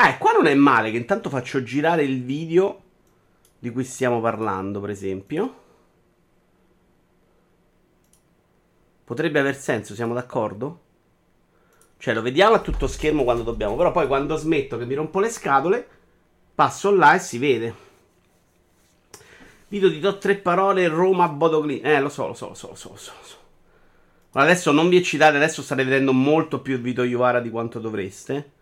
Ah, e qua non è male che intanto faccio girare il video di cui stiamo parlando, per esempio. Potrebbe aver senso, siamo d'accordo? Cioè, lo vediamo a tutto schermo quando dobbiamo. Però poi quando smetto che mi rompo le scatole, passo là e si vede. Video di top 3 parole Roma Bodoclin. Eh, lo so, lo so, lo so, lo so, lo so. Adesso non vi eccitate, adesso state vedendo molto più Vito Iuvara di quanto dovreste.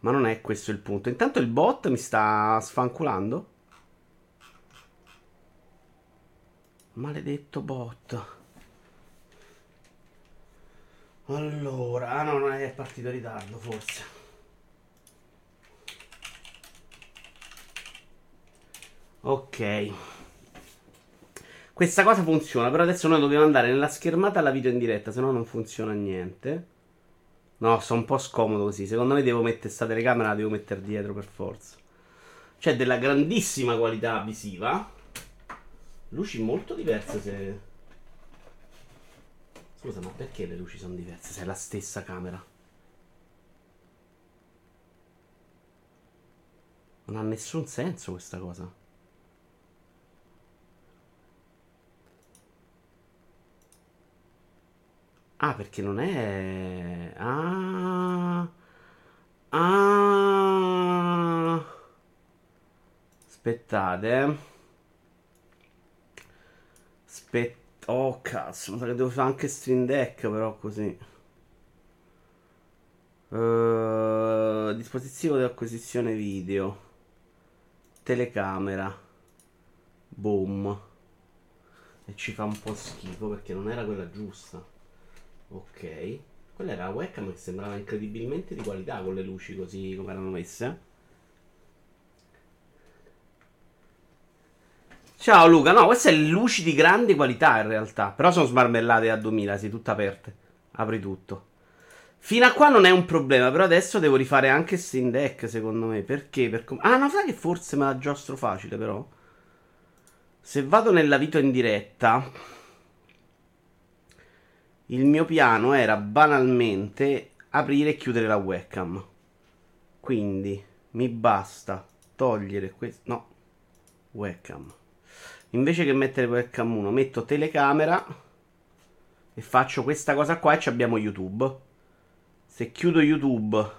Ma non è questo il punto. Intanto il bot mi sta sfanculando. Maledetto bot. Allora, ah no, non è partito in ritardo forse. Ok. Questa cosa funziona, però adesso noi dobbiamo andare nella schermata alla video in diretta, se no non funziona niente. No, sono un po' scomodo così. Secondo me devo mettere questa telecamera, la devo mettere dietro per forza. C'è della grandissima qualità visiva. Luci molto diverse se... Scusa, ma perché le luci sono diverse se è la stessa camera? Non ha nessun senso questa cosa. Ah, perché non è... Ah... Ah... Aspettate. Aspettate. Oh cazzo, mi che devo fare anche Stream Deck però così. Uh, dispositivo di acquisizione video. Telecamera. Boom. E ci fa un po' schifo perché non era quella giusta. Ok. Quella era la webcam che sembrava incredibilmente di qualità con le luci così come erano messe. Ciao Luca, no, queste sono luci di grande qualità in realtà, però sono smarmellate a 2000, sì, tutte aperte. Apri tutto. Fino a qua non è un problema, però adesso devo rifare anche Steam Deck, secondo me. Perché? Per com- ah, no, sai che forse me la giostro facile, però. Se vado nella video in diretta, il mio piano era banalmente aprire e chiudere la webcam. Quindi mi basta togliere questo. No, webcam. Invece che mettere webcam 1, metto telecamera e faccio questa cosa qua e abbiamo YouTube. Se chiudo YouTube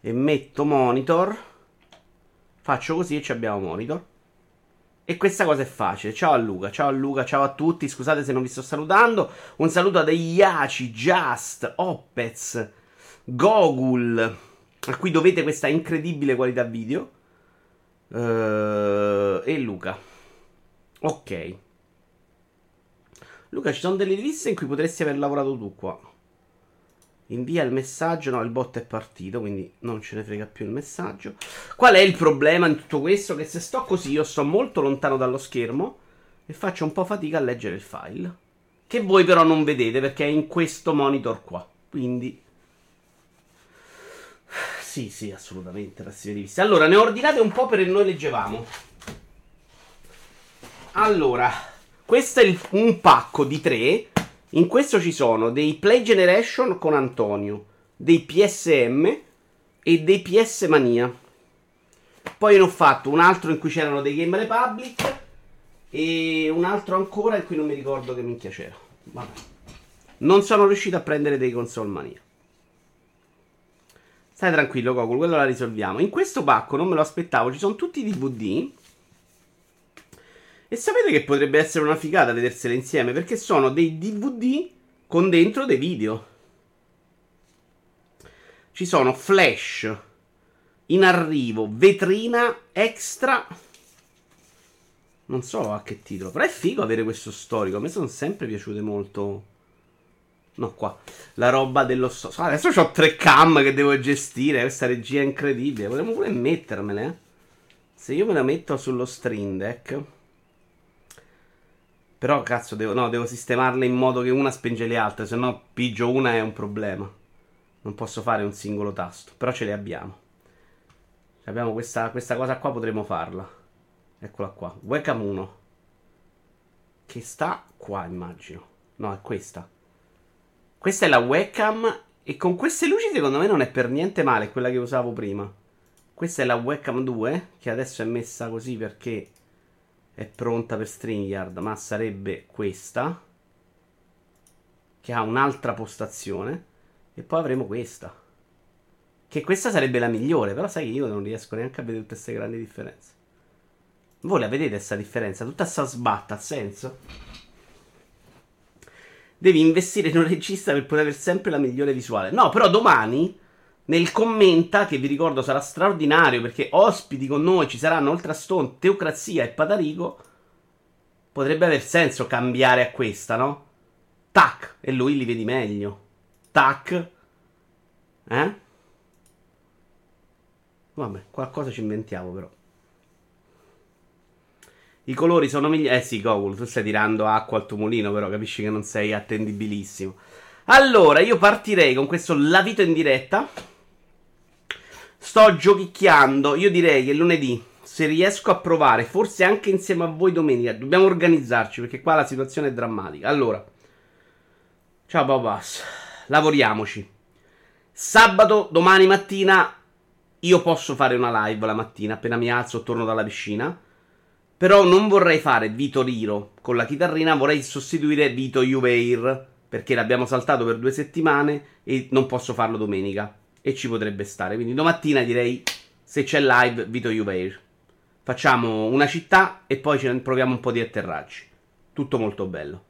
e metto monitor, faccio così e abbiamo monitor. E questa cosa è facile. Ciao a Luca, ciao a Luca, ciao a tutti. Scusate se non vi sto salutando. Un saluto a Iaci, Just, Opez, Gogul, a cui dovete questa incredibile qualità video. Uh, e Luca. Ok. Luca, ci sono delle riviste in cui potresti aver lavorato tu qua. Invia il messaggio. No, il bot è partito, quindi non ce ne frega più il messaggio. Qual è il problema in tutto questo? Che se sto così, io sto molto lontano dallo schermo e faccio un po' fatica a leggere il file. Che voi però non vedete perché è in questo monitor qua. Quindi... Sì, sì, assolutamente, rassime riviste. Allora, ne ordinate un po' per noi leggevamo. Allora, questo è il, un pacco di tre. In questo ci sono dei Play Generation con Antonio, dei PSM e dei PS Mania. Poi ne ho fatto un altro in cui c'erano dei Game Republic e un altro ancora in cui non mi ricordo che minchia c'era. Vabbè. Non sono riuscito a prendere dei console mania. Stai tranquillo, Gogol, quello la risolviamo. In questo pacco non me lo aspettavo, ci sono tutti i DVD e sapete che potrebbe essere una figata vedersele insieme? Perché sono dei DVD con dentro dei video. Ci sono flash in arrivo, vetrina extra. Non so a che titolo, però è figo avere questo storico. A me sono sempre piaciute molto. No, qua. La roba dello storico. Adesso ho tre cam che devo gestire. Questa regia è incredibile. Potremmo pure mettermele. Eh? Se io me la metto sullo stream deck. Però cazzo, devo, no, devo sistemarle in modo che una spinge le altre, se no pigio una è un problema. Non posso fare un singolo tasto, però ce le abbiamo. Abbiamo questa, questa cosa qua, potremo farla. Eccola qua, webcam 1. Che sta qua, immagino. No, è questa. Questa è la webcam e con queste luci secondo me non è per niente male, quella che usavo prima. Questa è la webcam 2, che adesso è messa così perché è pronta per StreamYard, ma sarebbe questa, che ha un'altra postazione, e poi avremo questa. Che questa sarebbe la migliore, però sai che io non riesco neanche a vedere tutte queste grandi differenze. Voi la vedete questa differenza? Tutta sta sbatta, ha senso? Devi investire in un regista per poter avere sempre la migliore visuale. No, però domani nel commenta, che vi ricordo sarà straordinario perché ospiti con noi ci saranno oltre a Stone, Teocrazia e Patarico. Potrebbe aver senso cambiare a questa, no? Tac, e lui li vedi meglio. Tac. Eh? Vabbè, qualcosa ci inventiamo però. I colori sono migliori. Eh sì, Gogol, tu stai tirando acqua al tuo mulino, però capisci che non sei attendibilissimo. Allora, io partirei con questo lavito in diretta. Sto giochicchiando. Io direi che lunedì, se riesco a provare, forse anche insieme a voi domenica, dobbiamo organizzarci perché qua la situazione è drammatica. Allora, ciao Babas, lavoriamoci. Sabato, domani mattina, io posso fare una live la mattina appena mi alzo, torno dalla piscina. Però non vorrei fare Vito Riro con la chitarrina, vorrei sostituire Vito Juveir perché l'abbiamo saltato per due settimane e non posso farlo domenica e ci potrebbe stare. Quindi domattina direi se c'è live Vito Juveir. Facciamo una città e poi ne proviamo un po' di atterraggi. Tutto molto bello.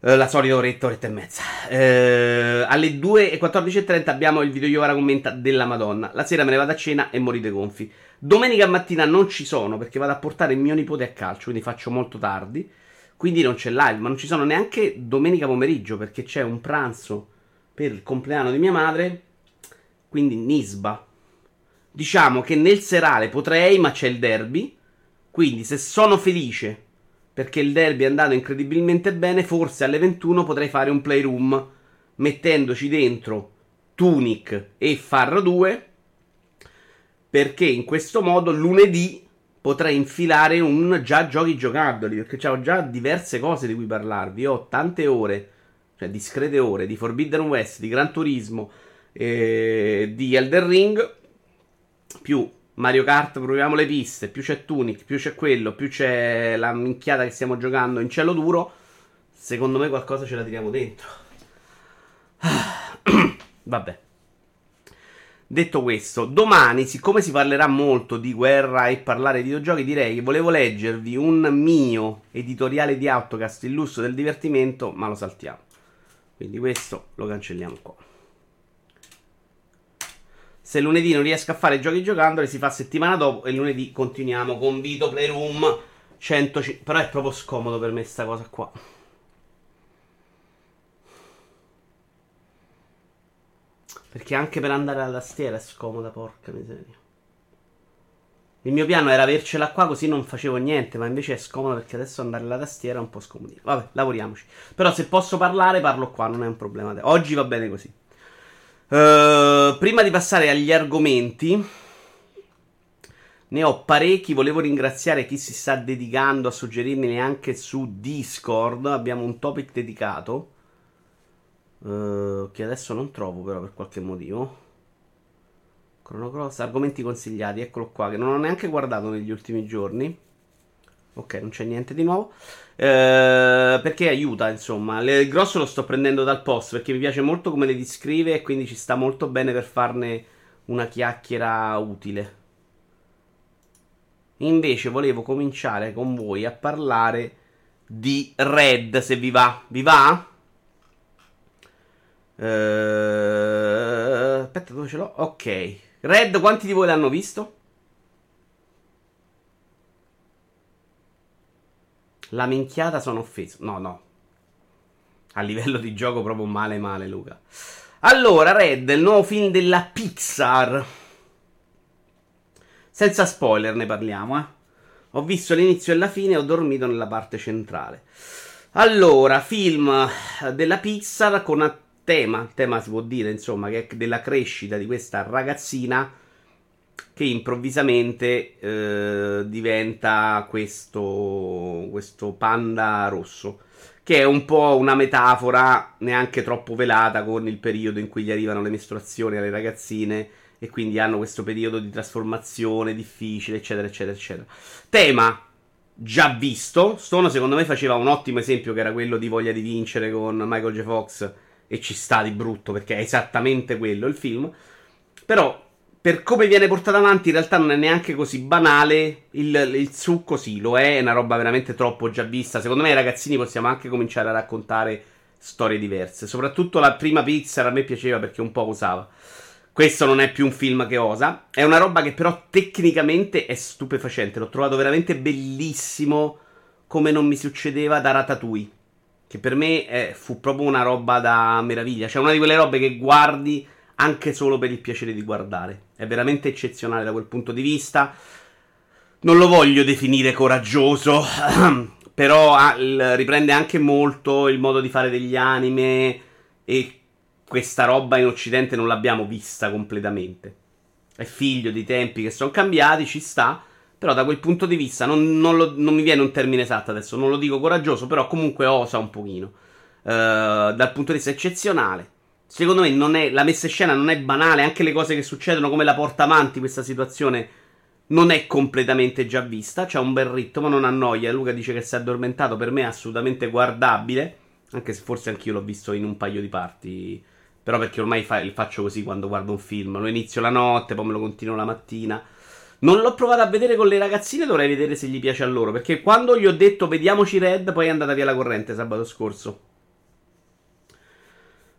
Eh, la solita oretta, oretta e mezza. Eh, alle 2.14.30 abbiamo il video Iovara commenta della Madonna. La sera me ne vado a cena e morite gonfi. Domenica mattina non ci sono perché vado a portare mio nipote a calcio, quindi faccio molto tardi. Quindi non c'è live, ma non ci sono neanche domenica pomeriggio perché c'è un pranzo per il compleanno di mia madre. Quindi Nisba. Diciamo che nel serale potrei, ma c'è il derby. Quindi se sono felice perché il derby è andato incredibilmente bene, forse alle 21 potrei fare un playroom mettendoci dentro Tunic e Farro 2 perché in questo modo lunedì potrei infilare un già giochi giocandoli. Perché ho già diverse cose di cui parlarvi. Ho tante ore, cioè discrete ore, di Forbidden West, di Gran Turismo, eh, di Elden Ring. Più Mario Kart, proviamo le piste. Più c'è Tunic, più c'è quello, più c'è la minchiata che stiamo giocando in cielo duro. Secondo me qualcosa ce la tiriamo dentro. Vabbè. Detto questo, domani, siccome si parlerà molto di guerra e parlare di videogiochi, direi che volevo leggervi un mio editoriale di Autocast, il lusso del divertimento, ma lo saltiamo. Quindi questo lo cancelliamo qua. Se lunedì non riesco a fare giochi giocandoli, si fa settimana dopo e lunedì continuiamo con Vito Playroom 105. Però è proprio scomodo per me sta cosa qua. Perché anche per andare alla tastiera è scomoda, porca miseria. Il mio piano era avercela qua così non facevo niente, ma invece è scomodo perché adesso andare alla tastiera è un po' scomodino. Vabbè, lavoriamoci. Però se posso parlare, parlo qua, non è un problema. Oggi va bene così. Uh, prima di passare agli argomenti, ne ho parecchi. Volevo ringraziare chi si sta dedicando a suggerirmi anche su Discord. Abbiamo un topic dedicato. Uh, che adesso non trovo però per qualche motivo. Chrono Cross, argomenti consigliati, eccolo qua, che non ho neanche guardato negli ultimi giorni. Ok, non c'è niente di nuovo. Uh, perché aiuta, insomma. Le, il grosso lo sto prendendo dal post perché mi piace molto come le descrive e quindi ci sta molto bene per farne una chiacchiera utile. Invece volevo cominciare con voi a parlare di Red, se vi va. Vi va? Uh, aspetta, dove ce l'ho? Ok. Red, quanti di voi l'hanno visto? La minchiata sono offeso. No, no. A livello di gioco proprio male male, Luca. Allora, Red, il nuovo film della Pixar. Senza spoiler ne parliamo, eh. Ho visto l'inizio e la fine e ho dormito nella parte centrale. Allora, film della Pixar con tema, tema si può dire, insomma, che è della crescita di questa ragazzina che improvvisamente eh, diventa questo, questo panda rosso. Che è un po' una metafora neanche troppo velata con il periodo in cui gli arrivano le mestruazioni alle ragazzine e quindi hanno questo periodo di trasformazione difficile, eccetera, eccetera, eccetera. Tema già visto. Stone, secondo me, faceva un ottimo esempio che era quello di Voglia di vincere con Michael J. Fox. E ci sta di brutto perché è esattamente quello il film. Però, per come viene portato avanti, in realtà non è neanche così banale. Il, il succo, sì, lo è. È una roba veramente troppo già vista. Secondo me, ragazzini possiamo anche cominciare a raccontare storie diverse. Soprattutto la prima Pixar a me piaceva perché un po' usava. Questo non è più un film che osa. È una roba che però tecnicamente è stupefacente. L'ho trovato veramente bellissimo come non mi succedeva da Ratatouille. Che per me è, fu proprio una roba da meraviglia. Cioè una di quelle robe che guardi anche solo per il piacere di guardare. È veramente eccezionale da quel punto di vista. Non lo voglio definire coraggioso, però ah, riprende anche molto il modo di fare degli anime e questa roba in Occidente non l'abbiamo vista completamente. È figlio di tempi che sono cambiati, ci sta. Però da quel punto di vista non, non, lo, non, mi viene un termine esatto adesso, non lo dico coraggioso, però comunque osa un pochino. Uh, dal punto di vista eccezionale. Secondo me è, la messa in scena non è banale, anche le cose che succedono come la porta avanti questa situazione non è completamente già vista, c'è un bel ritmo, non annoia. Luca dice che si è addormentato, per me è assolutamente guardabile, anche se forse anch'io l'ho visto in un paio di parti però perché ormai fa- faccio così quando guardo un film. Lo inizio la notte, poi me lo continuo la mattina. Non l'ho provato a vedere con le ragazzine, dovrei vedere se gli piace a loro. Perché quando gli ho detto vediamoci Red, poi è andata via la corrente sabato scorso.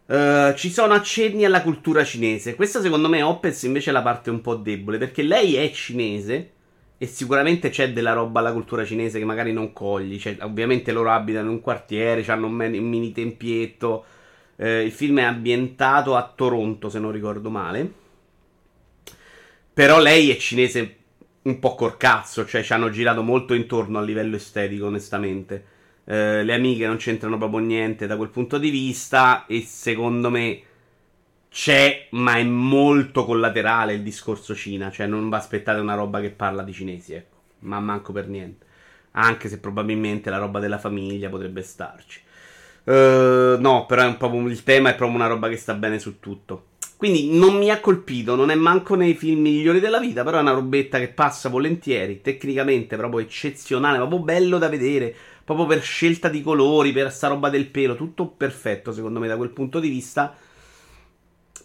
Uh, ci sono accenni alla cultura cinese. Questa secondo me Opez invece è la parte un po' debole. Perché lei è cinese. E sicuramente c'è della roba alla cultura cinese che magari non cogli. Cioè, ovviamente loro abitano in un quartiere, hanno un, un mini tempietto eh, il film è ambientato a Toronto, se non ricordo male. Però lei è cinese un po' corcazzo, cioè ci hanno girato molto intorno a livello estetico, onestamente. Eh, le amiche non c'entrano proprio niente da quel punto di vista e secondo me c'è, ma è molto collaterale il discorso Cina, cioè non vi aspettate una roba che parla di cinesi, ecco, ma manco per niente. Anche se probabilmente la roba della famiglia potrebbe starci. Uh, no, però proprio, il tema è proprio una roba che sta bene su tutto. Quindi non mi ha colpito, non è manco nei film migliori della vita, però è una robetta che passa volentieri, tecnicamente proprio eccezionale, proprio bello da vedere, proprio per scelta di colori, per sta roba del pelo, tutto perfetto secondo me da quel punto di vista.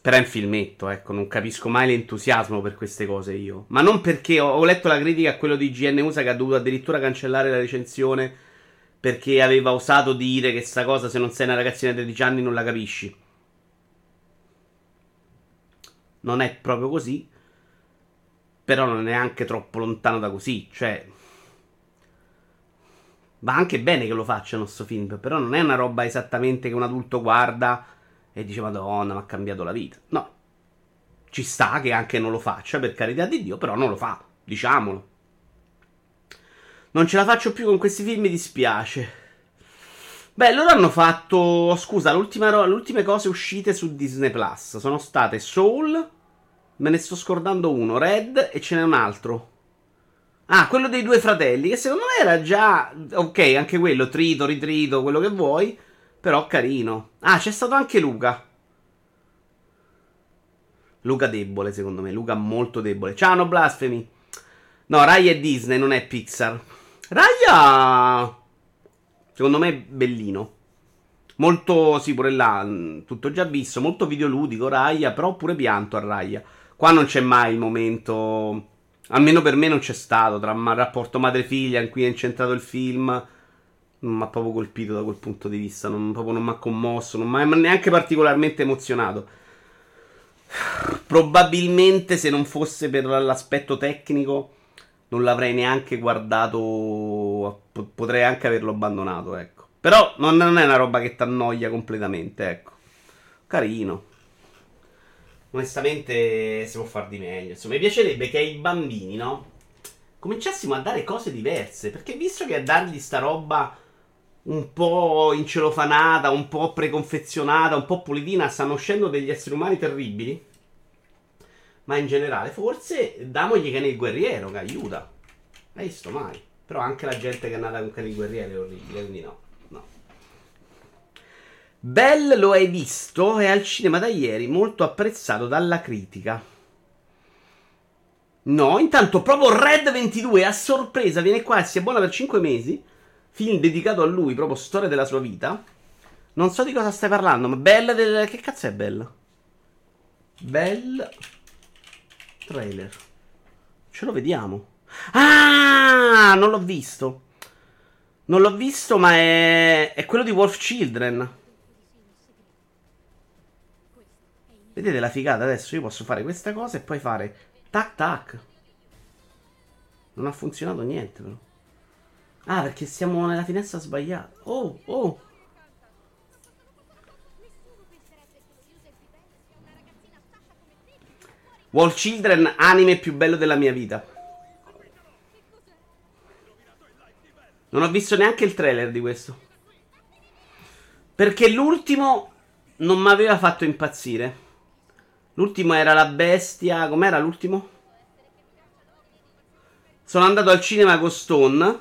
Però è un filmetto, ecco, non capisco mai l'entusiasmo per queste cose io. Ma non perché ho, ho letto la critica a quello di GN USA che ha dovuto addirittura cancellare la recensione perché aveva osato dire che sta cosa se non sei una ragazzina di 13 anni non la capisci. Non è proprio così, però non è neanche troppo lontano da così, cioè va anche bene che lo facciano sto film, però non è una roba esattamente che un adulto guarda e dice "Madonna, mi ha cambiato la vita". No. Ci sta che anche non lo faccia, per carità di Dio, però non lo fa, diciamolo. Non ce la faccio più con questi film, mi dispiace. Beh, loro hanno fatto. Scusa, le ultime cose uscite su Disney Plus sono state Soul. Me ne sto scordando uno, Red e ce n'è un altro. Ah, quello dei due fratelli, che secondo me era già. Ok, anche quello, trito, ritrito, quello che vuoi. Però carino. Ah, c'è stato anche Luca. Luca debole, secondo me. Luca molto debole. Ciao, no blasfemi. No, Rai è Disney, non è Pixar. Raya. Secondo me bellino. Molto, sì, pure là, tutto già visto. Molto videoludico, Raya, però pure pianto a Raya. Qua non c'è mai il momento. Almeno per me non c'è stato. Tra il rapporto madre-figlia in cui è incentrato il film. Non mi ha proprio colpito da quel punto di vista. Non, proprio non mi ha commosso. Non mi ha neanche particolarmente emozionato. Probabilmente se non fosse per l'aspetto tecnico non l'avrei neanche guardato. Potrei anche averlo abbandonato, ecco. Però non, non è una roba che ti annoia completamente, ecco. Carino. Onestamente si può far di meglio. Insomma, mi piacerebbe che ai bambini, no? Cominciassimo a dare cose diverse. Perché visto che a dargli sta roba un po' incelofanata, un po' preconfezionata, un po' pulitina, stanno uscendo degli esseri umani terribili ma in generale, forse damogli cane il guerriero che aiuta. Hai visto mai? Però anche la gente che è nata con cane il è orribile, quindi no. Bell lo hai visto, è al cinema da ieri, molto apprezzato dalla critica. No, intanto proprio Red 22 a sorpresa viene qua e si abbona per 5 mesi. Film dedicato a lui, proprio storia della sua vita. Non so di cosa stai parlando, ma Bell del... Che cazzo è Bell? Bell trailer. Ce lo vediamo. Ah, non l'ho visto. Non l'ho visto, ma è, è quello di Wolf Children. Vedete la figata? Adesso io posso fare questa cosa e poi fare tac tac. Non ha funzionato niente, però. Ah, perché siamo nella finestra sbagliata. Oh, oh. Wolf Children, anime più bello della mia vita. Non ho visto neanche il trailer di questo. Perché l'ultimo non mi aveva fatto impazzire. L'ultimo era la bestia. Com'era l'ultimo? Sono andato al cinema con Stone.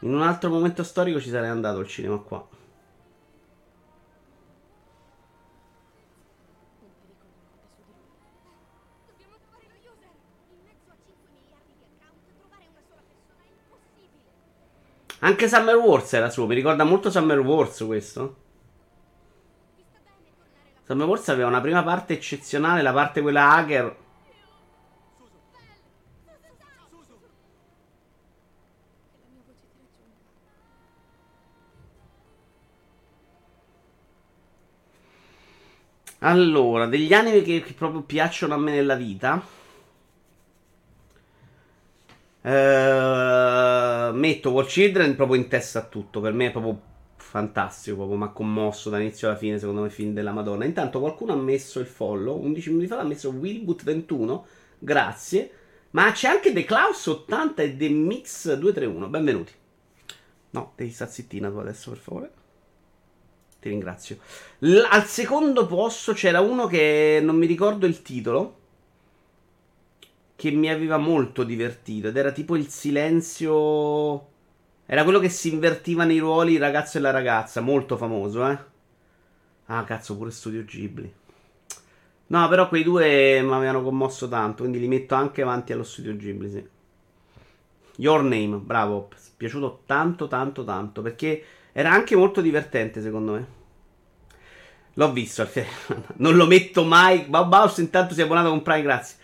In un altro momento storico ci sarei andato al cinema qua. Anche Summer Wars era suo, mi ricorda molto Summer Wars questo. Summer Wars aveva una prima parte eccezionale, la parte quella hacker. Allora, degli anime che, che proprio piacciono a me nella vita. Uh, metto War Children proprio in testa a tutto. Per me è proprio fantastico. Proprio mi ha commosso dall'inizio alla fine. Secondo me, film della Madonna. Intanto, qualcuno ha messo il follow. 11 minuti fa l'ha messo Willboot21. Grazie. Ma c'è anche The Klaus 80 e The Mix 231. Benvenuti. No, devi stare zittina tu adesso, per favore. Ti ringrazio. L- al secondo posto c'era uno che non mi ricordo il titolo che mi aveva molto divertito ed era tipo il silenzio... Era quello che si invertiva nei ruoli il ragazzo e la ragazza, molto famoso, eh. Ah, cazzo, pure Studio Ghibli. No, però quei due mi avevano commosso tanto, quindi li metto anche avanti allo Studio Ghibli, sì. Your Name, bravo, piaciuto tanto, tanto, tanto, perché era anche molto divertente, secondo me. L'ho visto, non lo metto mai. Bauhaus intanto si è abbonato con Prime, grazie.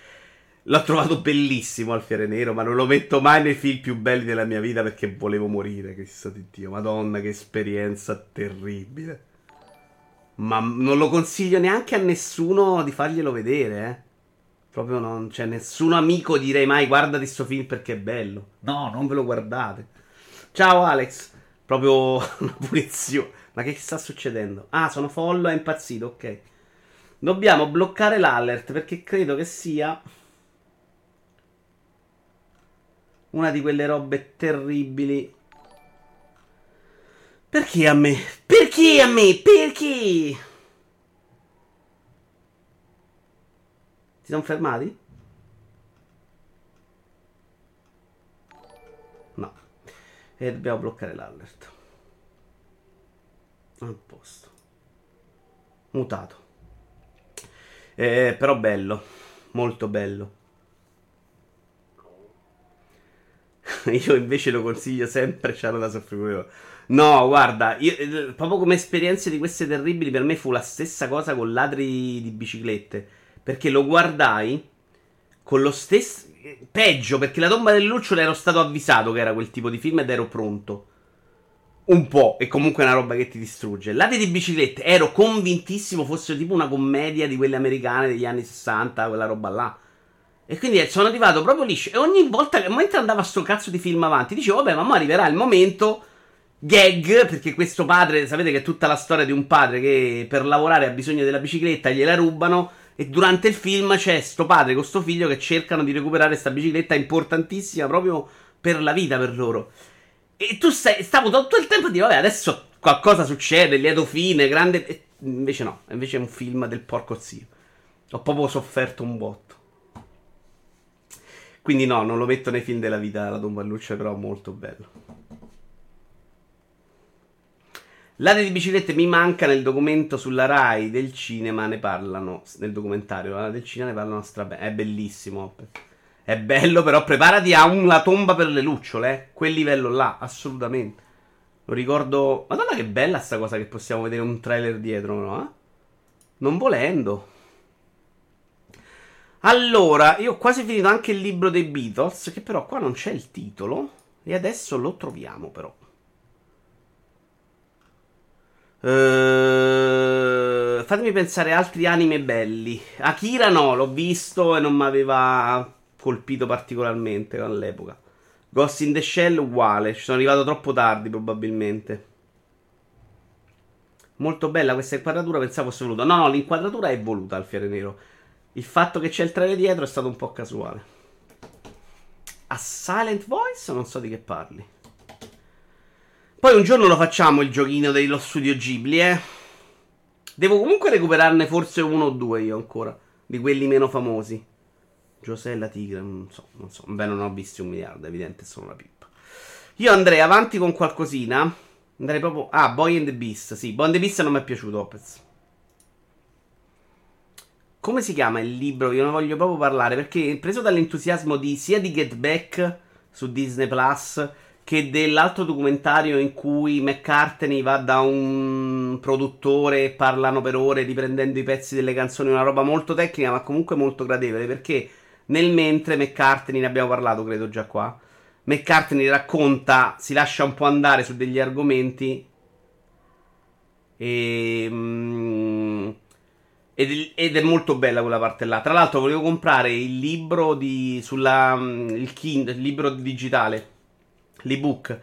L'ho trovato bellissimo Alfiere Nero, ma non lo metto mai nei film più belli della mia vita perché volevo morire, Cristo di Dio. Madonna, che esperienza terribile. Ma non lo consiglio neanche a nessuno di farglielo vedere, eh. Proprio non c'è nessun amico direi mai guardati sto film perché è bello. No, non ve lo guardate. Ciao Alex. Proprio una punizione. Ma che sta succedendo? Ah, sono follo, è impazzito, ok. Dobbiamo bloccare l'alert perché credo che sia Una di quelle robe terribili. Perché a me? Perché a me? Perché? Si sono fermati? No. E dobbiamo bloccare l'alert. A posto. Mutato. Eh, però bello. Molto bello. io invece lo consiglio sempre Shadow da soffrire. No, guarda, io, eh, proprio come esperienze di queste terribili, per me fu la stessa cosa con ladri di biciclette. Perché lo guardai con lo stesso. Peggio, perché la tomba del lucciolo ero stato avvisato che era quel tipo di film ed ero pronto. Un po', e comunque è una roba che ti distrugge. Ladri di biciclette, ero convintissimo fosse tipo una commedia di quelle americane degli anni 60, quella roba là. E quindi sono arrivato proprio liscio. E ogni volta mentre andava sto cazzo di film avanti, dicevo, vabbè, ma arriverà il momento gag, perché questo padre, sapete che è tutta la storia di un padre che per lavorare ha bisogno della bicicletta, gliela rubano. E durante il film c'è sto padre con sto figlio che cercano di recuperare questa bicicletta importantissima proprio per la vita per loro. E tu stai, stavo tutto il tempo a dire, vabbè, adesso qualcosa succede, lieto fine, grande. E invece no, invece è un film del porco zio. Ho proprio sofferto un botto. Quindi no, non lo metto nei film della vita la Don Balluccia, però molto bello. L'area di biciclette mi manca nel documento sulla Rai del cinema, ne parlano, nel documentario l'area del cinema ne parlano strabe, è bellissimo. È bello, però preparati a una tomba per le lucciole, eh. quel livello là, assolutamente. Lo ricordo. Madonna che bella sta cosa che possiamo vedere un trailer dietro, no? Eh? Non volendo. Allora, io ho quasi finito anche il libro dei Beatles, che però qua non c'è il titolo. E adesso lo troviamo, però. Uh, fatemi pensare altri anime belli. Akira no, l'ho visto e non mi aveva colpito particolarmente all'epoca. Ghost in the Shell uguale, ci sono arrivato troppo tardi probabilmente. Molto bella questa inquadratura, pensavo fosse voluta. No, no, l'inquadratura è voluta al Fiere Nero. Il fatto che c'è il trailer dietro è stato un po' casuale. A Silent Voice? Non so di che parli. Poi un giorno lo facciamo il giochino dello studio Ghibli, eh. Devo comunque recuperarne forse uno o due io ancora. Di quelli meno famosi. Giuseppe la tigre, non so, non so. Beh, non ho visto un miliardo, evidente, sono una pippa. Io andrei avanti con qualcosina. Andrei proprio... Ah, Boy and the Beast, sì. Boy and the Beast non mi è piaciuto, Opez. Come si chiama il libro? Io ne voglio proprio parlare perché preso dall'entusiasmo di sia di Get Back su Disney Plus che dell'altro documentario in cui McCartney va da un produttore e parlano per ore riprendendo i pezzi delle canzoni, una roba molto tecnica ma comunque molto gradevole perché nel mentre McCartney, ne abbiamo parlato credo già qua, McCartney racconta, si lascia un po' andare su degli argomenti e, mm, ed, ed, è molto bella quella parte là. Tra l'altro volevo comprare il libro di, sulla, mm, il, Kindle, il libro digitale, l'ebook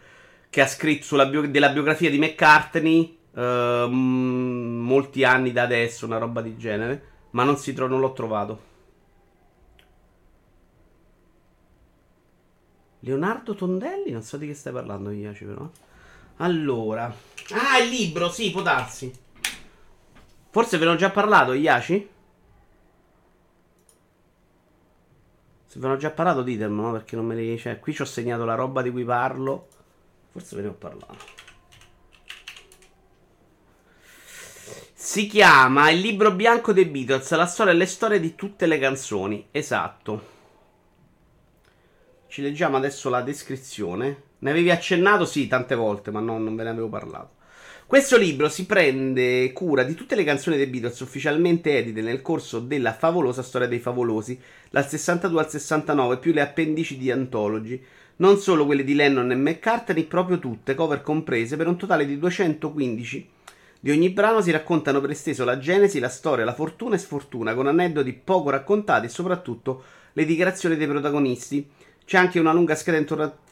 che ha scritto sulla bio, della biografia di McCartney uh, molti anni da adesso, una roba di genere, ma non, tro- non l'ho trovato. Leonardo Tondelli? Non so di che stai parlando, Iaci, però. Allora. Ah, il libro, sì, può darsi. Forse ve ne ho già parlato, Iaci? Se ve ne ho già parlato, ditemelo, no? Perché non me ne... Cioè, qui ci ho segnato la roba di cui parlo. Forse ve ne ho parlato. Si chiama Il libro bianco dei Beatles, la storia e le storie di tutte le canzoni. Esatto. Ci leggiamo adesso la descrizione. Ne avevi accennato? Sì, tante volte, ma no, non ve ne avevo parlato. Questo libro si prende cura di tutte le canzoni dei Beatles ufficialmente edite nel corso della favolosa storia dei favolosi, dal 62 al 69, più le appendici di Anthology. Non solo quelle di Lennon e McCartney, proprio tutte, cover comprese, per un totale di 215. Di ogni brano si raccontano per esteso la genesi, la storia, la fortuna e sfortuna, con aneddoti poco raccontati e soprattutto le dichiarazioni dei protagonisti. C'è anche una lunga scheda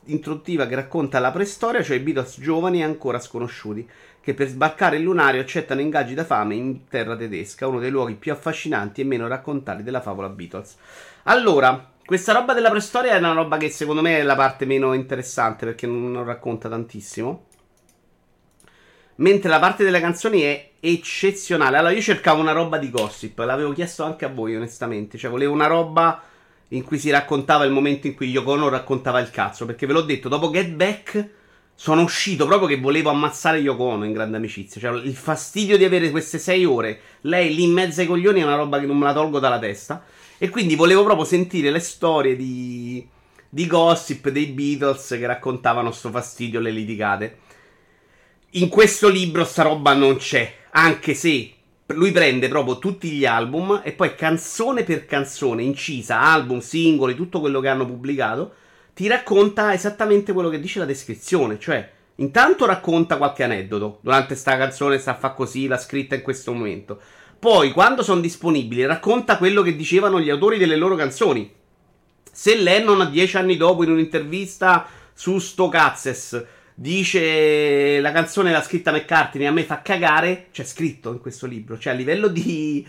introduttiva che racconta la preistoria, cioè i Beatles giovani e ancora sconosciuti, che per sbarcare il lunario accettano ingaggi da fame in terra tedesca, uno dei luoghi più affascinanti e meno raccontati della favola Beatles. Allora, questa roba della preistoria è una roba che secondo me è la parte meno interessante perché non, non racconta tantissimo. Mentre la parte delle canzoni è eccezionale. Allora, io cercavo una roba di gossip, l'avevo chiesto anche a voi, onestamente. Cioè, volevo una roba in cui si raccontava il momento in cui Yoko Ono raccontava il cazzo. Perché ve l'ho detto, dopo Get Back sono uscito proprio che volevo ammazzare Yoko in grande amicizia. Cioè, il fastidio di avere queste sei ore, lei lì in mezzo ai coglioni è una roba che non me la tolgo dalla testa. E quindi volevo proprio sentire le storie di, di gossip dei Beatles che raccontavano sto fastidio, le litigate. In questo libro sta roba non c'è, anche se lui prende proprio tutti gli album e poi canzone per canzone, incisa, album, singoli, tutto quello che hanno pubblicato, ti racconta esattamente quello che dice la descrizione, cioè intanto racconta qualche aneddoto, durante sta canzone sta a fa così, l'ha scritta in questo momento. Poi, quando sono disponibili, racconta quello che dicevano gli autori delle loro canzoni. Se Lennon, dieci anni dopo, in un'intervista su Sto Cazzes, Dice la canzone l'ha scritta McCartney, a me fa cagare. C'è scritto in questo libro. Cioè, a livello di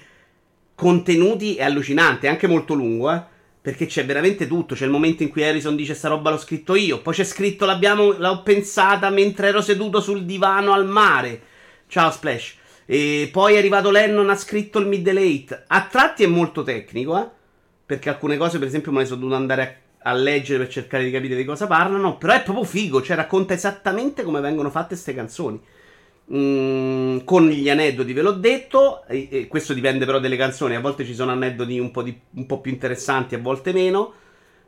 contenuti è allucinante, è anche molto lungo, eh. Perché c'è veramente tutto. C'è il momento in cui Harrison dice: Sta roba l'ho scritto io. Poi c'è scritto: L'ho pensata mentre ero seduto sul divano al mare. Ciao, Splash. E poi è arrivato Lennon, ha scritto il middle eight. A tratti è molto tecnico, eh. Perché alcune cose, per esempio, me ne sono dovuto andare a a leggere per cercare di capire di cosa parlano, però è proprio figo, cioè racconta esattamente come vengono fatte queste canzoni. Mm, con gli aneddoti ve l'ho detto, e, e questo dipende però delle canzoni, a volte ci sono aneddoti un po', di, un po più interessanti, a volte meno.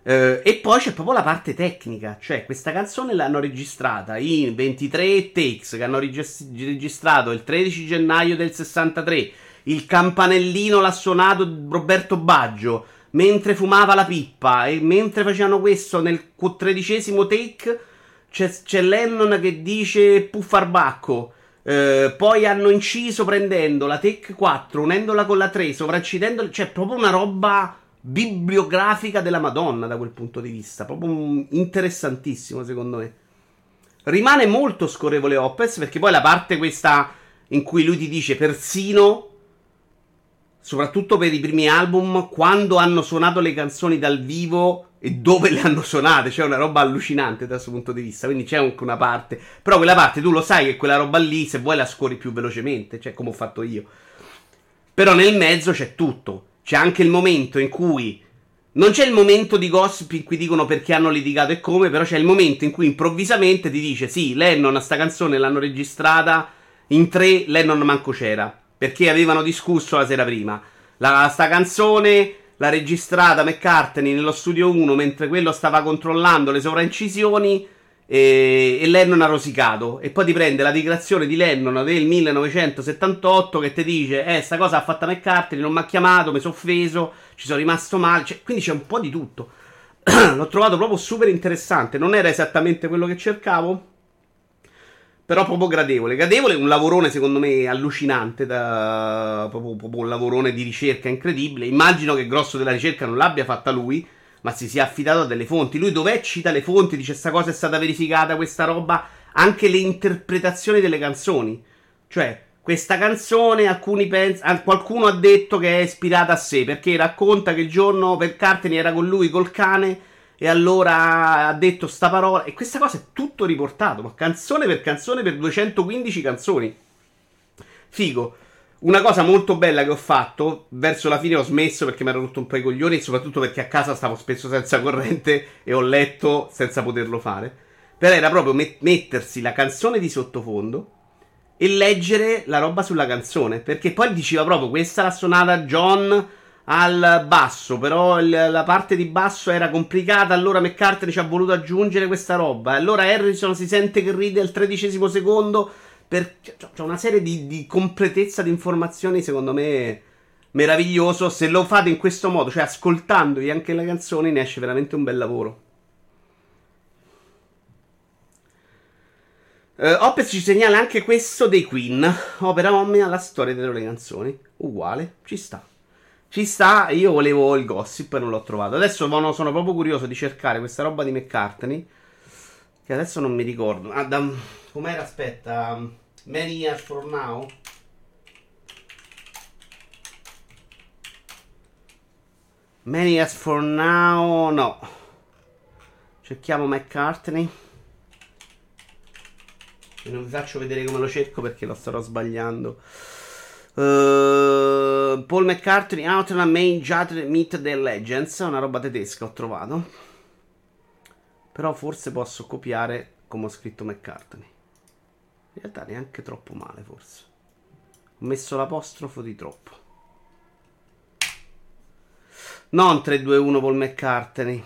Uh, e poi c'è proprio la parte tecnica, cioè questa canzone l'hanno registrata in 23 takes che hanno regis- registrato il 13 gennaio del 63. Il campanellino l'ha suonato Roberto Baggio mentre fumava la pippa e mentre facevano questo nel tredicesimo take c'è, c'è Lennon che dice puffarbacco. Uh, poi hanno inciso prendendo la Take 4, unendola con la 3, sovraccidendola, cioè proprio una roba bibliografica della Madonna da quel punto di vista. Proprio interessantissimo, secondo me. Rimane molto scorrevole Opez perché poi la parte questa in cui lui ti dice persino, soprattutto per i primi album, quando hanno suonato le canzoni dal vivo e dove le hanno suonate, c'è una roba allucinante da questo punto di vista. Quindi c'è anche una parte, però quella parte tu lo sai che quella roba lì, se vuoi la scorri più velocemente, cioè come ho fatto io. Però nel mezzo c'è tutto. C'è anche il momento in cui. Non c'è il momento di gossip in cui dicono perché hanno litigato e come, però c'è il momento in cui improvvisamente ti dice: Sì, Lennon a sta canzone l'hanno registrata in tre, Lennon manco c'era. Perché avevano discusso la sera prima. La, sta canzone l'ha registrata McCartney nello studio 1 mentre quello stava controllando le sovraincisioni e, e Lennon ha rosicato. E poi ti prende la dichiarazione di Lennon del 1978 che ti dice: Eh, sta cosa ha fatta McCartney, non mi ha chiamato, mi sono offeso, ci sono rimasto male. Cioè, quindi c'è un po' di tutto. L'ho trovato proprio super interessante. Non era esattamente quello che cercavo. Però proprio gradevole. Gradevole, un lavorone secondo me allucinante. Da, proprio, proprio un lavorone di ricerca incredibile. Immagino che il grosso della ricerca non l'abbia fatta lui ma si sia affidato a delle fonti. Lui dov'è cita le fonti, dice sta cosa è stata verificata, questa roba, anche le interpretazioni delle canzoni. Cioè, questa canzone, alcuni pens- qualcuno ha detto che è ispirata a sé, perché racconta che il giorno per Carteni era con lui col cane e allora ha detto sta parola e questa cosa è tutto riportato, ma canzone per canzone per 215 canzoni. Figo. Una cosa molto bella che ho fatto, verso la fine ho smesso perché mi ero rotto un po' i coglioni e soprattutto perché a casa stavo spesso senza corrente e ho letto senza poterlo fare. Però era proprio met- mettersi la canzone di sottofondo e leggere la roba sulla canzone. Perché poi diceva proprio questa l'ha suonata John al basso, però il, la parte di basso era complicata, allora McCartney ci ha voluto aggiungere questa roba. Allora Harrison si sente che ride al tredicesimo secondo per, c'è una serie di, di completezza di informazioni, secondo me, meraviglioso. Se lo fate in questo modo, cioè ascoltandovi anche le canzoni, ne esce veramente un bel lavoro. Uh, Opez ci segnala anche questo dei Queen. Opera omnia la storia delle canzoni. Uguale, ci sta. Ci sta, io volevo il gossip e non l'ho trovato. Adesso sono proprio curioso di cercare questa roba di McCartney. Che adesso non mi ricordo. Ah, com'era? Aspetta. Many years from now. Many years from now, no. Cerchiamo McCartney. E non vi faccio vedere come lo cerco perché lo starò sbagliando. Uh, Paul McCartney, Outrun Main Judge Meet the Legends. Una roba tedesca ho trovato. Però forse posso copiare come ho scritto McCartney. In realtà neanche troppo male, forse. Ho messo l'apostrofo di troppo. Non 3-2-1 Paul McCartney.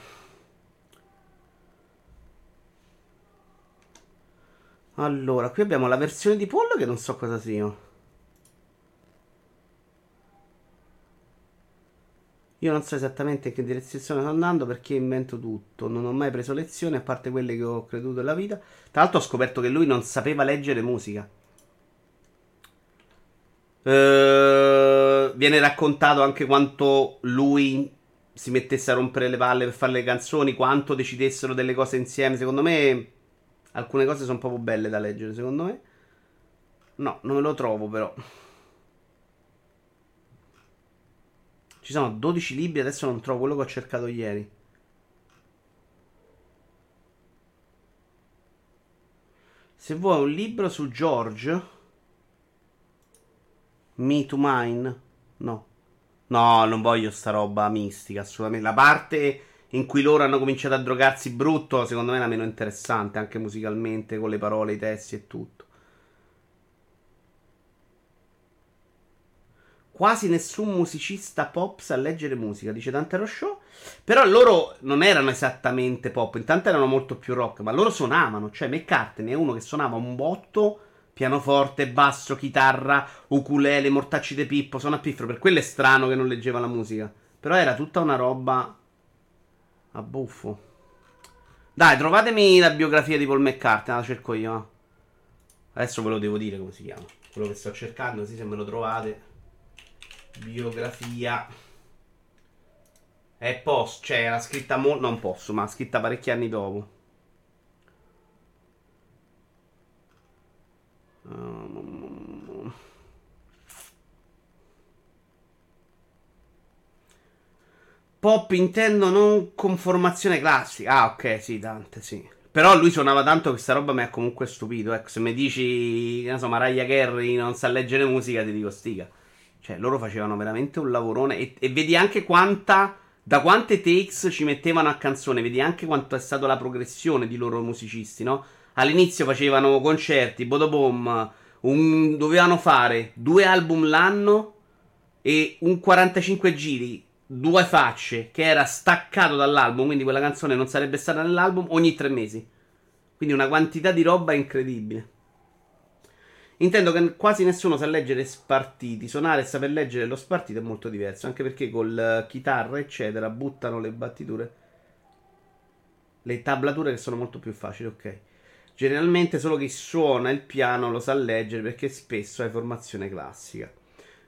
Allora, qui abbiamo la versione di Paul che non so cosa sia. Io non so esattamente in che direzione sto andando perché invento tutto. Non ho mai preso lezioni a parte quelle che ho creduto nella vita. Tra l'altro ho scoperto che lui non sapeva leggere musica. Uh, viene raccontato anche quanto lui si mettesse a rompere le palle per fare le canzoni, quanto decidessero delle cose insieme. Secondo me alcune cose sono proprio belle da leggere, secondo me. No, non me lo trovo però. Ci sono 12 libri, adesso non trovo quello che ho cercato ieri. Se vuoi un libro su George, Me to Mine, no. No, non voglio sta roba mistica, assolutamente. La parte in cui loro hanno cominciato a drogarsi brutto, secondo me è la meno interessante, anche musicalmente, con le parole, i testi e tutto. Quasi nessun musicista pop sa leggere musica, dice Dante Rochot. Però loro non erano esattamente pop, intanto erano molto più rock, ma loro suonavano. Cioè, McCartney è uno che suonava un botto, pianoforte, basso, chitarra, ukulele, mortacci de pippo, suona piffero. Per quello è strano che non leggeva la musica. Però era tutta una roba a buffo. Dai, trovatemi la biografia di Paul McCartney, la cerco io. Adesso ve lo devo dire come si chiama. Quello che sto cercando, così se me lo trovate biografia è post, cioè era scritta molto, non posso, ma scritta parecchi anni dopo. Pop intendo non con formazione classica. Ah, ok, sì, Dante, sì. Però lui suonava tanto che sta roba mi ha comunque stupito. Ecco, se mi dici, che ne so, Mariah non sa leggere musica, ti dico stiga. Cioè, loro facevano veramente un lavorone. E, e, vedi anche quanta. Da quante takes ci mettevano a canzone. Vedi anche quanto è stata la progressione di loro musicisti, no? All'inizio facevano concerti, Bodobom. Un, dovevano fare due album l'anno e un 45 giri, due facce, che era staccato dall'album. Quindi quella canzone non sarebbe stata nell'album ogni tre mesi. Quindi una quantità di roba incredibile. Intendo che quasi nessuno sa leggere spartiti. Suonare e saper leggere lo spartito è molto diverso. Anche perché col eh, chitarra, eccetera, buttano le battiture. Le tablature che sono molto più facili, ok. Generalmente solo chi suona il piano lo sa leggere perché spesso hai formazione classica.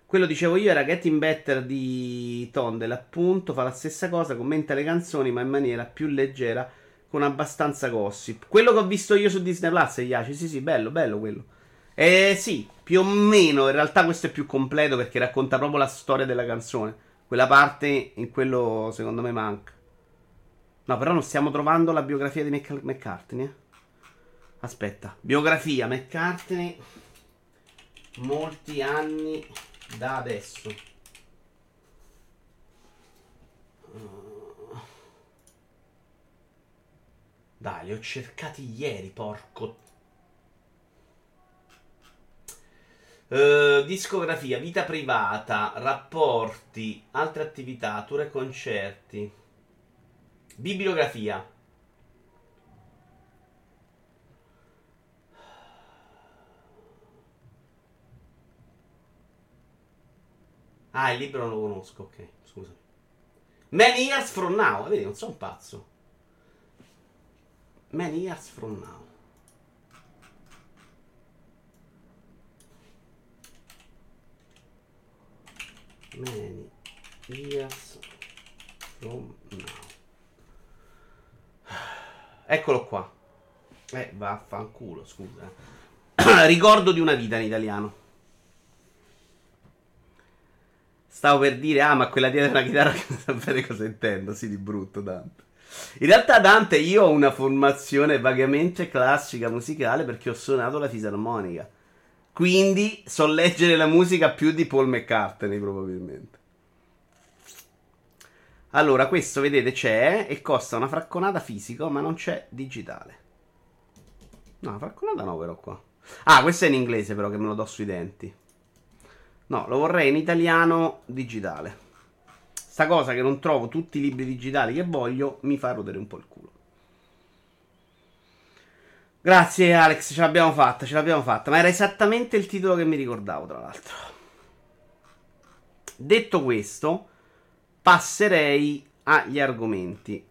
Quello dicevo io era Getting Better di Tondel, appunto, fa la stessa cosa, commenta le canzoni ma in maniera più leggera, con abbastanza gossip. Quello che ho visto io su Disney Plus, Iaci, sì sì, bello, bello quello. Eh sì, più o meno. In realtà questo è più completo perché racconta proprio la storia della canzone. Quella parte in quello secondo me manca. No, però non stiamo trovando la biografia di Mc- McCartney. Eh? Aspetta, biografia McCartney. Molti anni da adesso. Dai, li ho cercati ieri, porco Uh, discografia, vita privata, rapporti, altre attività, tour e concerti. Bibliografia. Ah, il libro non lo conosco, ok, scusa. Many Years From Now, vedi, non sono un pazzo. Many Years From Now. Many years from now. Eccolo qua. Eh, vaffanculo, scusa. Ricordo di una vita in italiano. Stavo per dire, ah, ma quella dietro una chitarra che non sapete cosa intendo. Sì, di brutto, Dante. In realtà, Dante, io ho una formazione vagamente classica musicale perché ho suonato la fisarmonica. Quindi so leggere la musica più di Paul McCartney, probabilmente. Allora, questo vedete c'è e costa una fracconata fisico, ma non c'è digitale. No, fracconata no, però qua. Ah, questo è in inglese, però, che me lo do sui denti. No, lo vorrei in italiano digitale. Sta cosa che non trovo tutti i libri digitali che voglio mi fa rodere un po' il culo. Grazie Alex, ce l'abbiamo fatta, ce l'abbiamo fatta. Ma era esattamente il titolo che mi ricordavo, tra l'altro. Detto questo, passerei agli argomenti.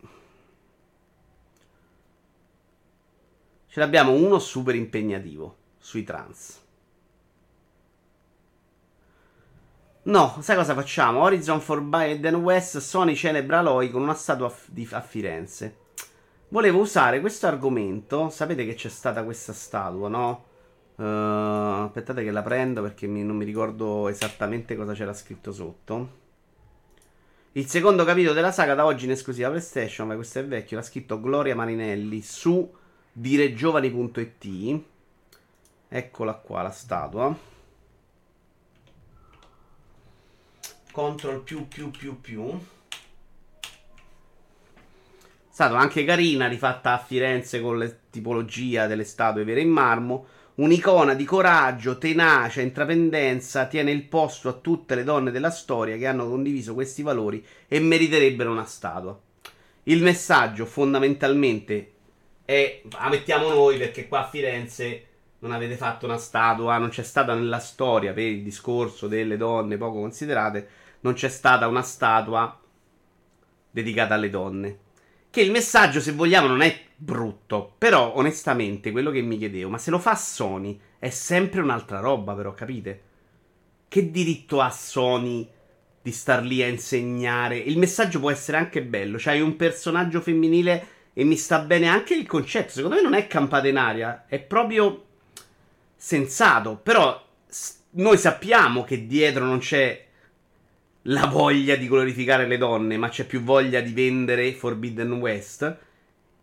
Ce l'abbiamo uno super impegnativo sui trans. No, sai cosa facciamo? Horizon for Biden West, Sony celebra Aloy con una statua a Firenze. Volevo usare questo argomento. Sapete che c'è stata questa statua, no? Uh, aspettate che la prendo perché mi, non mi ricordo esattamente cosa c'era scritto sotto. Il secondo capitolo della saga da oggi in esclusiva PlayStation, ma questo è vecchio, l'ha scritto Gloria Marinelli su diregiovani.it. Eccola qua la statua. Control più più più più stata anche carina, rifatta a Firenze con la tipologia delle statue vere in marmo. Un'icona di coraggio, tenacia, intraprendenza, tiene il posto a tutte le donne della storia che hanno condiviso questi valori e meriterebbero una statua. Il messaggio fondamentalmente è, la mettiamo noi perché qua a Firenze non avete fatto una statua, non c'è stata nella storia per il discorso delle donne poco considerate, non c'è stata una statua dedicata alle donne. Che il messaggio, se vogliamo, non è brutto. Però, onestamente, quello che mi chiedevo, ma se lo fa Sony, è sempre un'altra roba, però, capite? Che diritto ha Sony di star lì a insegnare? Il messaggio può essere anche bello. C'hai un personaggio femminile e mi sta bene anche il concetto. Secondo me non è campata in aria, è proprio sensato. Però noi sappiamo che dietro non c'è la voglia di glorificare le donne, ma c'è più voglia di vendere Forbidden West.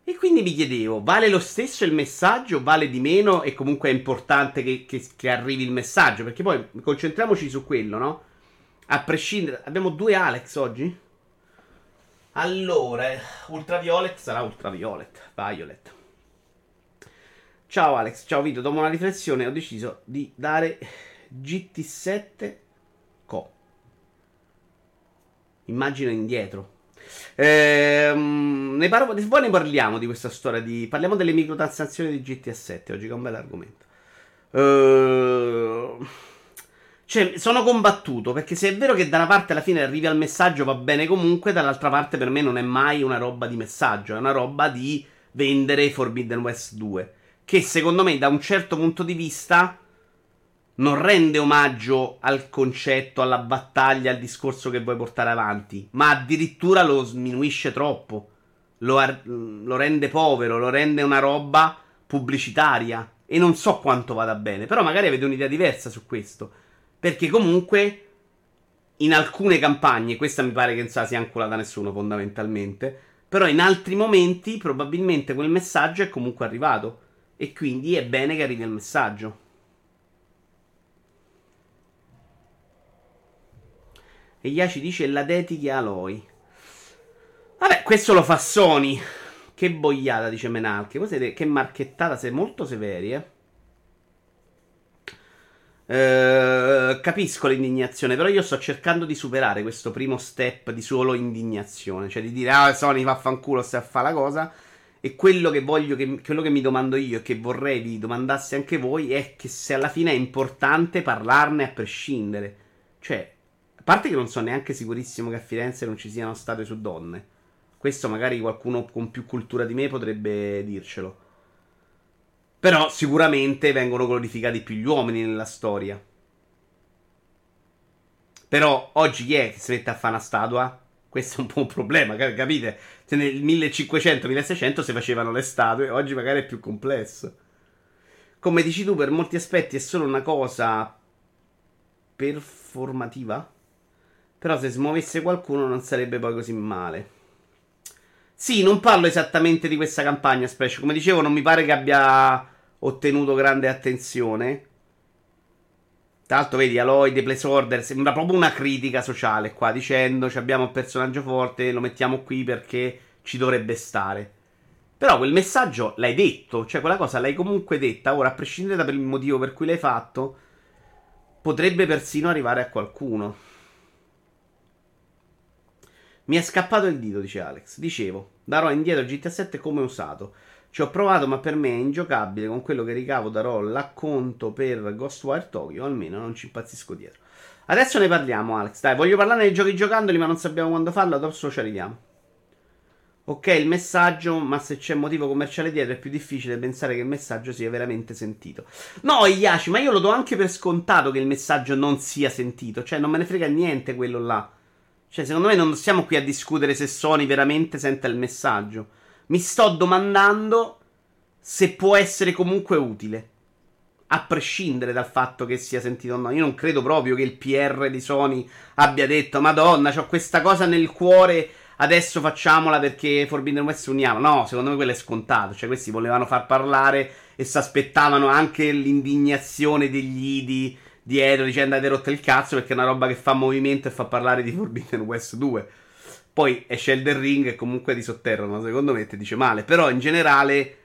E quindi mi chiedevo, vale lo stesso il messaggio, vale di meno e comunque è importante che, che, che arrivi il messaggio? Perché poi concentriamoci su quello, no? A prescindere... Abbiamo due Alex oggi? Allora, Ultraviolet sarà Ultraviolet, Violet. Ciao Alex, ciao Vito, dopo una riflessione ho deciso di dare GT7 Immagina indietro. Ehm, ne parlo, poi ne parliamo di questa storia. Di, parliamo delle microtransazioni di GTA 7 oggi, che è un bel argomento. Ehm, cioè, sono combattuto perché se è vero che da una parte alla fine arrivi al messaggio va bene comunque, dall'altra parte per me non è mai una roba di messaggio, è una roba di vendere Forbidden West 2. Che secondo me, da un certo punto di vista, non rende omaggio al concetto, alla battaglia, al discorso che vuoi portare avanti, ma addirittura lo sminuisce troppo. Lo, ar- lo, rende povero, lo rende una roba pubblicitaria. E non so quanto vada bene, però magari avete un'idea diversa su questo. Perché comunque in alcune campagne, questa mi pare che non sia anculata nessuno fondamentalmente, però in altri momenti probabilmente quel messaggio è comunque arrivato. E quindi è bene che arrivi il messaggio. E Yaci dice la dedichi a Aloy. Vabbè, questo lo fa Sony. Che boiata, dice Menalche. Che marchettata, siete molto severi, eh. Uh, capisco l'indignazione, però io sto cercando di superare questo primo step di solo indignazione, cioè di dire ah Sony vaffanculo stai a fare la cosa e quello che voglio che, quello che mi domando io e che vorrei vi domandasse anche voi è che se alla fine è importante parlarne a prescindere. Cioè, parte che non sono neanche sicurissimo che a Firenze non ci siano state su donne. Questo magari qualcuno con più cultura di me potrebbe dircelo. Però sicuramente vengono glorificati più gli uomini nella storia. Però oggi chi è che si mette a fare una statua? Questo è un po' un problema, capite? Se nel 1500-1600 si facevano le statue, oggi magari è più complesso. Come dici tu, per molti aspetti è solo una cosa performativa? Però se smuovesse qualcuno non sarebbe poi così male. Sì, non parlo esattamente di questa campagna, Splash. Come dicevo, non mi pare che abbia ottenuto grande attenzione. Tra l'altro, vedi, Aloy, The Place Order, sembra proprio una critica sociale qua, dicendo abbiamo un personaggio forte, lo mettiamo qui perché ci dovrebbe stare. Però quel messaggio l'hai detto, cioè quella cosa l'hai comunque detta. Ora, a prescindere dal motivo per cui l'hai fatto, potrebbe persino arrivare a qualcuno. Mi è scappato il dito, dice Alex. Dicevo, darò indietro GTA 7 come usato. Ci ho provato, ma per me è ingiocabile. Con quello che ricavo darò l'acconto per Ghostwire Tokyo. Almeno non ci impazzisco dietro. Adesso ne parliamo, Alex. Dai, voglio parlare dei giochi giocandoli, ma non sappiamo quando farlo. Adesso ci arriviamo. Ok, il messaggio, ma se c'è motivo commerciale dietro è più difficile pensare che il messaggio sia veramente sentito. No, Iaci, ma io lo do anche per scontato che il messaggio non sia sentito. Cioè, non me ne frega niente quello là. Cioè, secondo me non siamo qui a discutere se Sony veramente sente il messaggio. Mi sto domandando se può essere comunque utile. A prescindere dal fatto che sia sentito o no. Io non credo proprio che il PR di Sony abbia detto: Madonna, ho questa cosa nel cuore. Adesso facciamola perché Forbidden West uniamo. No, secondo me quello è scontato. Cioè, questi volevano far parlare e si aspettavano anche l'indignazione degli idi dietro dicendo avete rotto il cazzo perché è una roba che fa movimento e fa parlare di Forbidden West 2. Poi esce Elden Ring e comunque ti sotterrano, secondo me ti dice male. Però in generale,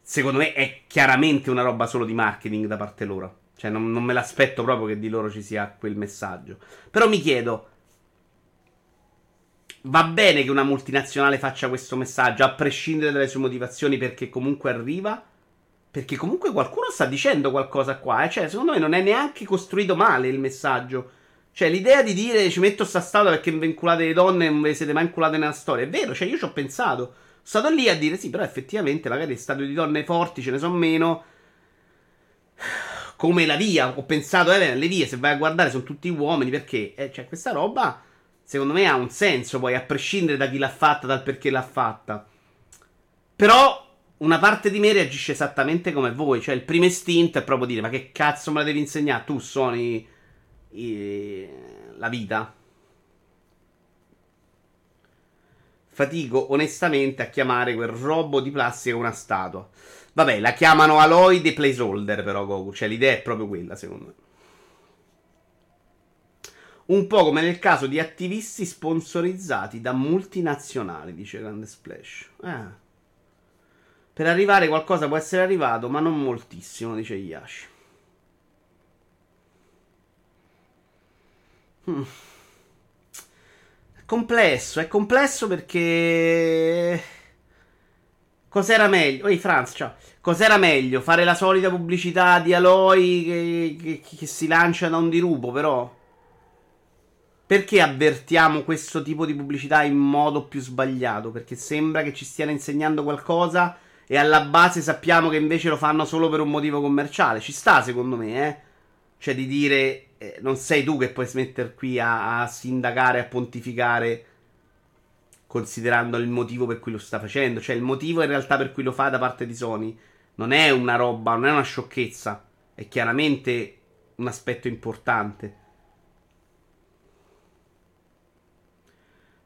secondo me è chiaramente una roba solo di marketing da parte loro. Cioè, non, non me l'aspetto proprio che di loro ci sia quel messaggio. Però mi chiedo, va bene che una multinazionale faccia questo messaggio, a prescindere dalle sue motivazioni, perché comunque arriva? Perché comunque qualcuno sta dicendo qualcosa qua, eh? Cioè, secondo me non è neanche costruito male il messaggio. Cioè, l'idea di dire ci metto sta statua perché vi vinculate le donne e non vi siete mai inculate nella storia. È vero, cioè io ci ho pensato. Sono stato lì a dire sì, però effettivamente magari statue di donne forti ce ne sono meno. Come la via. Ho pensato, eh, le vie, se vai a guardare, sono tutti uomini. Perché? Eh, cioè, questa roba, secondo me, ha un senso. Poi, a prescindere da chi l'ha fatta, dal perché l'ha fatta. Però una parte di me reagisce esattamente come voi. Cioè, il primo istinto è proprio dire: Ma che cazzo me la devi insegnare? Tu suoni i... la vita. Fatico onestamente a chiamare quel robo di plastica una statua. Vabbè, la chiamano Aloy dei placeholder, però Goku. Cioè, l'idea è proprio quella, secondo me. Un po' come nel caso di attivisti sponsorizzati da multinazionali, dice Grande Splash. Eh. Per arrivare qualcosa può essere arrivato, ma non moltissimo, dice Yashi. Hmm. È complesso, è complesso perché... Cos'era meglio? Ehi Franz, ciao. Cos'era meglio? Fare la solita pubblicità di Aloy che, che, che si lancia da un dirupo, però... Perché avvertiamo questo tipo di pubblicità in modo più sbagliato? Perché sembra che ci stiano insegnando qualcosa e alla base sappiamo che invece lo fanno solo per un motivo commerciale. Ci sta, secondo me, eh? Cioè di dire, eh, non sei tu che puoi smettere qui a, a sindacare, a pontificare, considerando il motivo per cui lo sta facendo. Cioè il motivo in realtà per cui lo fa da parte di Sony non è una roba, non è una sciocchezza, è chiaramente un aspetto importante.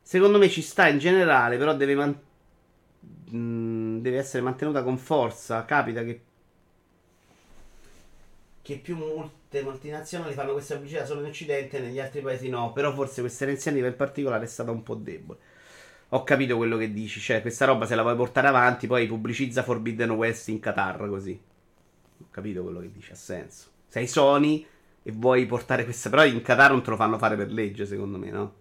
Secondo me ci sta in generale, però deve, man- deve essere mantenuta con forza. Capita che che più molte multinazionali fanno questa pubblicità solo in Occidente e negli altri paesi no. Però forse questa iniziativa in particolare è stata un po' debole. Ho capito quello che dici, cioè questa roba se la vuoi portare avanti, poi pubblicizza Forbidden West in Qatar così. Ho capito quello che dici, ha senso. Sei Sony e vuoi portare questa, però in Qatar non te lo fanno fare per legge, secondo me, no?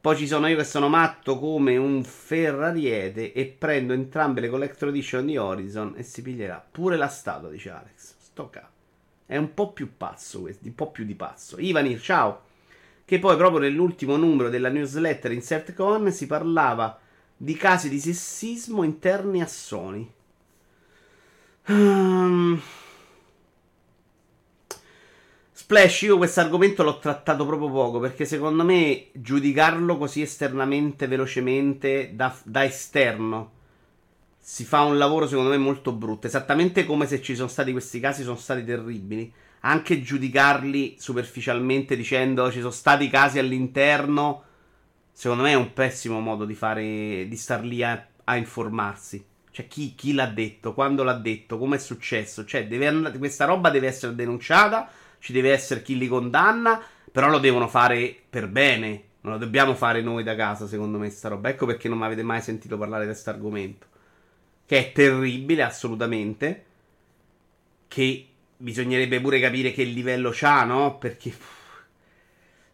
Poi ci sono io che sono matto come un ferrariete e prendo entrambe le collector edition di Horizon e si piglierà pure la statua, dice Alex. Tocca. È un po' più pazzo questo, un po' più di pazzo. Ivanir, ciao. Che poi proprio nell'ultimo numero della newsletter InsertCon si parlava di casi di sessismo interni a Sony. Um... Splash, io questo argomento l'ho trattato proprio poco perché secondo me giudicarlo così esternamente, velocemente, da, da esterno, si fa un lavoro secondo me molto brutto. Esattamente come se ci sono stati questi casi, sono stati terribili. Anche giudicarli superficialmente dicendo ci sono stati casi all'interno, secondo me è un pessimo modo di fare, di star lì a, a informarsi. Cioè, chi, chi, l'ha detto, quando l'ha detto, come è successo. Cioè, andare, questa roba deve essere denunciata, ci deve essere chi li condanna, però lo devono fare per bene. Non lo dobbiamo fare noi da casa, secondo me, sta roba. Ecco perché non mi avete mai sentito parlare di questo argomento che è terribile assolutamente, che bisognerebbe pure capire che livello c'ha, no? Perché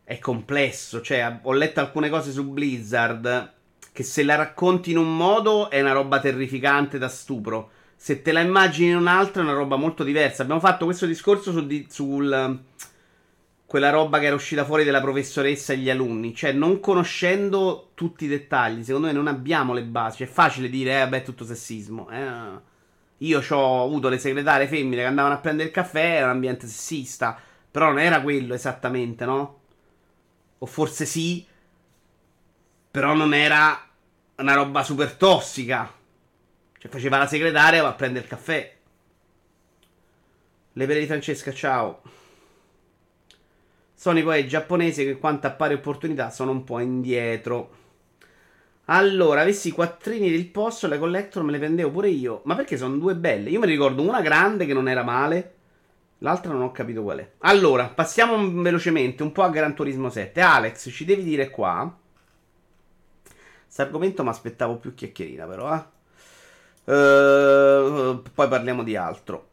è complesso, cioè ho letto alcune cose su Blizzard che se la racconti in un modo è una roba terrificante da stupro. Se te la immagini in un altro è una roba molto diversa. Abbiamo fatto questo discorso sul, sul quella roba che era uscita fuori della professoressa e gli alunni. Cioè, non conoscendo tutti i dettagli, secondo me non abbiamo le basi. Cioè, è facile dire, eh, vabbè, è tutto sessismo. Eh. Io ho avuto le segretarie femmine che andavano a prendere il caffè, era un ambiente sessista. Però non era quello esattamente, no? O forse sì, però non era una roba super tossica. Cioè, faceva la segretaria, va a prendere il caffè. Le pere di Francesca, ciao. Sony poi è giapponese che quanto a pari opportunità sono un po' indietro. Allora, avessi i quattrini del posto, le collector me le prendevo pure io. Ma perché sono due belle? Io mi ricordo una grande che non era male. L'altra non ho capito qual è. Allora, passiamo velocemente un po' a Gran Turismo 7. Alex, ci devi dire qua. Questo argomento mi aspettavo più chiacchierina, però, eh. Uh, poi parliamo di altro.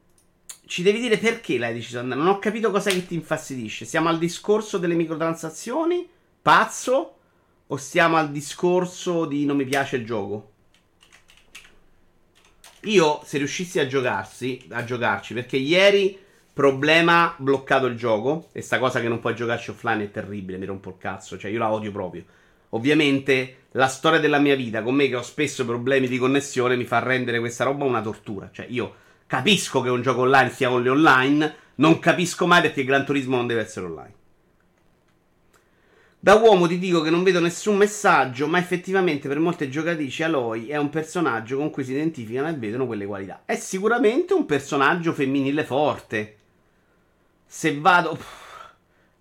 Ci devi dire perché l'hai deciso di andare. Non ho capito cosa che ti infastidisce. Siamo al discorso delle microtransazioni? Pazzo? O stiamo al discorso di non mi piace il gioco? Io, se riuscissi a giocarsi, a giocarci, perché ieri problema bloccato il gioco. E sta cosa che non puoi giocarci offline è terribile, mi rompo il cazzo. Cioè, io la odio proprio. Ovviamente, la storia della mia vita, con me che ho spesso problemi di connessione, mi fa rendere questa roba una tortura. Cioè, io capisco che un gioco online sia only online, non capisco mai perché Gran Turismo non deve essere online. Da uomo ti dico che non vedo nessun messaggio, ma effettivamente per molte giocatrici Aloy è un personaggio con cui si identificano e vedono quelle qualità. È sicuramente un personaggio femminile forte. Se vado...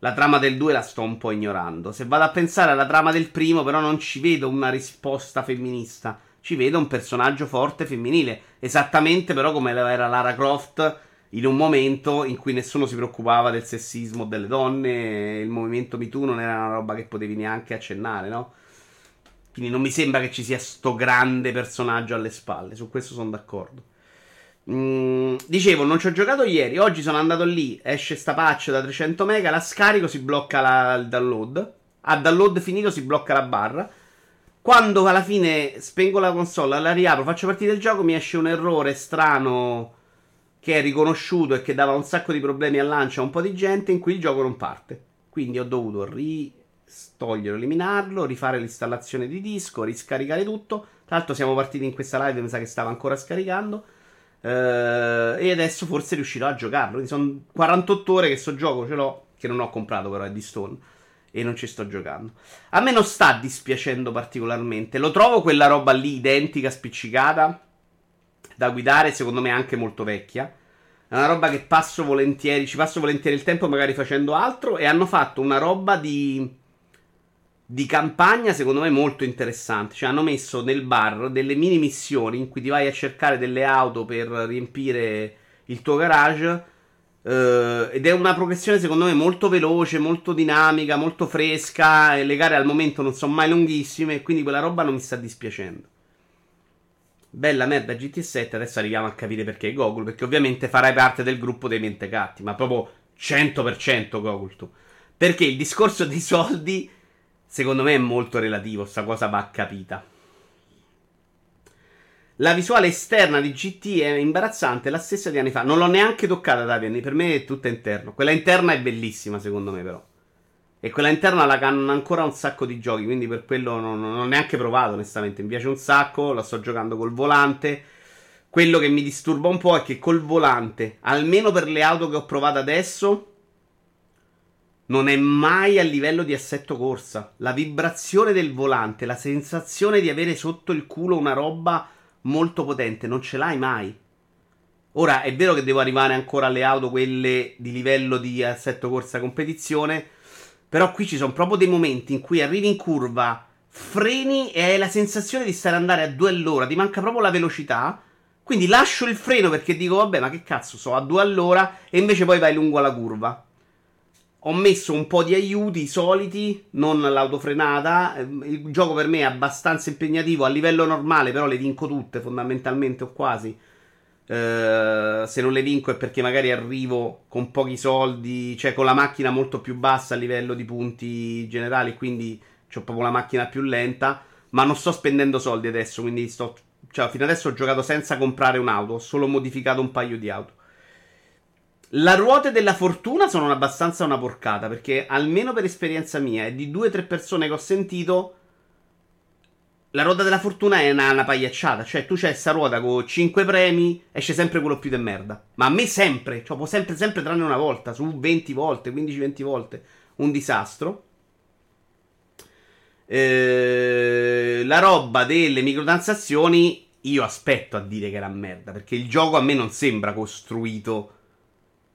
La trama del 2 la sto un po' ignorando. Se vado a pensare alla trama del primo, però non ci vedo una risposta femminista. Ci vedo un personaggio forte femminile. Esattamente però come era Lara Croft in un momento in cui nessuno si preoccupava del sessismo delle donne, il movimento MeToo non era una roba che potevi neanche accennare, no? Quindi non mi sembra che ci sia sto grande personaggio alle spalle, su questo sono d'accordo. Mm, dicevo, non ci ho giocato ieri, oggi sono andato lì, esce sta patch da 300 mega, la scarico, si blocca la, il download. A download finito si blocca la barra. Quando alla fine spengo la console, la riapro, faccio partire il gioco, mi esce un errore strano che è riconosciuto e che dava un sacco di problemi al lancio a un po' di gente in cui il gioco non parte. Quindi ho dovuto toglierlo, eliminarlo, rifare l'installazione di disco, riscaricare tutto. Tra l'altro siamo partiti in questa live, mi sa che stava ancora scaricando. Uh, e adesso forse riuscirò a giocarlo. Quindi sono 48 ore che sto gioco ce l'ho, che non ho comprato però è di Stone. E non ci sto giocando. A me non sta dispiacendo particolarmente. Lo trovo quella roba lì identica, spiccicata da guidare, secondo me anche molto vecchia. È una roba che passo volentieri, ci passo volentieri il tempo magari facendo altro e hanno fatto una roba di di campagna secondo me molto interessante. Cioè hanno messo nel bar delle mini missioni in cui ti vai a cercare delle auto per riempire il tuo garage. Uh, ed è una progressione secondo me molto veloce, molto dinamica, molto fresca. E le gare al momento non sono mai lunghissime. Quindi quella roba non mi sta dispiacendo. Bella merda GT7, adesso arriviamo a capire perché Gogol, perché ovviamente farai parte del gruppo dei mentecatti, ma proprio 100% Gogol tu. Perché il discorso dei soldi, secondo me, è molto relativo, sta cosa va capita. La visuale esterna di GT è imbarazzante, la stessa di anni fa. Non l'ho neanche toccata, Davian, per me è tutta interna. Quella interna è bellissima, secondo me, però. E quella interna la cannano ancora un sacco di giochi, quindi per quello non, non ho neanche provato, onestamente. Mi piace un sacco, la sto giocando col volante. Quello che mi disturba un po' è che col volante, almeno per le auto che ho provato adesso, non è mai a livello di assetto corsa. La vibrazione del volante, la sensazione di avere sotto il culo una roba molto potente, non ce l'hai mai. Ora è vero che devo arrivare ancora alle auto, quelle di livello di assetto corsa competizione però qui ci sono proprio dei momenti in cui arrivi in curva, freni e hai la sensazione di stare andare a due all'ora, ti manca proprio la velocità. Quindi lascio il freno perché dico, vabbè, ma che cazzo, so a due all'ora e invece poi vai lungo la curva. Ho messo un po' di aiuti soliti, non l'autofrenata. Il gioco per me è abbastanza impegnativo a livello normale, però le vinco tutte fondamentalmente o quasi. Uh, se non le vinco è perché magari arrivo con pochi soldi, cioè con la macchina molto più bassa a livello di punti generali, quindi ho proprio la macchina più lenta, ma non sto spendendo soldi adesso, quindi sto cioè fino adesso ho giocato senza comprare un'auto, ho solo modificato un paio di auto. La ruote della fortuna sono abbastanza una porcata, perché almeno per esperienza mia e di due o tre persone che ho sentito la ruota della fortuna è una, una pagliacciata. Cioè, tu c'hai sta ruota con 5 premi, esce sempre quello più di merda. Ma a me sempre, cioè, può sempre, sempre tranne una volta, su 20 volte, 15-20 volte. Un disastro. Eh, la roba delle microtransazioni, io aspetto a dire che era merda. Perché il gioco a me non sembra costruito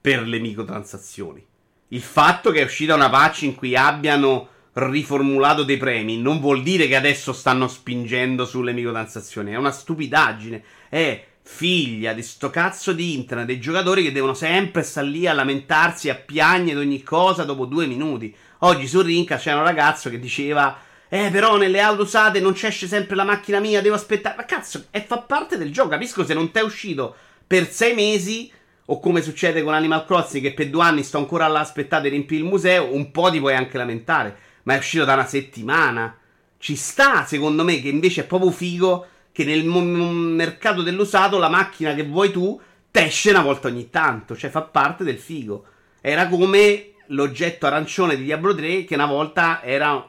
per le microtransazioni. Il fatto che è uscita una patch in cui abbiano riformulato dei premi non vuol dire che adesso stanno spingendo sulle microtransazioni. È una stupidaggine. È figlia di sto cazzo di internet dei giocatori che devono sempre stare lì a lamentarsi, a piagnere ogni cosa dopo due minuti. Oggi su Rinca c'era un ragazzo che diceva. Eh, però nelle auto usate non c'esce sempre la macchina mia, devo aspettare. Ma cazzo, e fa parte del gioco. Capisco se non ti è uscito per sei mesi. O come succede con Animal Crossing, che per due anni sto ancora là a aspettare di riempire il museo. Un po' ti puoi anche lamentare. Ma è uscito da una settimana. Ci sta, secondo me, che invece è proprio figo che nel mercato dell'usato la macchina che vuoi tu esce una volta ogni tanto. Cioè fa parte del figo. Era come l'oggetto arancione di Diablo 3 che una volta era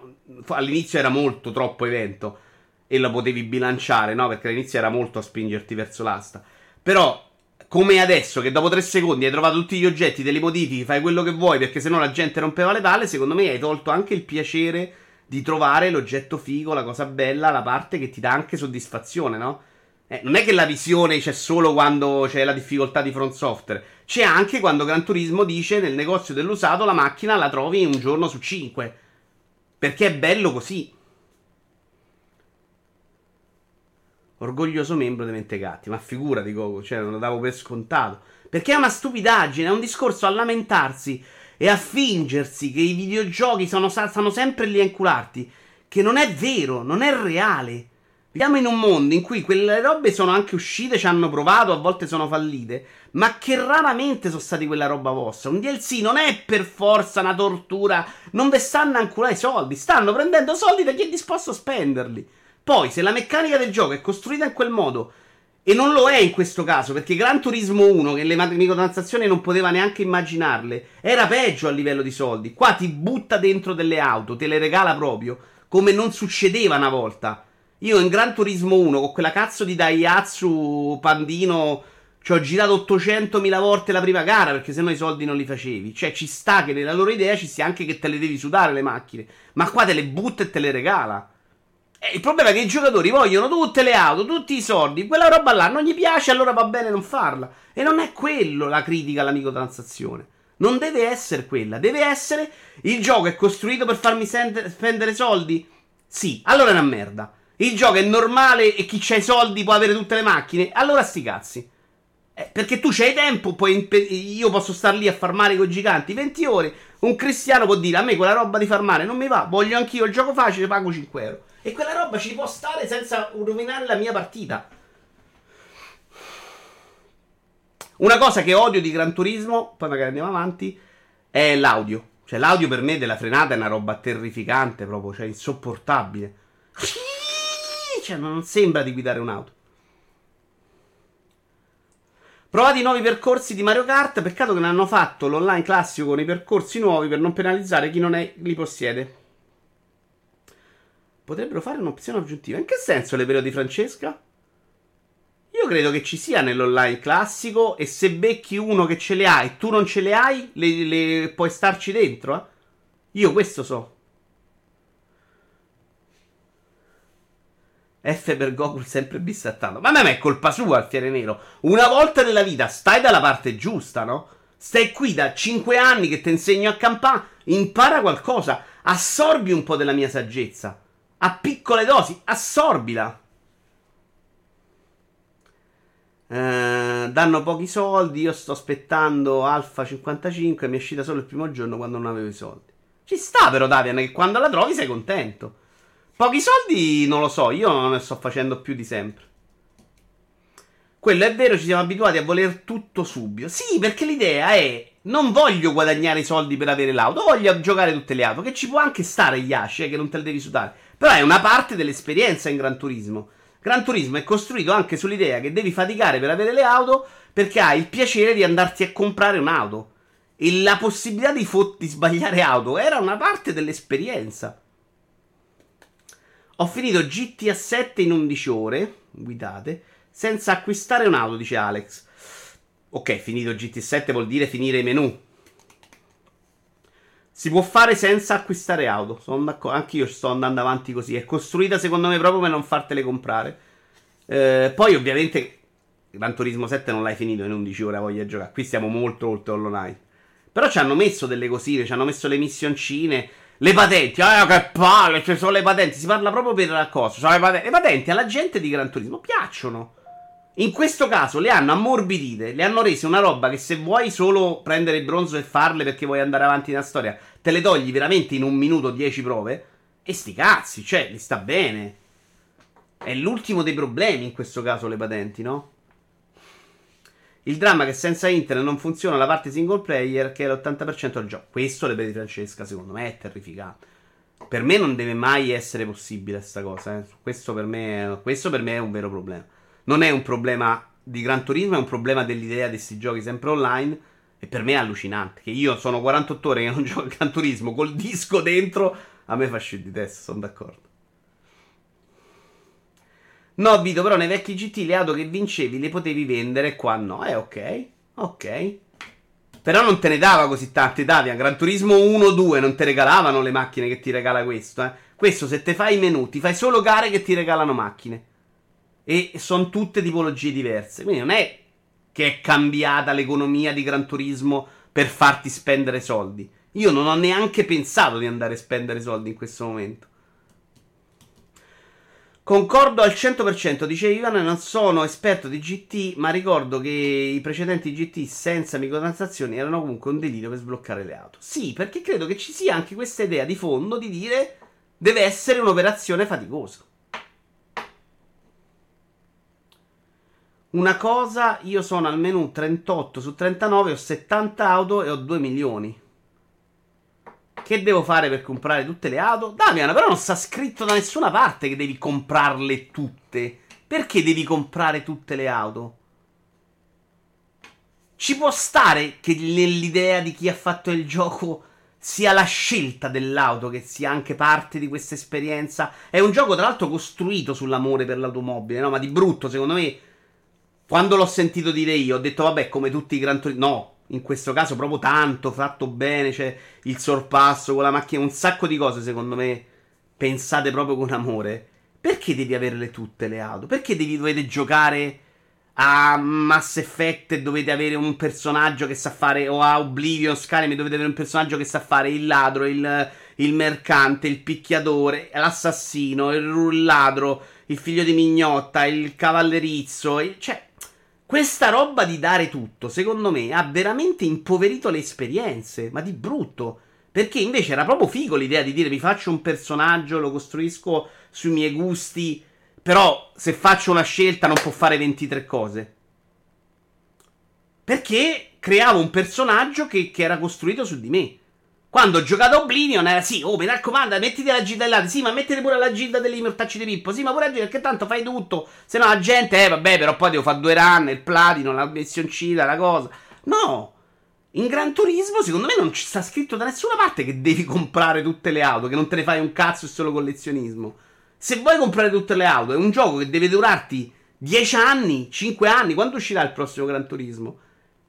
all'inizio era molto troppo evento e lo potevi bilanciare, no? Perché all'inizio era molto a spingerti verso l'asta. Però come adesso che dopo tre secondi hai trovato tutti gli oggetti, te li modifichi, fai quello che vuoi perché sennò la gente rompeva le palle, secondo me hai tolto anche il piacere di trovare l'oggetto figo, la cosa bella, la parte che ti dà anche soddisfazione, no? Eh, non è che la visione c'è solo quando c'è la difficoltà di front software, c'è anche quando Gran Turismo dice nel negozio dell'usato la macchina la trovi un giorno su cinque. Perché è bello così. Orgoglioso membro dei Mentecatti. Ma figurati, Gogo, cioè non lo davo per scontato. Perché è una stupidaggine, è un discorso a lamentarsi e a fingersi che i videogiochi sono, stanno sempre lì a incularti. Che non è vero, non è reale. Viviamo in un mondo in cui quelle robe sono anche uscite, ci hanno provato, a volte sono fallite, ma che raramente sono stati quella roba vostra. Un DLC non è per forza una tortura, non vi stanno ancora i soldi, stanno prendendo soldi da chi è disposto a spenderli. Poi, se la meccanica del gioco è costruita in quel modo, e non lo è in questo caso, perché Gran Turismo 1, che le microtransazioni non poteva neanche immaginarle, era peggio a livello di soldi. Qua ti butta dentro delle auto, te le regala proprio, come non succedeva una volta. Io in Gran Turismo 1 con quella cazzo di Daihatsu Pandino ci ho girato 800.000 volte la prima gara perché sennò i soldi non li facevi. Cioè ci sta che nella loro idea ci sia anche che te le devi sudare le macchine. Ma qua te le butta e te le regala. E il problema è che i giocatori vogliono tutte le auto, tutti i soldi. Quella roba là non gli piace, allora va bene non farla. E non è quello la critica alla microtransazione. Non deve essere quella. Deve essere il gioco è costruito per farmi spendere soldi? Sì, allora è una merda. Il gioco è normale e chi c'ha i soldi può avere tutte le macchine. Allora sti cazzi. Eh, perché tu c'hai tempo, puoi, io posso star lì a farmare con i giganti 20 ore. Un cristiano può dire a me quella roba di farmare non mi va, voglio anch'io il gioco facile, pago 5 euro. E quella roba ci può stare senza rovinare la mia partita. Una cosa che odio di Gran Turismo, poi magari andiamo avanti, è l'audio. Cioè l'audio per me della frenata è una roba terrificante proprio, cioè insopportabile. Cioè, non sembra di guidare un'auto. Provate i nuovi percorsi di Mario Kart. Peccato che non hanno fatto l'online classico con i percorsi nuovi per non penalizzare chi non è, li possiede. Potrebbero fare un'opzione aggiuntiva. In che senso le di Francesca? Io credo che ci sia nell'online classico e se becchi uno che ce le ha e tu non ce le hai, le, le puoi starci dentro. Eh? Io questo so. F per Goku sempre bissattato. Ma a me è colpa sua, Alfiere Nero. Una volta nella vita stai dalla parte giusta, no? Stai qui da 5 anni che ti insegno a campare, impara qualcosa, assorbi un po' della mia saggezza. A piccole dosi, assorbila. Eh, danno pochi soldi, io sto aspettando Alfa 55, mi è uscita solo il primo giorno quando non avevo i soldi. Ci sta però Davian che quando la trovi sei contento. Pochi soldi non lo so, io non ne sto facendo più di sempre. Quello è vero, ci siamo abituati a voler tutto subito. Sì, perché l'idea è non voglio guadagnare i soldi per avere l'auto, voglio giocare tutte le auto, che ci può anche stare Yashi, eh, che non te le devi sudare. Però è una parte dell'esperienza in Gran Turismo. Gran Turismo è costruito anche sull'idea che devi faticare per avere le auto perché hai il piacere di andarti a comprare un'auto. E la possibilità di, fot- di sbagliare auto era una parte dell'esperienza. Ho finito GTA 7 in 11 ore, guidate, senza acquistare un'auto, dice Alex. Ok, finito GTA 7 vuol dire finire i menu. Si può fare senza acquistare auto. Sono d'accordo. Anche io sto andando avanti così. È costruita secondo me proprio per non fartele comprare. Eh, poi, ovviamente, Gran Turismo 7 non l'hai finito in 11 ore. Voglia giocare. Qui stiamo molto oltre online. Però ci hanno messo delle cosine. Ci hanno messo le missioncine. Le patenti, ah che palle, cioè sono le patenti, si parla proprio per la cosa. Sono le, patenti. le patenti alla gente di Gran Turismo piacciono. In questo caso le hanno ammorbidite, le hanno rese una roba che se vuoi solo prendere il bronzo e farle perché vuoi andare avanti nella storia, te le togli veramente in un minuto 10 prove. E sti cazzi, cioè, gli sta bene. È l'ultimo dei problemi in questo caso le patenti, no? Il dramma è che senza internet non funziona la parte single player che è l'80% del gioco. Questo le vedi Francesca, secondo me, è terrificante. Per me non deve mai essere possibile questa cosa. Eh. Questo, per me, questo per me è un vero problema. Non è un problema di Gran Turismo, è un problema dell'idea di questi giochi sempre online. E per me è allucinante. Che io sono 48 ore che non gioco a Gran Turismo col disco dentro. A me fa scendere di testa, sono d'accordo. No, Vito, però nei vecchi GT le auto che vincevi le potevi vendere, qua no. Eh, ok. Ok. Però non te ne dava così tante, davi a Gran Turismo 1-2, non ti regalavano le macchine che ti regala questo, eh. Questo se te fai i menu, ti fai solo gare che ti regalano macchine. E sono tutte tipologie diverse. Quindi non è che è cambiata l'economia di Gran Turismo per farti spendere soldi. Io non ho neanche pensato di andare a spendere soldi in questo momento. Concordo al 100%, dice Ivan, non sono esperto di GT, ma ricordo che i precedenti GT senza microtransazioni erano comunque un delirio per sbloccare le auto. Sì, perché credo che ci sia anche questa idea di fondo di dire deve essere un'operazione faticosa. Una cosa, io sono al menu 38 su 39, ho 70 auto e ho 2 milioni. Che devo fare per comprare tutte le auto? Damian, però non sta scritto da nessuna parte che devi comprarle tutte. Perché devi comprare tutte le auto? Ci può stare che nell'idea di chi ha fatto il gioco sia la scelta dell'auto che sia anche parte di questa esperienza. È un gioco, tra l'altro, costruito sull'amore per l'automobile, no? Ma di brutto, secondo me. Quando l'ho sentito dire io, ho detto, vabbè, come tutti i Gran Turismo. No, in questo caso proprio tanto, fatto bene, c'è il sorpasso con la macchina, un sacco di cose secondo me pensate proprio con amore. Perché devi averle tutte le auto? Perché devi, dovete giocare a Mass Effect e dovete avere un personaggio che sa fare, o a Oblivion, Skyrim dovete avere un personaggio che sa fare il ladro, il, il mercante, il picchiatore, l'assassino, il ladro, il figlio di mignotta, il cavallerizzo, il, cioè questa roba di dare tutto, secondo me, ha veramente impoverito le esperienze, ma di brutto. Perché invece era proprio figo l'idea di dire vi faccio un personaggio, lo costruisco sui miei gusti, però se faccio una scelta non può fare 23 cose. Perché creavo un personaggio che, che era costruito su di me. Quando ho giocato Oblivion era sì, oh mi raccomando, mettiti la gilda là, sì, ma mettiti pure la gilda degli mortacci di Pippo, sì, ma pure la gilda, perché tanto fai tutto, se no la gente, eh vabbè, però poi devo fare due run, il platino, la missioncina, la cosa. No, in Gran Turismo secondo me non ci sta scritto da nessuna parte che devi comprare tutte le auto, che non te ne fai un cazzo, è solo collezionismo. Se vuoi comprare tutte le auto, è un gioco che deve durarti 10 anni, 5 anni, quando uscirà il prossimo Gran Turismo?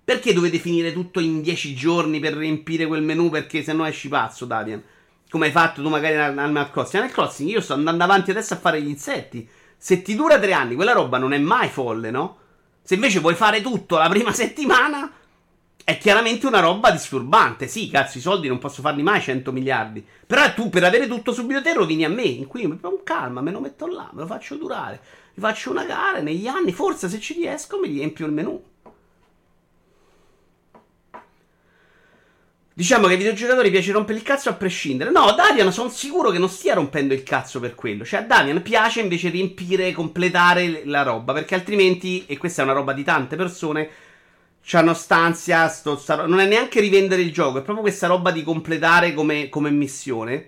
Perché dovete finire tutto in 10 giorni per riempire quel menu? Perché se no esci pazzo, Davian. Come hai fatto tu magari al Animal Crossing? Animal Crossing io sto andando avanti adesso a fare gli insetti. Se ti dura 3 anni, quella roba non è mai folle, no? Se invece vuoi fare tutto la prima settimana, è chiaramente una roba disturbante. Sì, cazzo, i soldi non posso farli mai 100 miliardi. Però tu per avere tutto subito te rovini a me. In cui con calma, me lo metto là, me lo faccio durare. Mi faccio una gara negli anni. Forse se ci riesco mi riempio il menu. Diciamo che ai videogiocatori piace rompere il cazzo a prescindere. No, Darian sono sicuro che non stia rompendo il cazzo per quello. Cioè, a Darian piace invece riempire, completare la roba. Perché altrimenti, e questa è una roba di tante persone, c'hanno stanzia. Sto, sta, non è neanche rivendere il gioco, è proprio questa roba di completare come, come missione.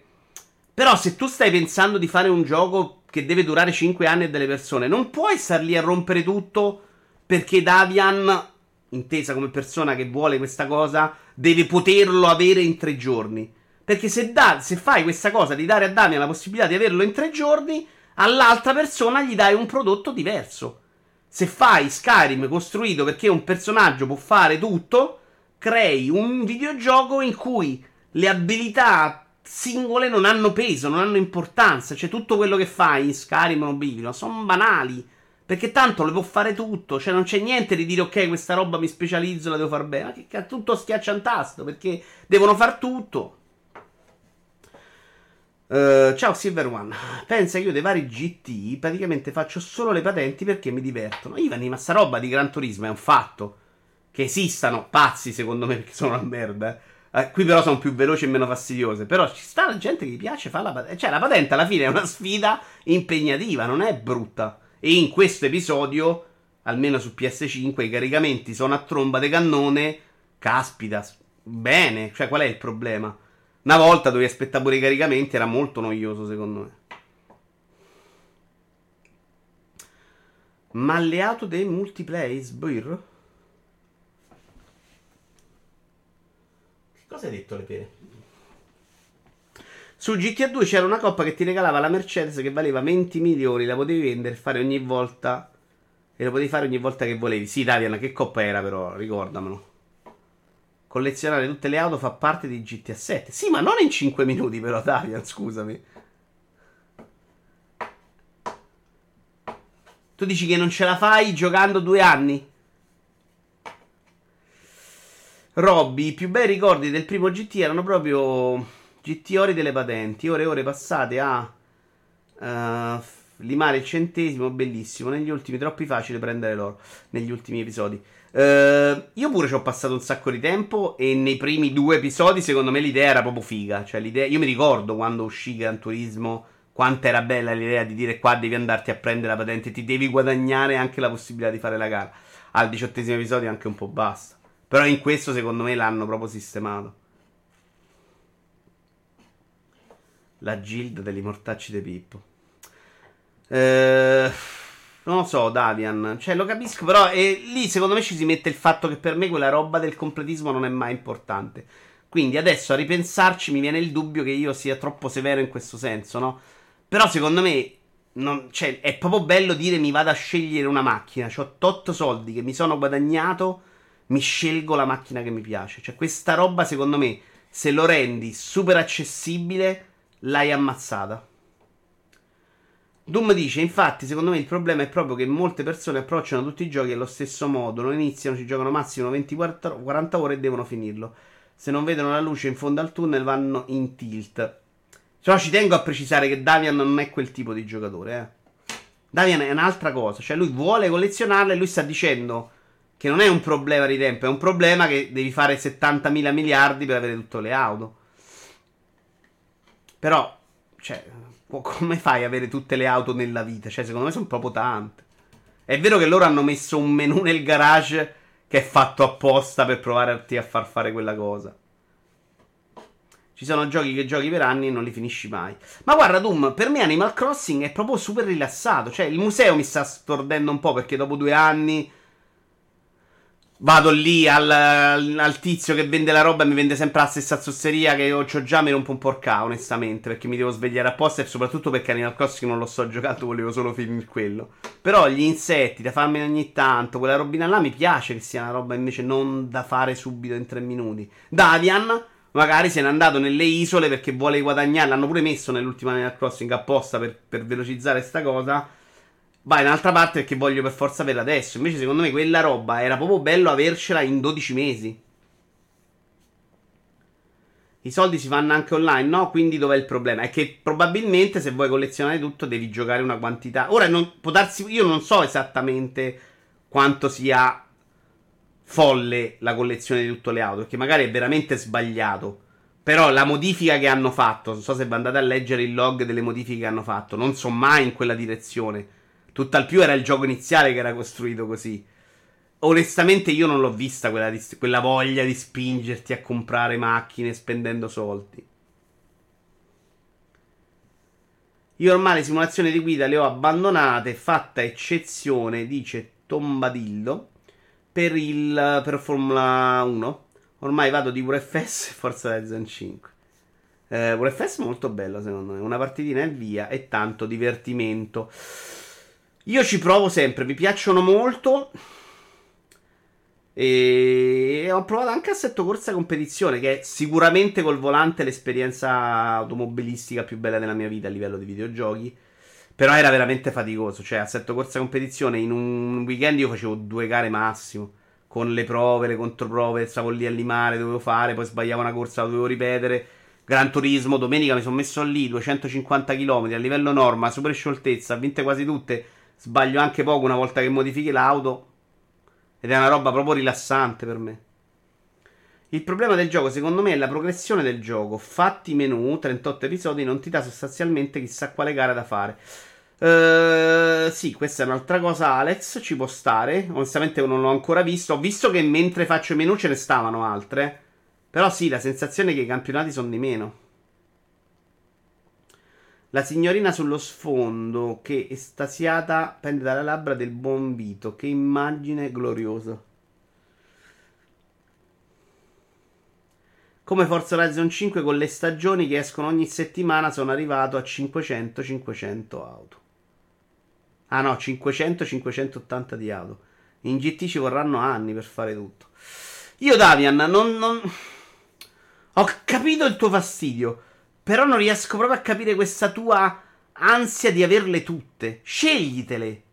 Però, se tu stai pensando di fare un gioco che deve durare 5 anni e delle persone, non puoi star lì a rompere tutto perché Davian, intesa come persona che vuole questa cosa deve poterlo avere in tre giorni. Perché se, da, se fai questa cosa di dare a Damian la possibilità di averlo in tre giorni, all'altra persona gli dai un prodotto diverso. Se fai Skyrim costruito perché un personaggio può fare tutto, crei un videogioco in cui le abilità singole non hanno peso, non hanno importanza. Cioè, tutto quello che fai in Skyrim o Oblivion sono banali. Perché tanto lo può fare tutto. Cioè, non c'è niente di dire, ok, questa roba mi specializzo, la devo fare bene. Ma che cazzo, tutto schiaccia un tasto. Perché devono far tutto. Uh, ciao Silver One. Pensa che io dei vari GT praticamente faccio solo le patenti perché mi divertono. Ivani, ma sta roba di Gran Turismo è un fatto. Che esistano pazzi, secondo me, perché sono una merda. Eh, qui però sono più veloci e meno fastidiose. Però ci sta la gente che gli piace fare la patente. Cioè, la patente alla fine è una sfida impegnativa, non è brutta. E in questo episodio, almeno su PS5, i caricamenti sono a tromba di cannone. Caspita, bene. Cioè, qual è il problema? Una volta dovevi aspettare pure i caricamenti, era molto noioso secondo me. Ma le auto dei multiplayer, sbirro? Che cosa hai detto le pere? Su GTA 2 c'era una coppa che ti regalava la Mercedes che valeva 20 milioni, la potevi vendere e fare ogni volta. E lo potevi fare ogni volta che volevi. Sì, Davian, che coppa era però? Ricordamelo. Collezionare tutte le auto fa parte di GTA 7. Sì, ma non in 5 minuti però, Davian, scusami. Tu dici che non ce la fai giocando due anni? Robby, i più bei ricordi del primo GT erano proprio GT ori delle patenti, ore e ore passate a uh, limare il centesimo, bellissimo. Negli ultimi, troppi facile prendere l'oro. Negli ultimi episodi. Uh, io pure ci ho passato un sacco di tempo e nei primi due episodi secondo me l'idea era proprio figa. Cioè l'idea, io mi ricordo quando uscì Gran Turismo quanto era bella l'idea di dire qua devi andarti a prendere la patente, ti devi guadagnare anche la possibilità di fare la gara. Al diciottesimo episodio anche un po' basta. Però in questo secondo me l'hanno proprio sistemato. La gilda degli mortacci di Pippo. Eh, non lo so, Davian. Cioè, lo capisco, però e lì secondo me ci si mette il fatto che per me quella roba del completismo non è mai importante. Quindi adesso a ripensarci mi viene il dubbio che io sia troppo severo in questo senso, no? Però secondo me non, cioè, è proprio bello dire mi vado a scegliere una macchina. Ho tot soldi che mi sono guadagnato, mi scelgo la macchina che mi piace. Cioè, questa roba, secondo me, se lo rendi super accessibile, l'hai ammazzata. Doom dice: Infatti, secondo me il problema è proprio che molte persone approcciano tutti i giochi allo stesso modo. Non iniziano, ci giocano massimo 20-40 ore e devono finirlo. Se non vedono la luce in fondo al tunnel, vanno in tilt. Però ci tengo a precisare che Davian non è quel tipo di giocatore. Eh. Davian è un'altra cosa. Cioè, lui vuole collezionarle e lui sta dicendo che non è un problema di tempo, è un problema che devi fare 70.000 miliardi per avere tutte le auto. Però, cioè, come fai ad avere tutte le auto nella vita? Cioè, secondo me sono proprio tante. È vero che loro hanno messo un menu nel garage che è fatto apposta per provarti a far fare quella cosa. Ci sono giochi che giochi per anni e non li finisci mai. Ma guarda, Doom, per me Animal Crossing è proprio super rilassato. Cioè, il museo mi sta stordendo un po' perché dopo due anni vado lì al, al, tizio che vende la roba e mi vende sempre la stessa zozzeria che io ho già, mi rompo un porca, onestamente, perché mi devo svegliare apposta e soprattutto perché Animal Crossing non lo sto giocando, volevo solo finire quello. Però gli insetti, da farmene ogni tanto, quella robina là mi piace che sia una roba invece non da fare subito in tre minuti. Davian magari se n'è andato nelle isole perché vuole guadagnare. L'hanno pure messo nell'ultima Animal Crossing apposta per, per velocizzare sta cosa. Vai in un'altra parte perché voglio per forza averla adesso. Invece, secondo me, quella roba era proprio bello avercela in 12 mesi. I soldi si fanno anche online, no? Quindi dov'è il problema? È che probabilmente se vuoi collezionare tutto devi giocare una quantità. Ora non, può darsi, io non so esattamente quanto sia folle la collezione di tutte le auto, perché magari è veramente sbagliato. Però la modifica che hanno fatto, non so se andate a leggere il log delle modifiche che hanno fatto, non sono mai in quella direzione. Tutt'al più era il gioco iniziale che era costruito così. Onestamente io non l'ho vista quella, di, quella voglia di spingerti a comprare macchine spendendo soldi. Io ormai le simulazioni di guida le ho abbandonate, fatta eccezione, dice Tombadillo per, il, per Formula 1. Ormai vado di VFS e Forza Horizon 5. Eh, VFS molto bello secondo me. Una partitina e via e tanto divertimento. Io ci provo sempre, mi piacciono molto. E ho provato anche assetto corsa competizione, che è sicuramente col volante l'esperienza automobilistica più bella della mia vita a livello di videogiochi. Però era veramente faticoso. Cioè, assetto corsa competizione in un weekend io facevo due gare massimo. Con le prove, le controprove, stavo lì a limare, dovevo fare, poi sbagliavo una corsa, la dovevo ripetere. Gran Turismo, domenica mi sono messo lì 250 km a livello norma, super scioltezza, vinte quasi tutte. Sbaglio anche poco una volta che modifichi l'auto. Ed è una roba proprio rilassante per me. Il problema del gioco, secondo me, è la progressione del gioco. Fatti menu, 38 episodi, non ti dà sostanzialmente chissà quale gara da fare. Uh, sì, questa è un'altra cosa, Alex. Ci può stare. Onestamente, non l'ho ancora visto. Ho visto che mentre faccio i menu ce ne stavano altre. Però, sì, la sensazione è che i campionati sono di meno. La signorina sullo sfondo, che estasiata pende dalle labbra del buon Vito. Che immagine gloriosa. Come Forza Horizon 5 con le stagioni che escono ogni settimana sono arrivato a 500-500 auto. Ah no, 500-580 di auto. In GT ci vorranno anni per fare tutto. Io, Davian, non, non... Ho capito il tuo fastidio. Però non riesco proprio a capire questa tua ansia di averle tutte. Sceglitele.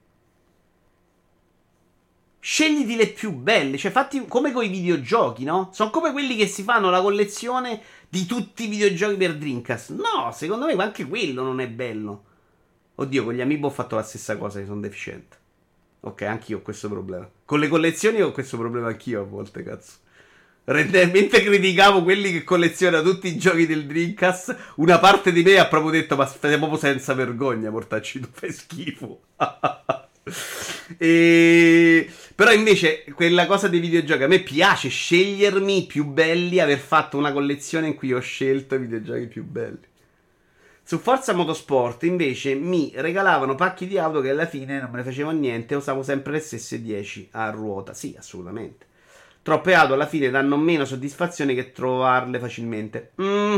Scegliti le più belle, cioè fatti come con i videogiochi, no? Sono come quelli che si fanno la collezione di tutti i videogiochi per Dreamcast. No, secondo me anche quello non è bello. Oddio, con gli amiibo ho fatto la stessa cosa, che sono deficiente. Ok, anch'io ho questo problema. Con le collezioni ho questo problema anch'io a volte, cazzo. Mentre criticavo quelli che collezionano tutti i giochi del Dreamcast, una parte di me ha proprio detto: Ma stai proprio senza vergogna, portacci, tu fai schifo. e... Però invece quella cosa dei videogiochi a me piace scegliermi i più belli, aver fatto una collezione in cui ho scelto i videogiochi più belli. Su Forza Motorsport invece mi regalavano pacchi di auto che alla fine non me ne facevano niente, usavo sempre le stesse 10 a ruota. Sì, assolutamente. Troppe auto alla fine danno meno soddisfazione che trovarle facilmente. Mm.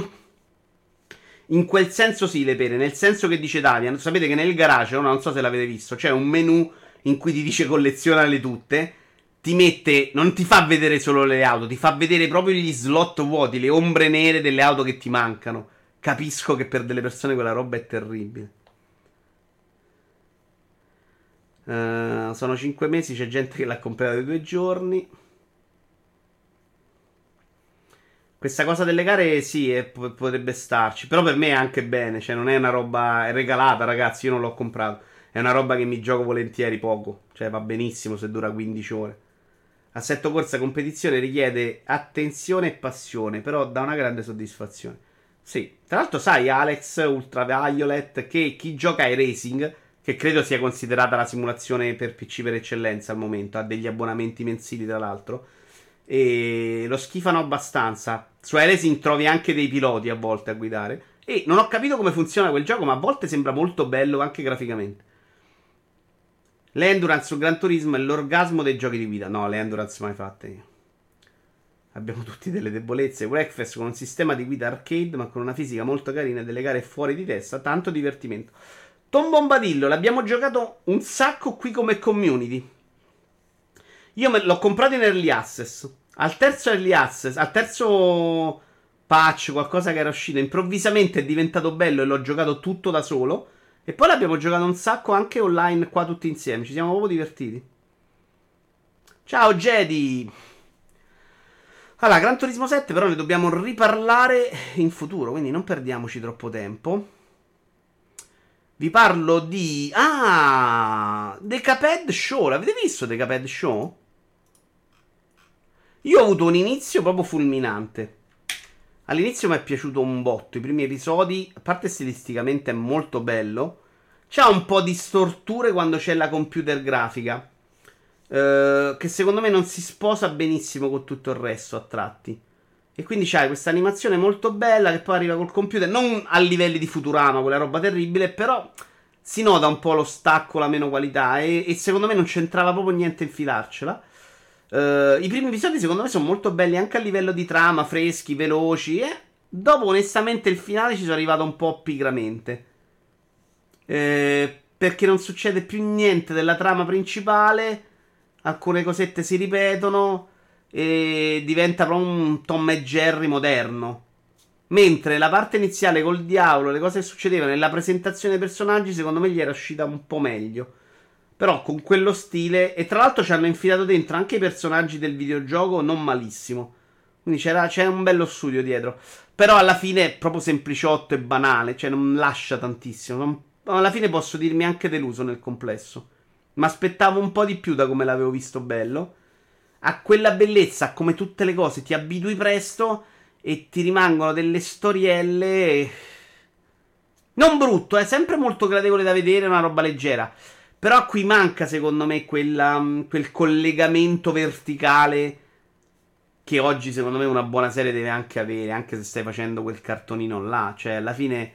In quel senso sì, le pere, nel senso che dice Davian, sapete che nel garage, non so se l'avete visto, c'è un menu in cui ti dice collezionale tutte, ti mette, non ti fa vedere solo le auto, ti fa vedere proprio gli slot vuoti, le ombre nere delle auto che ti mancano. Capisco che per delle persone quella roba è terribile. Uh, sono 5 mesi, c'è gente che l'ha comprata due giorni. Questa cosa delle gare sì, è, potrebbe starci. Però per me è anche bene. Cioè, non è una roba. È regalata, ragazzi. Io non l'ho comprato. È una roba che mi gioco volentieri poco. Cioè, va benissimo se dura 15 ore. Assetto corsa competizione richiede attenzione e passione, però dà una grande soddisfazione. Sì, tra l'altro sai Alex Ultraviolet che chi gioca ai racing, che credo sia considerata la simulazione per PC per eccellenza al momento, ha degli abbonamenti mensili tra l'altro, e lo schifano abbastanza. Su iRacing trovi anche dei piloti a volte a guidare. E non ho capito come funziona quel gioco, ma a volte sembra molto bello anche graficamente. L'endurance su Gran Turismo è l'orgasmo dei giochi di guida. No, le endurance mai fatte Abbiamo tutti delle debolezze. Wreckfest con un sistema di guida arcade, ma con una fisica molto carina e delle gare fuori di testa. Tanto divertimento. Tom Bombadillo, l'abbiamo giocato un sacco qui come community. Io me l'ho comprato in early access. Al terzo early access, al terzo patch, qualcosa che era uscito, improvvisamente è diventato bello e l'ho giocato tutto da solo. E poi l'abbiamo giocato un sacco anche online qua tutti insieme. Ci siamo proprio divertiti. Ciao Jedi. Allora, Gran Turismo 7 però ne dobbiamo riparlare in futuro, quindi non perdiamoci troppo tempo. Vi parlo di... Ah! The Caped Show. L'avete visto The Caped Show? Io ho avuto un inizio proprio fulminante. All'inizio mi è piaciuto un botto. I primi episodi, a parte stilisticamente, è molto bello. C'ha un po' di storture quando c'è la computer grafica. Eh, che secondo me non si sposa benissimo con tutto il resto a tratti. E quindi c'hai questa animazione molto bella che poi arriva col computer, non a livelli di Futurama, quella roba terribile, però si nota un po' lo stacco, la meno qualità. E, e secondo me non c'entrava proprio niente infilarcela. Uh, I primi episodi, secondo me, sono molto belli anche a livello di trama, freschi, veloci. E dopo, onestamente, il finale ci sono arrivato un po' pigramente. Eh, perché non succede più niente della trama principale. Alcune cosette si ripetono. E diventa proprio un Tom e Jerry moderno. Mentre la parte iniziale col diavolo, le cose che succedevano nella presentazione dei personaggi, secondo me gli era uscita un po' meglio. Però con quello stile. E tra l'altro ci hanno infilato dentro anche i personaggi del videogioco non malissimo. Quindi c'è un bello studio dietro. Però alla fine è proprio sempliciotto e banale. Cioè non lascia tantissimo. Non, alla fine posso dirmi anche deluso nel complesso. Ma aspettavo un po' di più da come l'avevo visto bello. a quella bellezza, come tutte le cose, ti abitui presto e ti rimangono delle storielle. Non brutto, è sempre molto gradevole da vedere, una roba leggera. Però qui manca, secondo me, quella, mm, quel collegamento verticale che oggi, secondo me, una buona serie deve anche avere, anche se stai facendo quel cartonino là. Cioè, alla fine,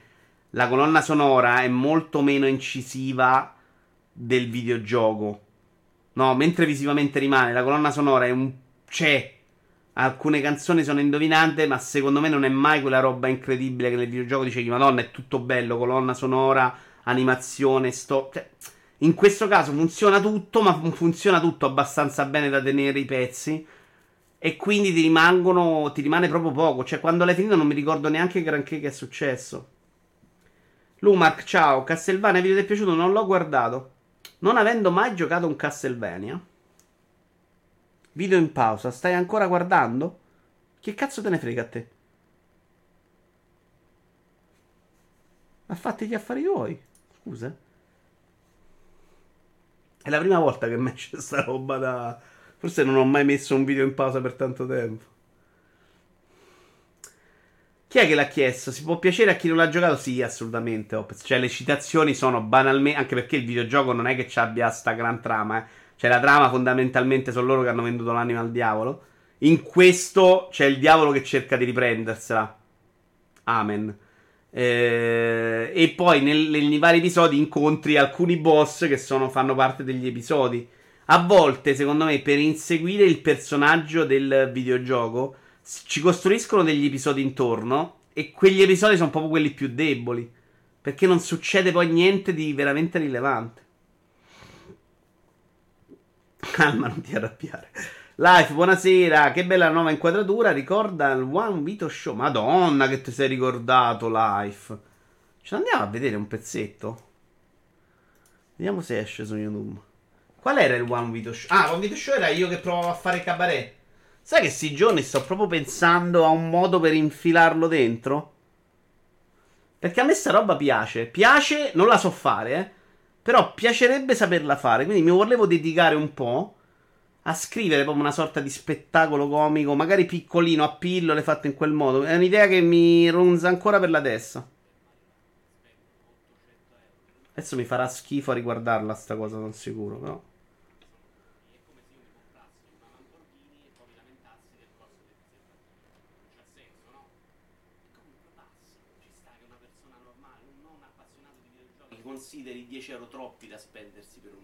la colonna sonora è molto meno incisiva del videogioco. No, mentre visivamente rimane, la colonna sonora è un... c'è. Alcune canzoni sono indovinate, ma secondo me non è mai quella roba incredibile che nel videogioco dicevi, madonna, è tutto bello, colonna sonora, animazione, sto... Cioè, in questo caso funziona tutto, ma funziona tutto abbastanza bene da tenere i pezzi. E quindi ti rimangono. Ti rimane proprio poco. Cioè, quando l'hai finito non mi ricordo neanche granché che è successo. Lumark, ciao. Castlevania, video ti è piaciuto? Non l'ho guardato. Non avendo mai giocato un Castlevania. Video in pausa. Stai ancora guardando? Che cazzo te ne frega a te? Ma fatti gli affari tuoi. Scusa. È la prima volta che mi esce sta roba da. Forse non ho mai messo un video in pausa per tanto tempo. Chi è che l'ha chiesto? Si può piacere a chi non l'ha giocato? Sì, assolutamente. Opez. Cioè, le citazioni sono banalmente. Anche perché il videogioco non è che ci abbia sta gran trama. Eh. Cioè, la trama fondamentalmente sono loro che hanno venduto l'anima al diavolo. In questo c'è il diavolo che cerca di riprendersela. Amen. Eh, e poi nel, nei vari episodi incontri alcuni boss che sono, fanno parte degli episodi. A volte, secondo me, per inseguire il personaggio del videogioco, ci costruiscono degli episodi intorno. E quegli episodi sono proprio quelli più deboli. Perché non succede poi niente di veramente rilevante. Calma, non ti arrabbiare. Life, buonasera, che bella nuova inquadratura. Ricorda il One Vito Show. Madonna, che ti sei ricordato, Life. Ci andiamo a vedere un pezzetto. Vediamo se esce su YouTube. Qual era il One Vito Show? Ah, One Vito Show era io che provavo a fare cabaret. Sai che sti giorni sto proprio pensando a un modo per infilarlo dentro? Perché a me sta roba piace. Piace, non la so fare, eh. Però piacerebbe saperla fare. Quindi mi volevo dedicare un po' a scrivere proprio una sorta di spettacolo comico, magari piccolino, a pillole, fatto in quel modo. È un'idea che mi ronza ancora per la testa. Adesso mi farà schifo a riguardarla sta cosa, non sicuro, però. consideri 10 euro troppi da spendersi per un.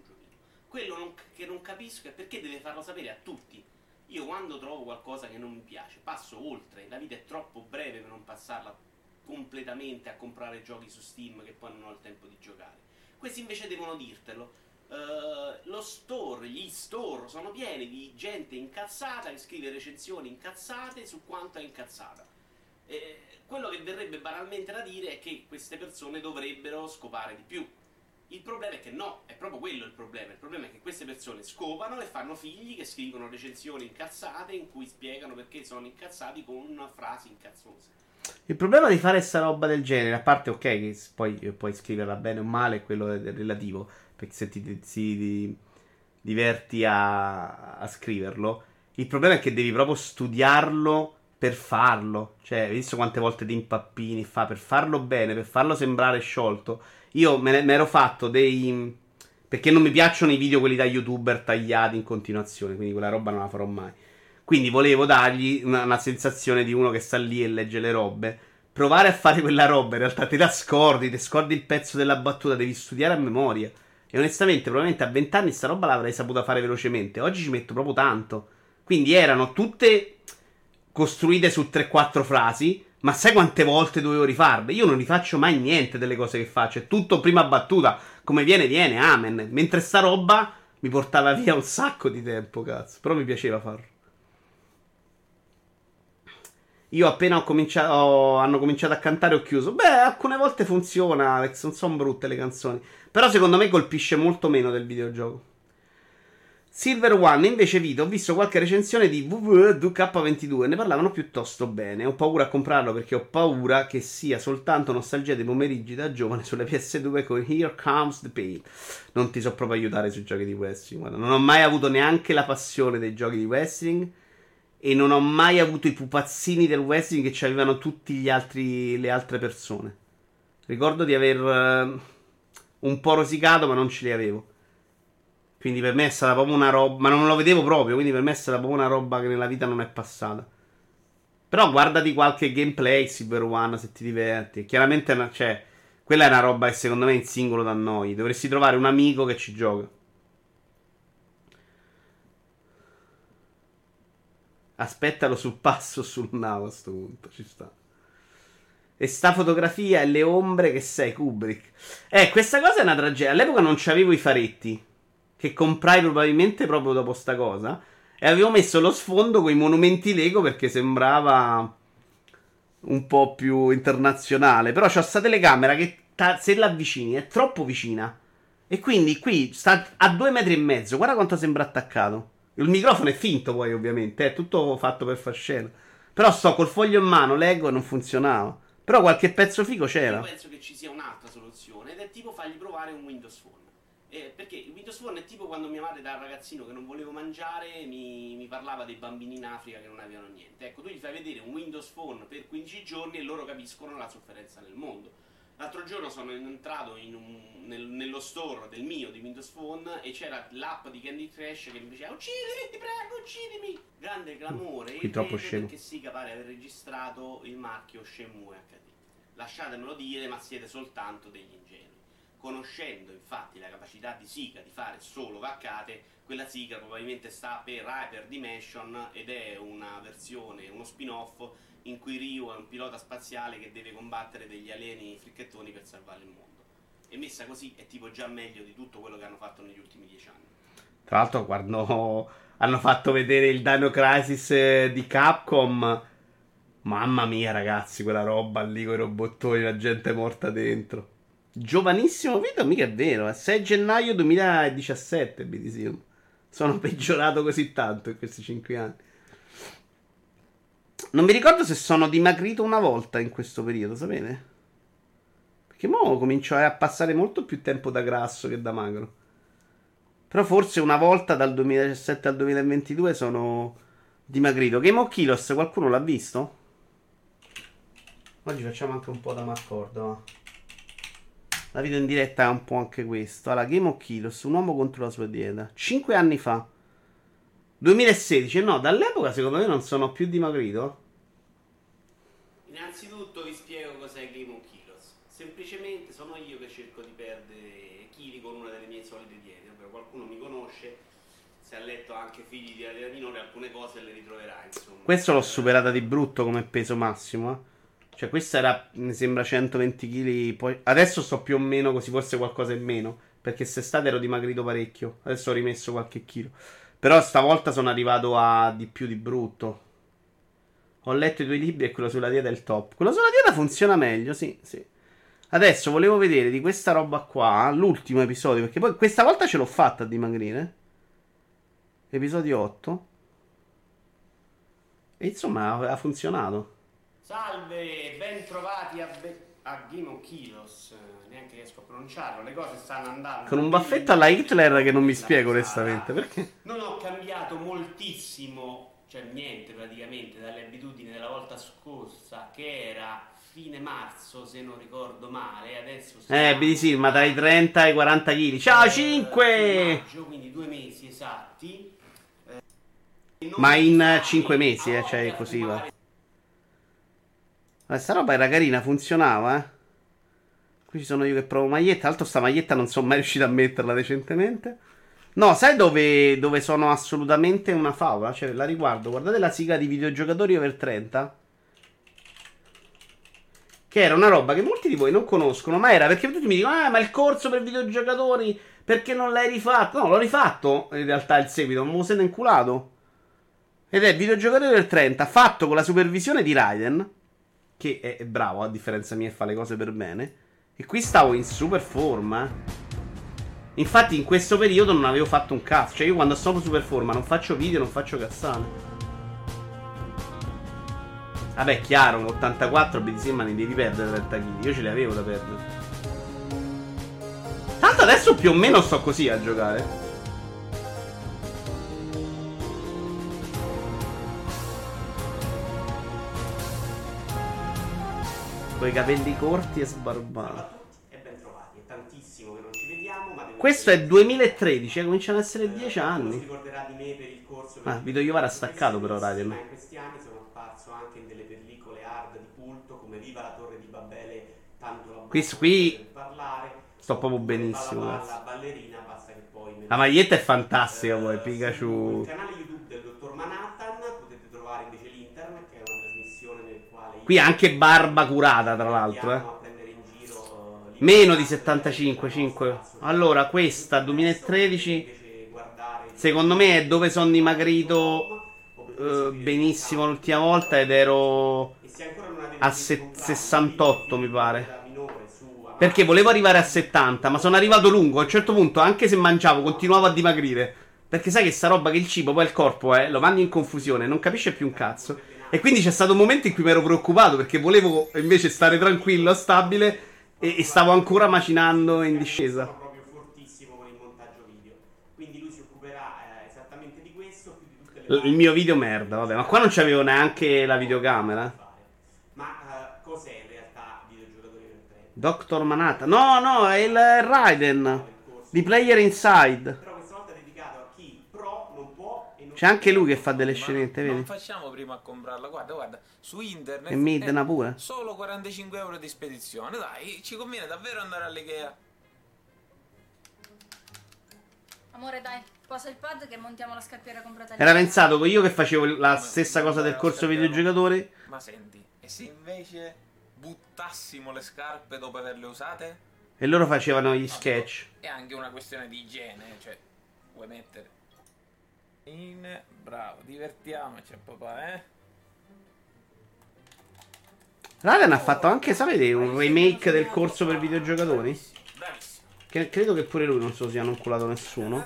Quello non, che non capisco è perché deve farlo sapere a tutti. Io quando trovo qualcosa che non mi piace, passo oltre. La vita è troppo breve per non passarla completamente a comprare giochi su Steam che poi non ho il tempo di giocare. Questi invece devono dirtelo. Uh, lo store, gli store sono pieni di gente incazzata che scrive recensioni incazzate su quanto è incazzata. Eh, quello che verrebbe banalmente da dire è che queste persone dovrebbero scopare di più. Il problema è che no, è proprio quello il problema. Il problema è che queste persone scopano e fanno figli che scrivono recensioni incazzate in cui spiegano perché sono incazzati con una frase incazzosa. Il problema di fare sta roba del genere, a parte ok, che poi puoi scriverla bene o male, è quello relativo, perché se ti, ti, ti diverti a, a scriverlo, il problema è che devi proprio studiarlo per farlo. Cioè, hai visto quante volte ti impappini fa per farlo bene, per farlo sembrare sciolto io me ne ero fatto dei. Perché non mi piacciono i video quelli da youtuber tagliati in continuazione, quindi quella roba non la farò mai. Quindi volevo dargli una, una sensazione di uno che sta lì e legge le robe. Provare a fare quella roba, in realtà te la scordi, ti scordi il pezzo della battuta, devi studiare a memoria. E onestamente, probabilmente a 20 anni sta roba l'avrei saputa fare velocemente. Oggi ci metto proprio tanto. Quindi erano tutte costruite su 3-4 frasi ma sai quante volte dovevo rifarle? Io non rifaccio mai niente delle cose che faccio. È tutto prima battuta. Come viene, viene. Amen. Mentre sta roba mi portava via un sacco di tempo, cazzo. Però mi piaceva farlo. Io appena ho cominciato, ho, hanno cominciato a cantare ho chiuso. Beh, alcune volte funziona, Non sono brutte le canzoni. Però secondo me colpisce molto meno del videogioco. Silver One, invece, Vito, ho visto qualche recensione di WW2K22 ne parlavano piuttosto bene. Ho paura a comprarlo perché ho paura che sia soltanto nostalgia dei pomeriggi da giovane sulle PS2 con Here Comes the Pain. Non ti so proprio aiutare sui giochi di wrestling. Guarda, non ho mai avuto neanche la passione dei giochi di wrestling e non ho mai avuto i pupazzini del wrestling che ci avevano tutte le altre persone. Ricordo di aver uh, un po' rosicato, ma non ce li avevo. Quindi per me è stata proprio una roba. Ma non lo vedevo proprio. Quindi per me è stata proprio una roba che nella vita non è passata. Però guardati qualche gameplay Silver One se ti diverti. Chiaramente, cioè, quella è una roba che secondo me in singolo da noi. Dovresti trovare un amico che ci gioca. Aspettalo sul passo sul navo a questo punto. Ci sta. E sta fotografia e le ombre che sei, Kubrick. Eh, questa cosa è una tragedia. All'epoca non c'avevo i faretti che comprai probabilmente proprio dopo sta cosa. E avevo messo lo sfondo con i monumenti Lego perché sembrava un po' più internazionale. Però c'ho sta telecamera che ta- se la avvicini è troppo vicina. E quindi qui sta a due metri e mezzo. Guarda quanto sembra attaccato. Il microfono è finto poi ovviamente, è tutto fatto per far scena. Però sto col foglio in mano, leggo e non funzionava. Però qualche pezzo figo c'era. Io penso che ci sia un'altra soluzione ed è tipo fargli provare un Windows Phone. Eh, perché il Windows Phone è tipo quando mia madre da ragazzino che non volevo mangiare mi, mi, parlava dei bambini in Africa che non avevano niente. Ecco, tu gli fai vedere un Windows Phone per 15 giorni e loro capiscono la sofferenza nel mondo. L'altro giorno sono entrato in un, nel, nello store del mio di Windows Phone e c'era l'app di Candy Crash che mi diceva uccidimi, ti prego, uccidimi. Grande clamore. Qui troppo scemo. Perché Sika pare aver registrato il marchio Shenmue HD. Lasciatemelo dire, ma siete soltanto degli ingenui. Conoscendo infatti la capacità di Sika di fare solo vaccate, quella sigla probabilmente sta per Hyper Dimension ed è una versione, uno spin-off in cui Ryu è un pilota spaziale che deve combattere degli alieni fricchettoni per salvare il mondo. E messa così è tipo già meglio di tutto quello che hanno fatto negli ultimi dieci anni. Tra l'altro quando hanno fatto vedere il Dino Crisis eh, di Capcom, mamma mia ragazzi, quella roba lì con i robottoni, la gente morta dentro. Giovanissimo video, mica è vero. È 6 gennaio 2017 BTC. Sono peggiorato così tanto in questi 5 anni. Non mi ricordo se sono dimagrito una volta in questo periodo, sapete? Perché mo comincio a passare molto più tempo da grasso che da magro. Però forse una volta dal 2017 al 2022 sono dimagrito. Game of Kilos, qualcuno l'ha visto? Oggi facciamo anche un po' da maccordo. La video in diretta è un po' anche questo. Allora, Game of Kilos, un uomo contro la sua dieta. 5 anni fa. 2016, no, dall'epoca secondo me non sono più dimagrito. Innanzitutto vi spiego cos'è Game of Kilos. Semplicemente sono io che cerco di perdere chili con una delle mie solite diete. Ovvero qualcuno mi conosce, se ha letto anche figli di Adriana Minore, alcune cose le ritroverà, insomma. Questo l'ho superata di brutto come peso massimo, eh. Cioè, questa era, mi sembra, 120 kg. Poi, adesso sto più o meno così, forse qualcosa in meno. Perché quest'estate ero dimagrito parecchio. Adesso ho rimesso qualche chilo. Però stavolta sono arrivato a di più di brutto. Ho letto i tuoi libri e quello sulla dieta è il top. Quello sulla dieta funziona meglio, sì, sì. Adesso volevo vedere di questa roba qua, l'ultimo episodio, perché poi questa volta ce l'ho fatta a dimagrire. Episodio 8. E insomma, ha funzionato. Salve, ben trovati a, Be- a Game of Kilos. Neanche riesco a pronunciarlo, le cose stanno andando. Con un baffetto alla Hitler che non mi spiego onestamente perché. Non ho cambiato moltissimo, cioè niente praticamente, dalle abitudini della volta scorsa, che era fine marzo, se non ricordo male. Adesso Eh, BDC, ma dai 30 ai 40 kg. Ciao, 5! Maggio, quindi due mesi esatti. Eh, ma in 5 mesi, eh, cioè così va. Questa roba era carina, funzionava, eh. Qui ci sono io che provo maglietta. Tra l'altro sta maglietta non sono mai riuscito a metterla decentemente. No, sai dove, dove sono assolutamente una favola? Cioè, la riguardo. Guardate la sigla di videogiocatori over 30. Che era una roba che molti di voi non conoscono, ma era perché tutti mi dicono, ah, ma il corso per videogiocatori, perché non l'hai rifatto? No, l'ho rifatto, in realtà, il seguito, non me lo siete inculato. Ed è videogiocatori over 30, fatto con la supervisione di Raiden che è, bravo, a differenza mia, e fa le cose per bene. E qui stavo in super forma. Infatti in questo periodo non avevo fatto un cazzo. Cioè io quando sto super forma non faccio video, non faccio cazzate. Vabbè, chiaro, un 84 BTC ma ne devi perdere 30 kg. Io ce li avevo da perdere. Tanto adesso più o meno sto così a giocare. Con i capelli corti e sbarbati. E ben trovati, è tantissimo che non ci vediamo, ma Questo è 2013, eh, cominciano ad essere 10 Si anni. ricorderà di me per il corso Ah, Vito Iovara ha staccato però Raiden. Ma in questi anni sono apparso anche in delle pellicole hard di culto come Viva la Torre di Babele, tanto la Qui- qui per parlare. sto proprio benissimo. Balla ballerina, basta che poi La maglietta è fantastica Eh, poi, Sul Pikachu. canale YouTube del dottor Manhattan potete trovare invece l'internet, che è una trasmissione nel quale io Qui anche barba curata, tra l'altro, eh. Meno di libri, 75, 5. spazio, Allora, questa 2013, invece guardare il- secondo me è dove sono dimagrito eh, benissimo l'ultima volta ed ero a se- comprare 68 un mi pare. Perché volevo arrivare a 70, ma sono arrivato lungo. A un certo punto, anche se mangiavo, continuavo a dimagrire. Perché sai che sta roba che il cibo, poi il corpo, eh, lo mandi in confusione, non capisce più un cazzo. E quindi c'è stato un momento in cui mi ero preoccupato perché volevo invece stare tranquillo, stabile e, e stavo ancora macinando in discesa. Proprio fortissimo con il montaggio video. Quindi lui si occuperà eh, esattamente di questo, più di tutte le L- Il mio video merda, vabbè, ma qua non c'avevo neanche la videocamera. Ma eh, cos'è in realtà videogiocatori per? Dr. Manata. No, no, è il Raiden. Di Player Inside. Però questa volta è dedicato a chi pro non può e non C'è anche lui che fa delle Ma scenette, Non vedi? facciamo prima a comprarla. Guarda, guarda, su internet E mid è na pure. solo 45 euro di spedizione. Dai, ci conviene davvero andare all'Ikea. Amore, dai, posa il pad che montiamo la scappiera comprata lì. Era pensato io che facevo la stessa cosa del corso videogiocatori. Ma senti, e se invece buttassimo le scarpe dopo averle usate? E loro facevano gli sketch. È anche una questione di igiene, cioè, vuoi mettere? In, bravo, divertiamoci papà, eh? Raiden ha fatto anche, sapete, un remake del corso per videogiocatori? Che credo che pure lui non se lo sia culato nessuno.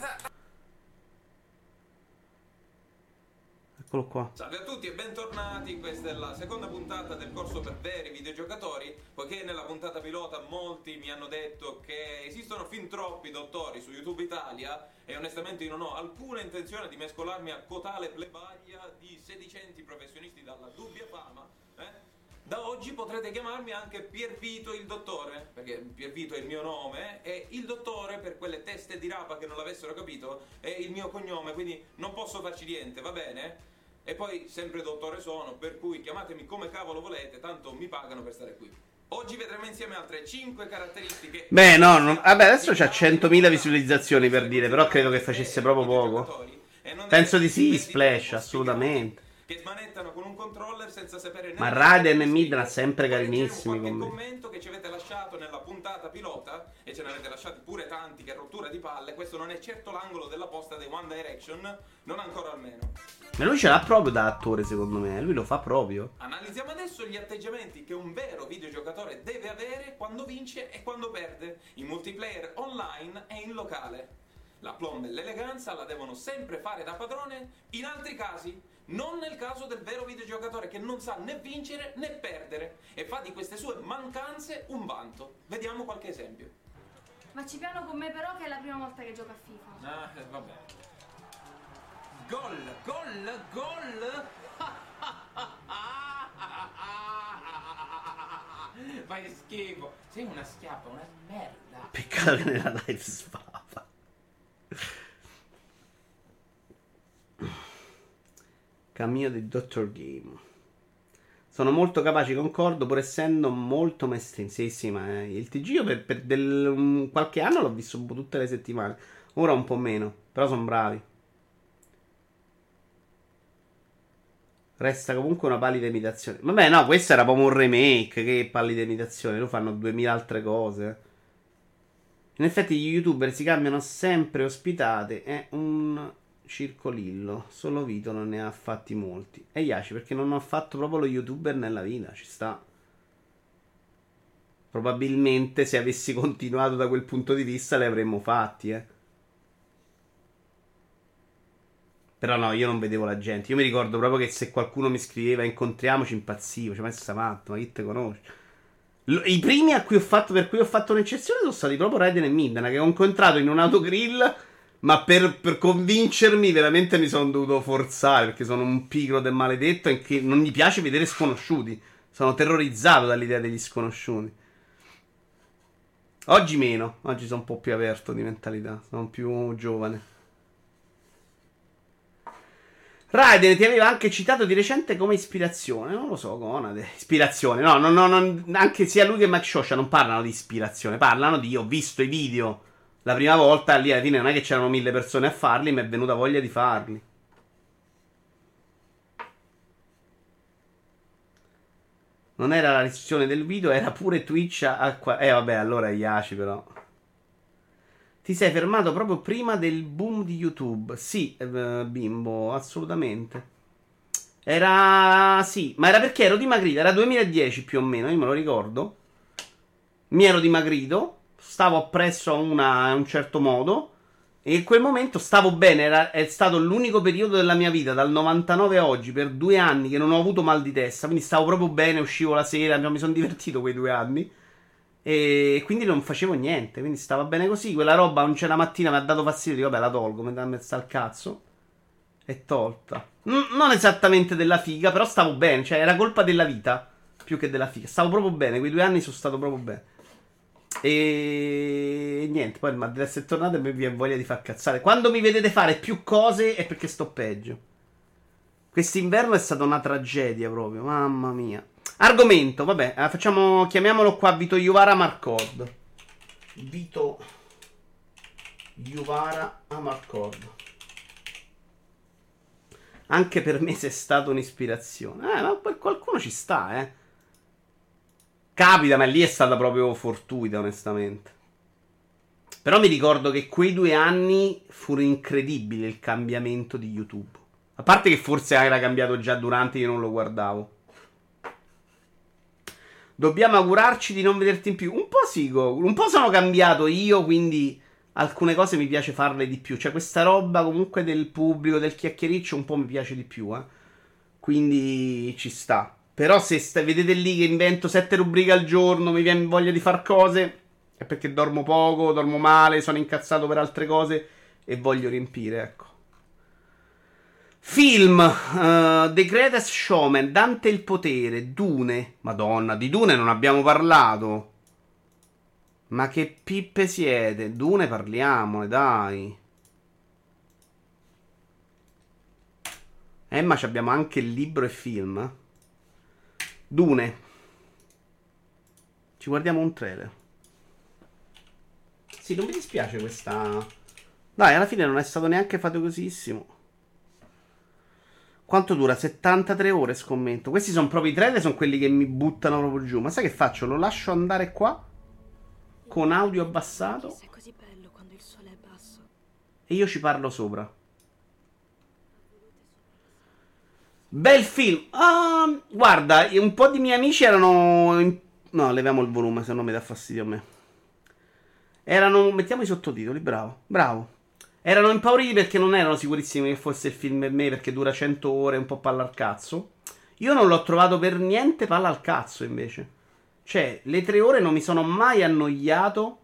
Eccolo qua. Salve a tutti e bentornati, questa è la seconda puntata del corso per veri videogiocatori, poiché nella puntata pilota molti mi hanno detto che esistono fin troppi dottori su YouTube Italia e onestamente io non ho alcuna intenzione di mescolarmi a cotale plebaglia di sedicenti professionisti dalla dubbia fama. eh. Da oggi potrete chiamarmi anche Piervito il dottore, perché Piervito è il mio nome e il dottore per quelle teste di rapa che non l'avessero capito è il mio cognome, quindi non posso farci niente, va bene? E poi sempre dottore sono, per cui chiamatemi come cavolo volete, tanto mi pagano per stare qui. Oggi vedremo insieme altre 5 caratteristiche. Beh, no, non- vabbè, adesso c'ha 100.000 visualizzazioni per dire, però credo che facesse proprio poco. Penso di sì, Splash, assolutamente. Che smanettano con un controller senza sapere Ma Raiden e Midna sempre carinissimi con me. commento che ci avete lasciato nella puntata pilota e ce ne avete lasciati pure tanti che rottura di palle. Questo non è certo l'angolo della posta dei One Direction, non ancora almeno. Ma lui ce l'ha proprio da attore, secondo me. Lui lo fa proprio. Analizziamo adesso gli atteggiamenti che un vero videogiocatore deve avere quando vince e quando perde, in multiplayer online e in locale. La plomba e l'eleganza la devono sempre fare da padrone, in altri casi non nel caso del vero videogiocatore che non sa né vincere né perdere e fa di queste sue mancanze un vanto. Vediamo qualche esempio. Ma ci piano con me però che è la prima volta che gioco a FIFA. Ah, eh, vabbè. Gol, gol, gol! Fai schifo! Sei una schiappa, una merda! Peccato che nella live sfava. Cammino di Dr. Game. Sono molto capaci, concordo, pur essendo molto mainstream. Sì, sì, ma eh, il TG io per, per del- un- qualche anno l'ho visto tutte le settimane. Ora un po' meno, però sono bravi. Resta comunque una pallida imitazione. Vabbè, no, questo era proprio un remake. Che pallida imitazione. Lo fanno 2000 altre cose. In effetti gli youtuber si cambiano sempre ospitate. È un circolillo. Solo Vito non ne ha fatti molti. E Yaci perché non ho fatto proprio lo youtuber nella vita. Ci sta. Probabilmente se avessi continuato da quel punto di vista li avremmo fatti, eh. Però no, io non vedevo la gente. Io mi ricordo proprio che se qualcuno mi scriveva incontriamoci impazzivo. Cioè, ma sta matto, ma chi te conosce? I primi a cui ho fatto, per cui ho fatto un'eccezione sono stati proprio Raiden e Midna, che ho incontrato in un autogrill. Ma per, per convincermi, veramente mi sono dovuto forzare. Perché sono un pigro del maledetto e che non gli piace vedere sconosciuti. Sono terrorizzato dall'idea degli sconosciuti. Oggi meno, oggi sono un po' più aperto di mentalità, sono più giovane. Raiden ti aveva anche citato di recente come ispirazione. Non lo so, Conade. Ispirazione. No, no, no, no anche sia lui che Mike Shosha non parlano di ispirazione. Parlano di ho visto i video la prima volta. Lì alla fine non è che c'erano mille persone a farli, mi è venuta voglia di farli. Non era la recensione del video, era pure Twitch a... qua- eh vabbè, allora è Yaci però. Ti sei fermato proprio prima del boom di YouTube. Sì, eh, bimbo, assolutamente. Era... sì, ma era perché ero dimagrito, era 2010 più o meno, io me lo ricordo. Mi ero dimagrito, stavo appresso a una, a un certo modo. E in quel momento stavo bene, era, è stato l'unico periodo della mia vita, dal 99 a oggi, per due anni che non ho avuto mal di testa, quindi stavo proprio bene, uscivo la sera, mi sono divertito quei due anni. E quindi non facevo niente, quindi stava bene così. Quella roba non c'è la mattina mi ha dato fastidio. Dico, vabbè, la tolgo, mi dà mezzo al cazzo. È tolta. N- non esattamente della figa, però stavo bene. Cioè, era colpa della vita più che della figa. Stavo proprio bene. Quei due anni sono stato proprio bene. E niente, poi il Madrid è tornato e mi viene voglia di far cazzare. Quando mi vedete fare più cose è perché sto peggio. Quest'inverno è stata una tragedia proprio, mamma mia. Argomento, vabbè, eh, facciamo, chiamiamolo qua Vito Juvara Marcord. Vito Juvara Amarcord. Anche per me sei stata un'ispirazione. Eh, ma per qualcuno ci sta, eh. Capita, ma lì è stata proprio fortuita, onestamente. Però mi ricordo che quei due anni furono incredibili il cambiamento di YouTube. A parte che forse era cambiato già durante, io non lo guardavo. Dobbiamo augurarci di non vederti in più. Un po' sì. Un po' sono cambiato io, quindi alcune cose mi piace farle di più. Cioè, questa roba comunque del pubblico, del chiacchiericcio, un po' mi piace di più, eh. Quindi ci sta. Però se st- vedete lì che invento sette rubriche al giorno, mi viene voglia di far cose, è perché dormo poco, dormo male, sono incazzato per altre cose e voglio riempire, ecco. Film uh, The Greatest Showman, Dante il potere, Dune. Madonna, di Dune non abbiamo parlato. Ma che pippe siete? Dune parliamone, dai. Eh, ma abbiamo anche il libro e film. Dune. Ci guardiamo un trailer. Sì, non mi dispiace questa. Dai, alla fine non è stato neanche faticosissimo. Quanto dura? 73 ore, scommetto. Questi sono proprio i trailer, sono quelli che mi buttano proprio giù. Ma sai che faccio? Lo lascio andare qua con audio abbassato. È così bello quando il sole è basso. E io ci parlo sopra. Bel film. Ah, guarda, un po' di miei amici erano. In... No, leviamo il volume, se no mi dà fastidio a me. Erano. Mettiamo i sottotitoli, bravo. Bravo. Erano impauriti perché non erano sicurissimi che fosse il film per me perché dura 100 ore, un po' palla al cazzo. Io non l'ho trovato per niente palla al cazzo invece. Cioè, le tre ore non mi sono mai annoiato.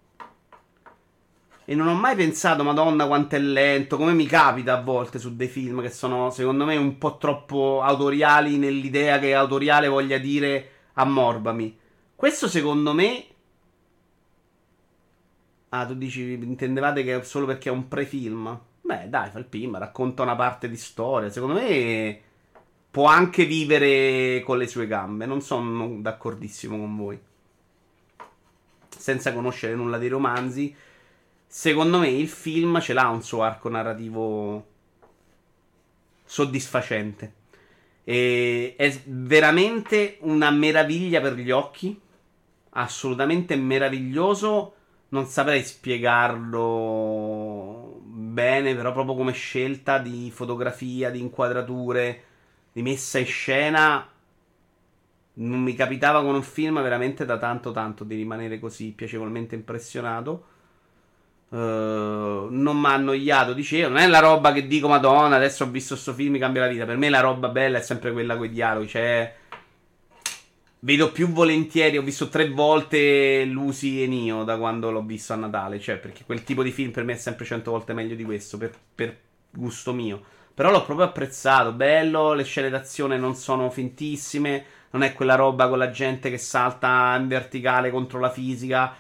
E non ho mai pensato, madonna, quanto è lento. Come mi capita a volte su dei film che sono, secondo me, un po' troppo autoriali nell'idea che autoriale voglia dire ammorbami. Questo, secondo me, Ah, tu dici, intendevate che è solo perché è un pre-film? Beh, dai, fa il film, racconta una parte di storia. Secondo me può anche vivere con le sue gambe. Non sono d'accordissimo con voi. Senza conoscere nulla dei romanzi, secondo me il film ce l'ha un suo arco narrativo soddisfacente. E è veramente una meraviglia per gli occhi. Assolutamente meraviglioso non saprei spiegarlo bene, però proprio come scelta di fotografia, di inquadrature, di messa in scena Non mi capitava con un film veramente da tanto tanto di rimanere così piacevolmente impressionato. Uh, non mi ha annoiato, dicevo. Non è la roba che dico, Madonna, adesso ho visto questo film, mi cambia la vita. Per me la roba bella è sempre quella con i dialoghi. Cioè, vedo più volentieri. Ho visto tre volte Lucy e Nio da quando l'ho visto a Natale. Cioè, perché quel tipo di film per me è sempre cento volte meglio di questo. Per, per gusto mio. Però l'ho proprio apprezzato. Bello, le scene d'azione non sono fintissime. Non è quella roba con la gente che salta in verticale contro la fisica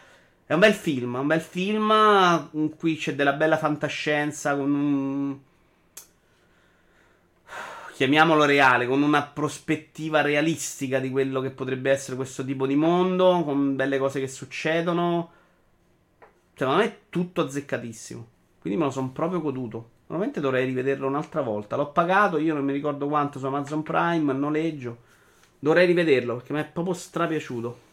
è un bel film, un bel film cui c'è della bella fantascienza con un... chiamiamolo reale, con una prospettiva realistica di quello che potrebbe essere questo tipo di mondo, con belle cose che succedono. Secondo me è tutto azzeccatissimo. Quindi me lo sono proprio goduto. Normalmente dovrei rivederlo un'altra volta. L'ho pagato, io non mi ricordo quanto su Amazon Prime, noleggio. Dovrei rivederlo perché mi è proprio strapiaciuto.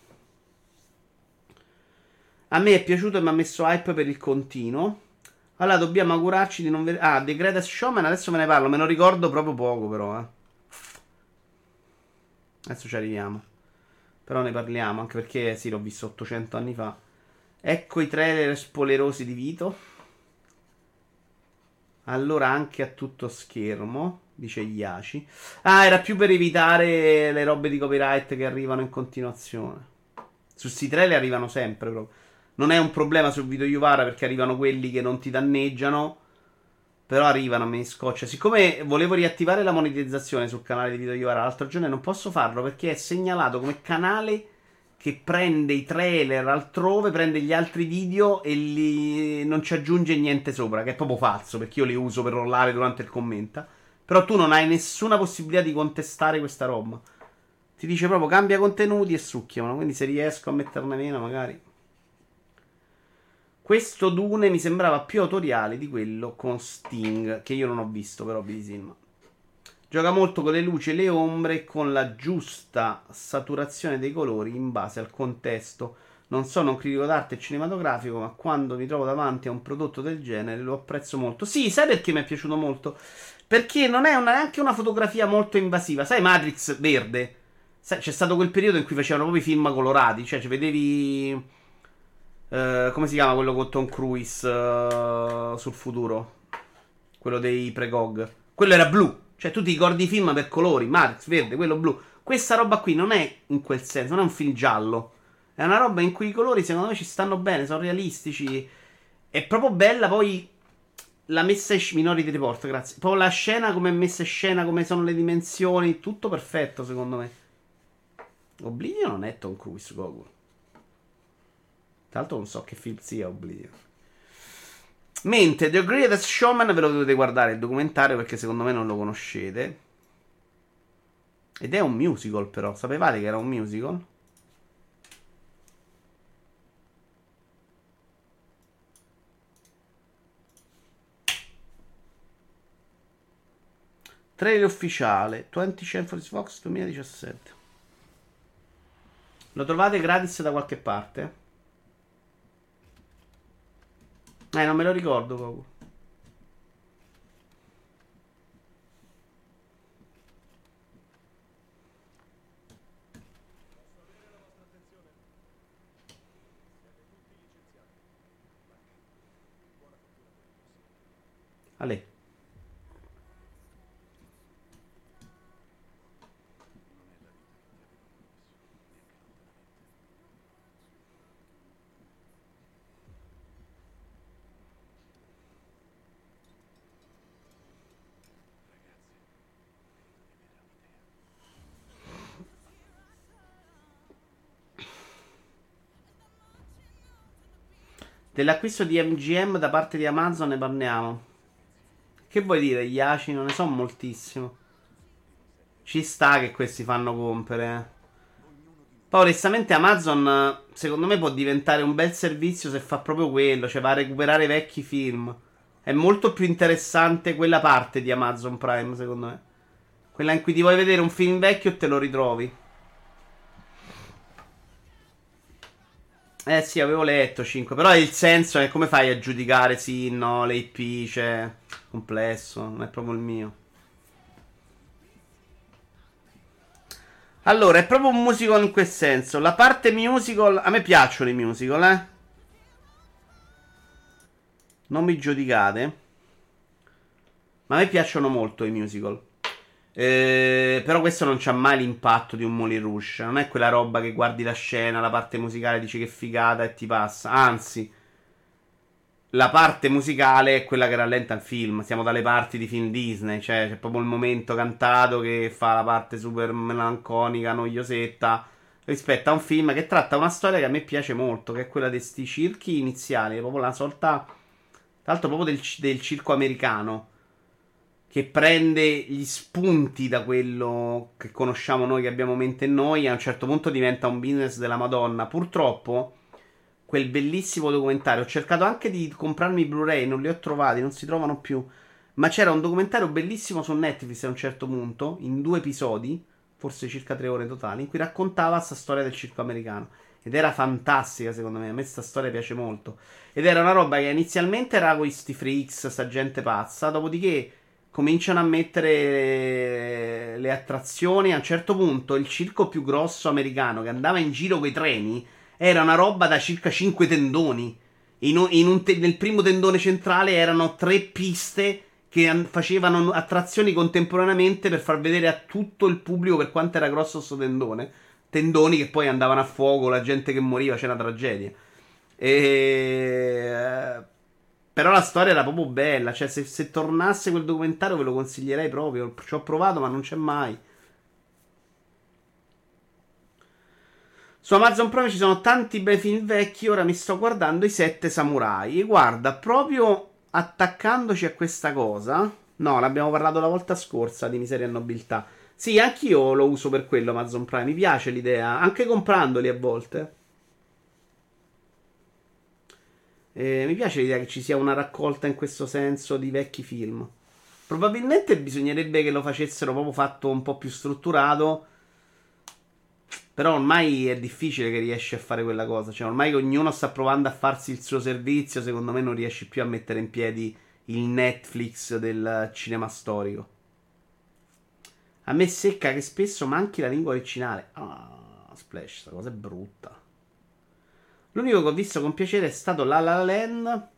A me è piaciuto e mi ha messo hype per il continuo. Allora dobbiamo augurarci di non vedere. Ah, The Greatest Showman, adesso me ne parlo. Me lo ricordo proprio poco, però. Eh. Adesso ci arriviamo. Però ne parliamo, anche perché sì, l'ho visto 800 anni fa. Ecco i trailer spoilerosi di Vito. Allora anche a tutto schermo, dice Iaci. Ah, era più per evitare le robe di copyright che arrivano in continuazione. Su sti trailer arrivano sempre proprio. Non è un problema sul video Yuvara perché arrivano quelli che non ti danneggiano. Però arrivano, mi scoccia. Siccome volevo riattivare la monetizzazione sul canale di video Yuvara l'altro giorno, non posso farlo perché è segnalato come canale che prende i trailer altrove, prende gli altri video e li... non ci aggiunge niente sopra, che è proprio falso perché io li uso per rollare durante il commenta. Però tu non hai nessuna possibilità di contestare questa roba. Ti dice proprio cambia contenuti e succhiano. Quindi se riesco a metterne meno, magari. Questo Dune mi sembrava più autoriale di quello con Sting, che io non ho visto però Bisimma. Gioca molto con le luci e le ombre e con la giusta saturazione dei colori in base al contesto. Non sono un critico d'arte cinematografico, ma quando mi trovo davanti a un prodotto del genere lo apprezzo molto. Sì, sai perché mi è piaciuto molto? Perché non è una, neanche una fotografia molto invasiva. Sai Matrix verde? Sai, c'è stato quel periodo in cui facevano proprio i film colorati, cioè ci vedevi Uh, come si chiama quello con Tom Cruise uh, sul futuro? Quello dei pregog. Quello era blu. Cioè, tu ti ricordi i film per colori, Matrix, verde, quello blu. Questa roba qui non è in quel senso, non è un film giallo. È una roba in cui i colori, secondo me, ci stanno bene, sono realistici. È proprio bella, poi. La messa in scena. Minority Report, grazie. Poi la scena, come è messa in scena, come sono le dimensioni. Tutto perfetto, secondo me. Oblivion non è Tom Cruise, Goku. Tra l'altro non so che film sia Oblivion. Mentre The Greatest Showman ve lo dovete guardare il documentario perché secondo me non lo conoscete. Ed è un musical però. Sapevate che era un musical? Trailer ufficiale 20 Century Fox 2017. Lo trovate gratis da qualche parte? Eh, non me lo ricordo, Goku. Ale. Dell'acquisto di MGM da parte di Amazon ne parliamo. Che vuoi dire, gli ACI? Non ne so moltissimo. Ci sta che questi fanno compere. Eh. Poi onestamente Amazon secondo me può diventare un bel servizio se fa proprio quello, cioè va a recuperare vecchi film. È molto più interessante quella parte di Amazon Prime, secondo me. Quella in cui ti vuoi vedere un film vecchio e te lo ritrovi. Eh sì, avevo letto 5, però il senso è come fai a giudicare sì, no, le IP, cioè, complesso, non è proprio il mio. Allora, è proprio un musical in quel senso. La parte musical. A me piacciono i musical, eh. Non mi giudicate. Ma a me piacciono molto i musical. Eh, però questo non c'ha mai l'impatto di un Moulin Rouge. Non è quella roba che guardi la scena, la parte musicale, dici che figata e ti passa. Anzi, la parte musicale è quella che rallenta il film. Siamo dalle parti di film Disney. Cioè, c'è proprio il momento cantato che fa la parte super melanconica, noiosetta. Rispetto a un film che tratta una storia che a me piace molto, che è quella di questi circhi iniziali. Proprio la sorta. Tra l'altro, proprio del, del circo americano che prende gli spunti da quello che conosciamo noi, che abbiamo in mente noi, e a un certo punto diventa un business della Madonna. Purtroppo, quel bellissimo documentario, ho cercato anche di comprarmi i Blu-ray, non li ho trovati, non si trovano più. Ma c'era un documentario bellissimo su Netflix a un certo punto, in due episodi, forse circa tre ore totali, in cui raccontava questa storia del circo americano. Ed era fantastica, secondo me. A me questa storia piace molto. Ed era una roba che inizialmente era con questi freaks, sta gente pazza. Dopodiché cominciano a mettere le attrazioni. A un certo punto il circo più grosso americano che andava in giro coi treni era una roba da circa 5 tendoni. In in te- nel primo tendone centrale erano tre piste che an- facevano attrazioni contemporaneamente per far vedere a tutto il pubblico per quanto era grosso questo tendone. Tendoni che poi andavano a fuoco, la gente che moriva, c'era una tragedia. E però la storia era proprio bella. Cioè, se, se tornasse quel documentario ve lo consiglierei proprio. Ci ho provato, ma non c'è mai. Su Amazon Prime ci sono tanti bei film vecchi. Ora mi sto guardando i sette samurai. E guarda, proprio attaccandoci a questa cosa. No, l'abbiamo parlato la volta scorsa di miseria e nobiltà. Sì, anch'io lo uso per quello Amazon Prime. Mi piace l'idea, anche comprandoli a volte. Eh, mi piace l'idea che ci sia una raccolta in questo senso di vecchi film. Probabilmente bisognerebbe che lo facessero proprio fatto un po' più strutturato. Però ormai è difficile che riesci a fare quella cosa. Cioè, ormai ognuno sta provando a farsi il suo servizio, secondo me non riesci più a mettere in piedi il Netflix del cinema storico. A me secca che spesso manchi la lingua originale. Ah, Splash, questa cosa è brutta. L'unico che ho visto con piacere è stato La La Land.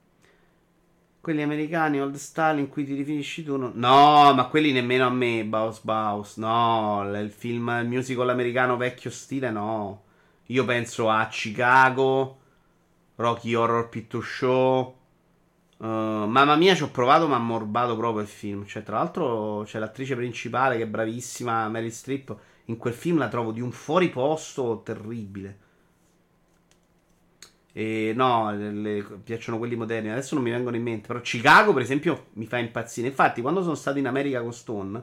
Quelli americani, Old Style, in cui ti rifinisci tu. No, no ma quelli nemmeno a me, Baus Baus. No, il film, il musical americano vecchio stile, no. Io penso a Chicago, Rocky Horror Picture Show. Uh, mamma mia, ci ho provato, ma ha morbato proprio il film. Cioè, tra l'altro, c'è l'attrice principale che è bravissima, Mary Streep. In quel film la trovo di un fuori posto terribile. E no, le, piacciono quelli moderni. Adesso non mi vengono in mente. Però Chicago, per esempio, mi fa impazzire. Infatti, quando sono stato in America con Stone,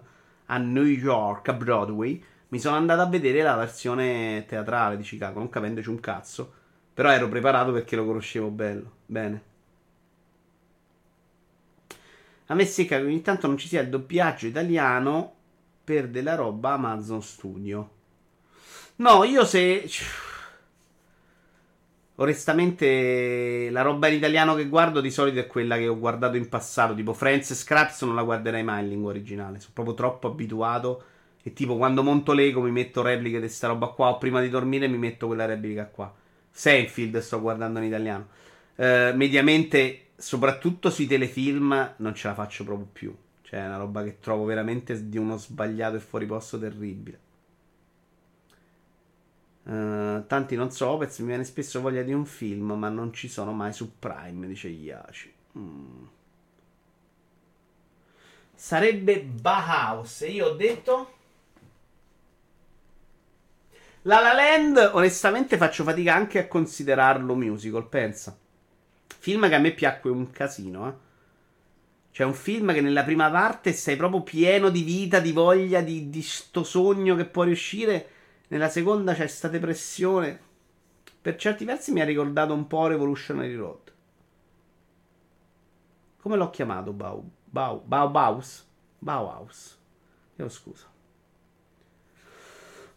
a New York, a Broadway, mi sono andato a vedere la versione teatrale di Chicago, non capendoci un cazzo. Però ero preparato perché lo conoscevo bello. Bene. A me secca che ogni tanto non ci sia il doppiaggio italiano per della roba Amazon Studio. No, io se Onestamente, la roba in italiano che guardo di solito è quella che ho guardato in passato. Tipo Friends e Scraps non la guarderei mai in lingua originale. Sono proprio troppo abituato. E tipo quando monto Lego mi metto repliche di sta roba qua. O prima di dormire mi metto quella replica qua. Seinfeld sto guardando in italiano. Uh, mediamente, soprattutto sui telefilm, non ce la faccio proprio più. Cioè, è una roba che trovo veramente di uno sbagliato e fuori posto terribile. Uh, tanti non so, Opez mi viene spesso voglia di un film, ma non ci sono mai su Prime, dice Iaci. Mm. Sarebbe Bauhaus. E io ho detto. La La Land, onestamente, faccio fatica anche a considerarlo musical. Pensa. Film che a me piacque un casino, eh. Cioè, un film che nella prima parte sei proprio pieno di vita, di voglia, di, di sto sogno che può riuscire nella seconda c'è stata depressione. Per certi versi mi ha ricordato un po' Revolutionary Road. Come l'ho chiamato? Bau, Bau, Bau, Baus? Bauhaus. Chiedo scusa.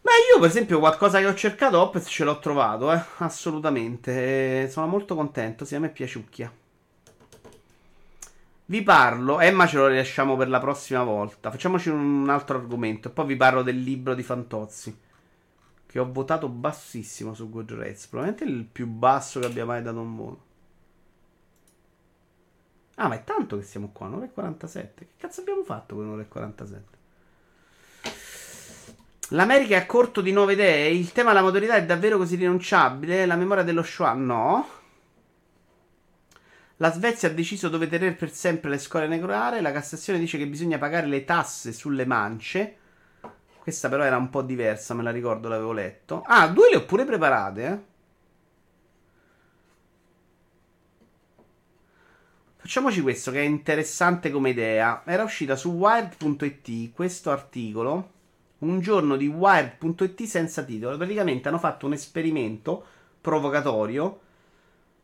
Beh, io per esempio qualcosa che ho cercato Opez ce l'ho trovato, eh. Assolutamente. sono molto contento. Sì, a me piaciucchia. Vi parlo, Emma ce lo rilasciamo per la prossima volta. Facciamoci un altro argomento. Poi vi parlo del libro di Fantozzi. Che ho votato bassissimo su Goodreads. Probabilmente il più basso che abbia mai dato un voto. Ah, ma è tanto che siamo qua, 9.47. Che cazzo abbiamo fatto con 9.47? L'America è a corto di nuove idee. Il tema della modernità è davvero così rinunciabile? La memoria dello Shoah? No. La Svezia ha deciso dove tenere per sempre le scuole nucleari. La Cassazione dice che bisogna pagare le tasse sulle mance. Questa però era un po' diversa, me la ricordo, l'avevo letto. Ah, due le ho pure preparate, eh. Facciamoci questo che è interessante come idea. Era uscita su wired.it questo articolo. Un giorno di wired.it senza titolo. Praticamente hanno fatto un esperimento provocatorio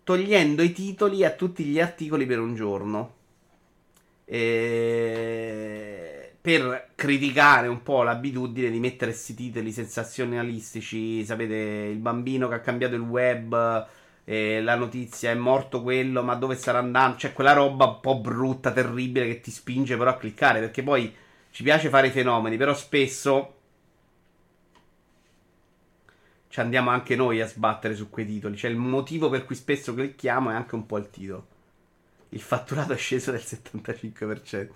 togliendo i titoli a tutti gli articoli per un giorno. E... Per criticare un po' l'abitudine di mettere questi titoli sensazionalistici. Sapete, il bambino che ha cambiato il web e la notizia è morto quello, ma dove starà andando? C'è quella roba un po' brutta, terribile che ti spinge però a cliccare, perché poi ci piace fare i fenomeni, però spesso ci andiamo anche noi a sbattere su quei titoli. Cioè il motivo per cui spesso clicchiamo è anche un po' il titolo. Il fatturato è sceso del 75%.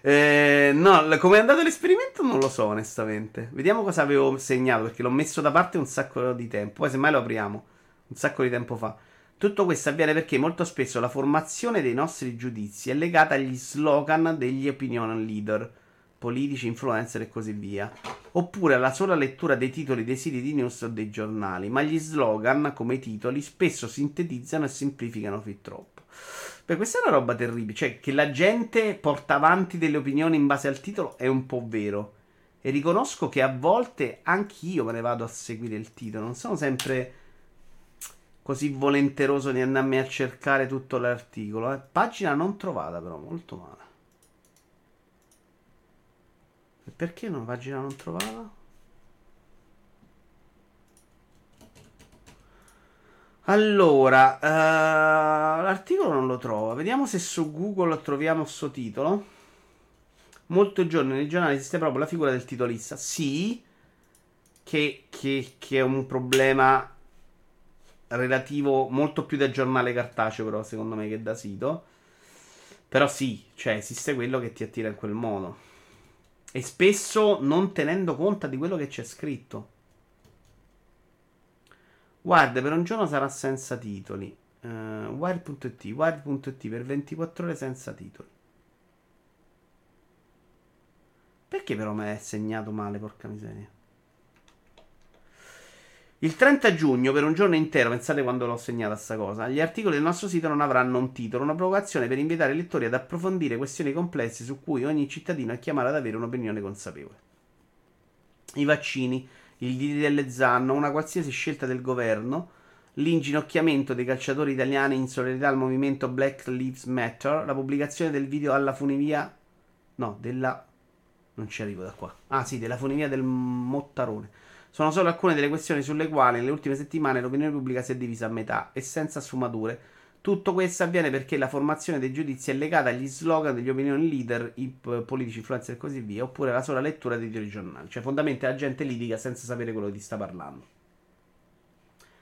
Eh, no, come è andato l'esperimento non lo so onestamente. Vediamo cosa avevo segnato perché l'ho messo da parte un sacco di tempo. Poi semmai lo apriamo un sacco di tempo fa. Tutto questo avviene perché molto spesso la formazione dei nostri giudizi è legata agli slogan degli opinion leader, politici, influencer e così via, oppure alla sola lettura dei titoli dei siti di news o dei giornali, ma gli slogan, come titoli, spesso sintetizzano e semplificano fin troppo. Beh, questa è una roba terribile, cioè che la gente porta avanti delle opinioni in base al titolo è un po' vero. E riconosco che a volte anch'io me ne vado a seguire il titolo, non sono sempre così volenteroso di andarmi a cercare tutto l'articolo. Eh. Pagina non trovata, però, molto male. Perché una pagina non trovata? Allora, uh, l'articolo non lo trovo. Vediamo se su Google troviamo questo titolo. Molti giorni nei giornali esiste proprio la figura del titolista. Sì, che, che, che è un problema relativo molto più da giornale cartaceo, però secondo me che da sito. Però sì, cioè esiste quello che ti attira in quel modo. E spesso non tenendo conto di quello che c'è scritto. Guarda, per un giorno sarà senza titoli. Uh, Wired.it, Wired.it per 24 ore senza titoli. Perché però mi è segnato male, porca miseria? Il 30 giugno, per un giorno intero, pensate quando l'ho segnata sta cosa, gli articoli del nostro sito non avranno un titolo, una provocazione per invitare i lettori ad approfondire questioni complesse su cui ogni cittadino è chiamato ad avere un'opinione consapevole. I vaccini, il DDL Zanno, una qualsiasi scelta del governo, l'inginocchiamento dei calciatori italiani in solidarietà al movimento Black Lives Matter, la pubblicazione del video alla funivia... No, della... Non ci arrivo da qua. Ah sì, della funivia del Mottarone sono solo alcune delle questioni sulle quali nelle ultime settimane l'opinione pubblica si è divisa a metà e senza sfumature. Tutto questo avviene perché la formazione dei giudizi è legata agli slogan degli opinion leader, i politici influencer e così via, oppure alla sola lettura dei giornali. Cioè, fondamentalmente la gente litiga senza sapere quello ti sta parlando.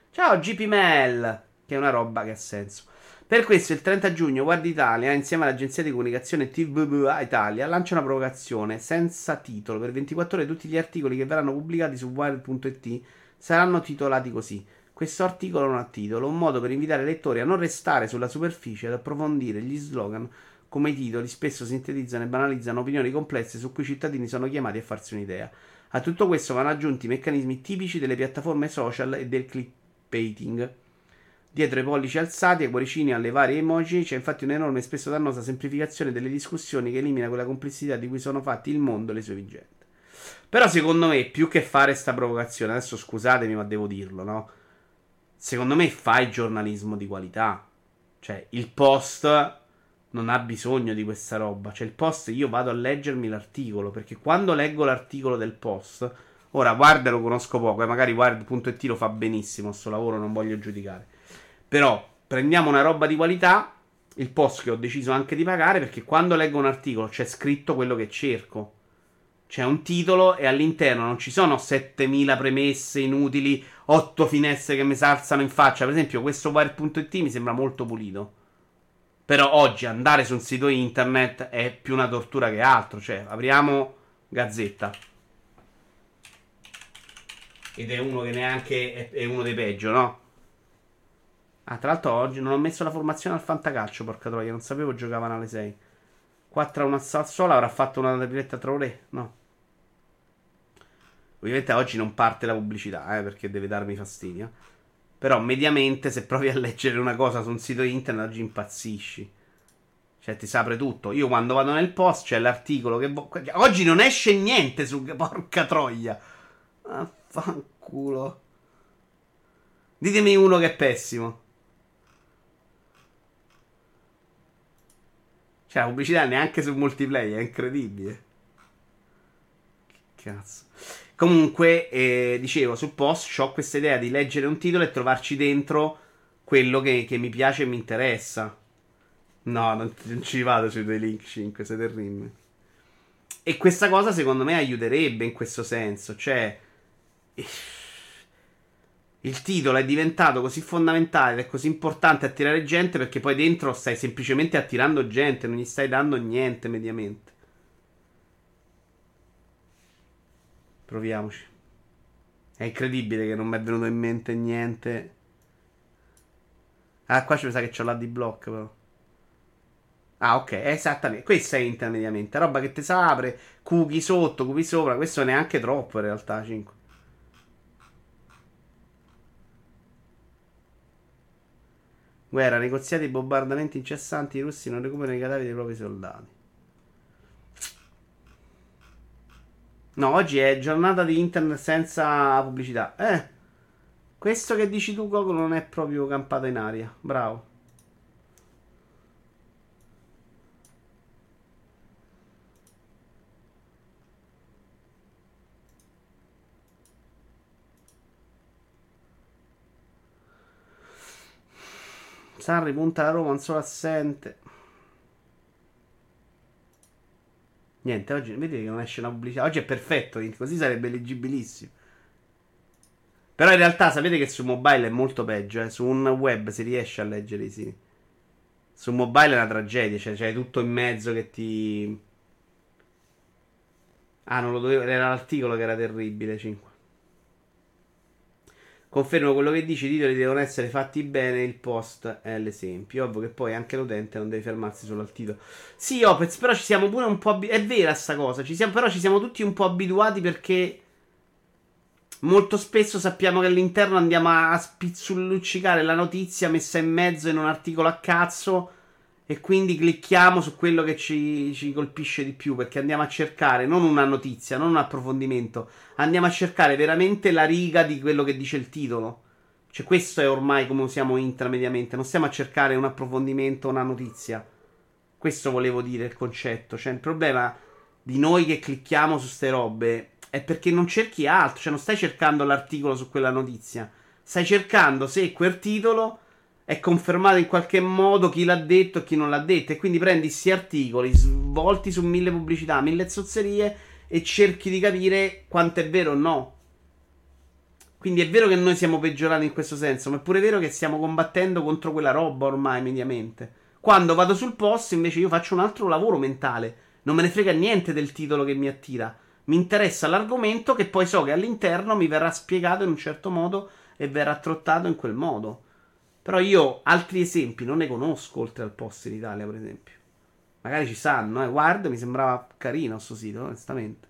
Ciao GP Mel, che è una roba che ha senso. Per questo il 30 giugno Guardia Italia, insieme all'agenzia di comunicazione TVBA Italia, lancia una provocazione senza titolo. Per 24 ore tutti gli articoli che verranno pubblicati su Wired.it saranno titolati così. Questo articolo non ha titolo, un modo per invitare i lettori a non restare sulla superficie ad approfondire gli slogan come i titoli spesso sintetizzano e banalizzano opinioni complesse su cui i cittadini sono chiamati a farsi un'idea. A tutto questo vanno aggiunti i meccanismi tipici delle piattaforme social e del clickbaiting Dietro i pollici alzati, ai cuoricini alle varie emoji, c'è infatti un'enorme e spesso dannosa semplificazione delle discussioni che elimina quella complessità di cui sono fatti il mondo e le sue vigenti. Però secondo me, più che fare sta provocazione, adesso scusatemi ma devo dirlo, no? Secondo me fai giornalismo di qualità. Cioè, il post non ha bisogno di questa roba. Cioè, il post io vado a leggermi l'articolo, perché quando leggo l'articolo del post... Ora, guarda, lo conosco poco, e eh, magari guard.it lo fa benissimo, questo lavoro non voglio giudicare. Però prendiamo una roba di qualità, il post che ho deciso anche di pagare, perché quando leggo un articolo c'è scritto quello che cerco. C'è un titolo e all'interno non ci sono 7000 premesse inutili, 8 finestre che mi salzano in faccia. Per esempio, questo Wire.it mi sembra molto pulito. Però oggi andare su un sito internet è più una tortura che altro. Cioè, apriamo Gazzetta. Ed è uno che neanche è, uno dei peggio, no? Ah, tra l'altro oggi non ho messo la formazione al fantacalcio, porca troia, non sapevo giocavano alle 6. 4 a 1 a Sassuolo, avrà fatto una debiletta tra ore? No. Ovviamente oggi non parte la pubblicità, eh, perché deve darmi fastidio. Però mediamente se provi a leggere una cosa su un sito internet oggi impazzisci. Cioè ti sapre tutto. Io quando vado nel post c'è l'articolo che... Vo- oggi non esce niente su... Porca troia. Affanculo. Ditemi uno che è pessimo. Cioè la pubblicità neanche sul multiplayer, è incredibile. Che cazzo. Comunque, eh, dicevo, sul post ho questa idea di leggere un titolo e trovarci dentro quello che, che mi piace e mi interessa. No, non, non ci vado sui due link 5, siete terribili. E questa cosa secondo me aiuterebbe in questo senso. Cioè, il titolo è diventato così fondamentale ed è così importante attirare gente perché poi dentro stai semplicemente attirando gente, non gli stai dando niente mediamente. Proviamoci. È incredibile che non mi è venuto in mente niente. Ah, qua ci sa che c'ho la D-Block però. Ah, ok, esattamente. Questo è intermediamente. Roba che ti apre, cookie sotto, cookie sopra. Questo neanche troppo in realtà, 5. Guerra, negoziati e bombardamenti incessanti. I russi non recuperano i cadaveri dei propri soldati. No, oggi è giornata di internet senza pubblicità. Eh, questo che dici tu, Gogo, non è proprio campato in aria. Bravo. Sarri punta la Roma, un solo assente. Niente, oggi vedete che non esce una pubblicità. Oggi è perfetto, così sarebbe leggibilissimo. Però in realtà sapete che su mobile è molto peggio. Eh? Su un web si riesce a leggere siti. Su mobile è una tragedia, cioè c'è tutto in mezzo che ti. Ah, non lo dovevo. Era l'articolo che era terribile. 5. Confermo quello che dici, i titoli devono essere fatti bene, il post è l'esempio. Ovvio che poi anche l'utente non deve fermarsi solo al titolo. Sì, Opez, però ci siamo pure un po' abituati. È vera sta cosa, ci siamo, però ci siamo tutti un po' abituati perché molto spesso sappiamo che all'interno andiamo a spizzuluccicare la notizia messa in mezzo in un articolo a cazzo e quindi clicchiamo su quello che ci, ci, colpisce di più perché andiamo a cercare non una notizia, non un approfondimento, andiamo a cercare veramente la riga di quello che dice il titolo. Cioè, questo è ormai come usiamo intramediamente, non stiamo a cercare un approfondimento, una notizia. Questo volevo dire il concetto. Cioè, il problema di noi che clicchiamo su ste robe è perché non cerchi altro, cioè non stai cercando l'articolo su quella notizia, stai cercando se quel titolo è confermato in qualche modo chi l'ha detto e chi non l'ha detto. E quindi prendi questi articoli svolti su mille pubblicità, mille zozzerie e cerchi di capire quanto è vero o no. Quindi è vero che noi siamo peggiorati in questo senso, ma è pure vero che stiamo combattendo contro quella roba ormai mediamente. Quando vado sul post, invece, io faccio un altro lavoro mentale. Non me ne frega niente del titolo che mi attira. Mi interessa l'argomento che poi so che all'interno mi verrà spiegato in un certo modo e verrà trottato in quel modo. Però io altri esempi non ne conosco oltre al post in Italia, per esempio. Magari ci sanno, eh. Guarda, mi sembrava carino questo sito, onestamente.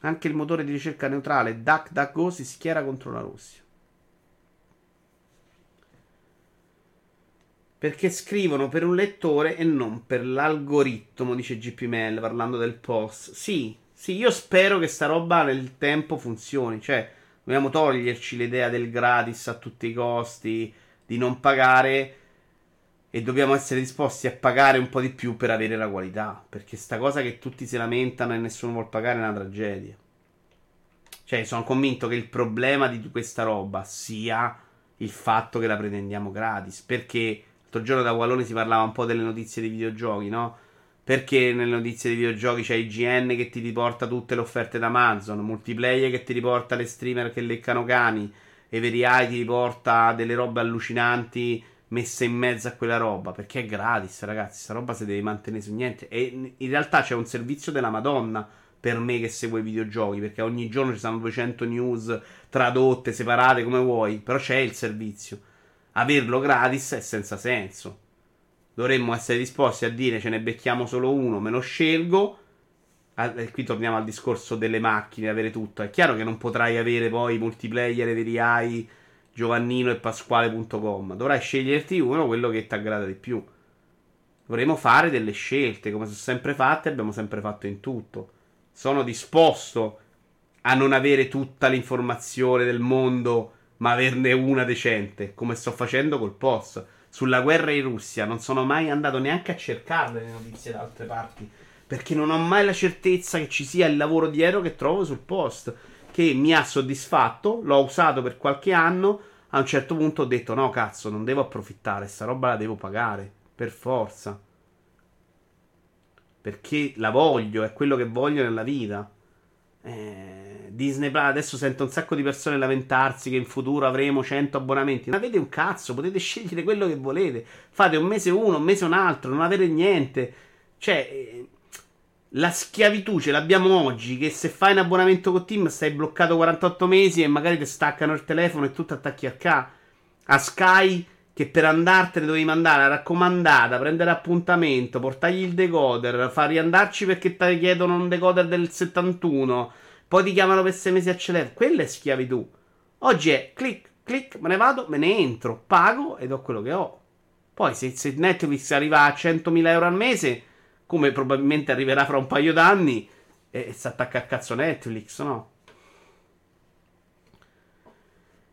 Anche il motore di ricerca neutrale DuckDuckGo si schiera contro la Russia. Perché scrivono per un lettore e non per l'algoritmo, dice GPML parlando del post. Sì, sì, io spero che sta roba nel tempo funzioni. Cioè, Dobbiamo toglierci l'idea del gratis a tutti i costi, di non pagare e dobbiamo essere disposti a pagare un po' di più per avere la qualità. Perché sta cosa che tutti si lamentano e nessuno vuole pagare è una tragedia. Cioè, sono convinto che il problema di questa roba sia il fatto che la pretendiamo gratis. Perché l'altro giorno da Wallone si parlava un po' delle notizie dei videogiochi, no? Perché nelle notizie dei videogiochi c'è IGN che ti riporta tutte le offerte da Amazon, Multiplayer che ti riporta le streamer che leccano cani, Everai ti riporta delle robe allucinanti messe in mezzo a quella roba. Perché è gratis, ragazzi. Questa roba si deve mantenere su niente. E in realtà c'è un servizio della Madonna per me che segue i videogiochi. Perché ogni giorno ci sono 200 news tradotte, separate come vuoi. Però c'è il servizio. Averlo gratis è senza senso. Dovremmo essere disposti a dire ce ne becchiamo solo uno, me lo scelgo. E qui torniamo al discorso delle macchine, avere tutto. È chiaro che non potrai avere poi multiplayer, veri AI, Giovannino e Pasquale.com. Dovrai sceglierti uno, quello che ti aggrada di più. Dovremo fare delle scelte, come sono sempre fatte, abbiamo sempre fatto in tutto. Sono disposto a non avere tutta l'informazione del mondo, ma averne una decente, come sto facendo col post sulla guerra in Russia non sono mai andato neanche a cercarle le notizie da altre parti. Perché non ho mai la certezza che ci sia il lavoro dietro che trovo sul post. Che mi ha soddisfatto, l'ho usato per qualche anno. A un certo punto ho detto: no, cazzo, non devo approfittare, sta roba la devo pagare. Per forza. Perché la voglio, è quello che voglio nella vita. Eh Disney Plus, adesso sento un sacco di persone lamentarsi che in futuro avremo 100 abbonamenti. Non avete un cazzo, potete scegliere quello che volete. Fate un mese uno, un mese un altro, non avete niente. Cioè, eh, la schiavitù ce l'abbiamo oggi, che se fai un abbonamento con Team stai bloccato 48 mesi e magari ti staccano il telefono e tu ti attacchi a K. A Sky che per andartene dovevi mandare la raccomandata, prendere appuntamento, portargli il decoder, far riandarci perché ti chiedono un decoder del 71 poi ti chiamano per sei mesi a celebre. Quella è schiavitù. Oggi è clic, clic, me ne vado, me ne entro, pago ed ho quello che ho. Poi se, se Netflix arriva a 100.000 euro al mese, come probabilmente arriverà fra un paio d'anni, e, e si attacca a cazzo Netflix, no?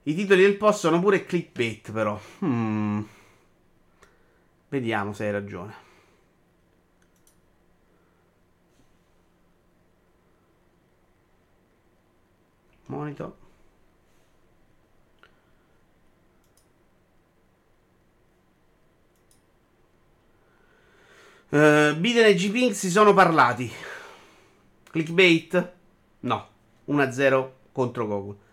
I titoli del post sono pure clickbait, però. Hmm. Vediamo se hai ragione. Monitor. Uh, Biden e G-Ping si sono parlati. Clickbait? No. 1-0 contro Google.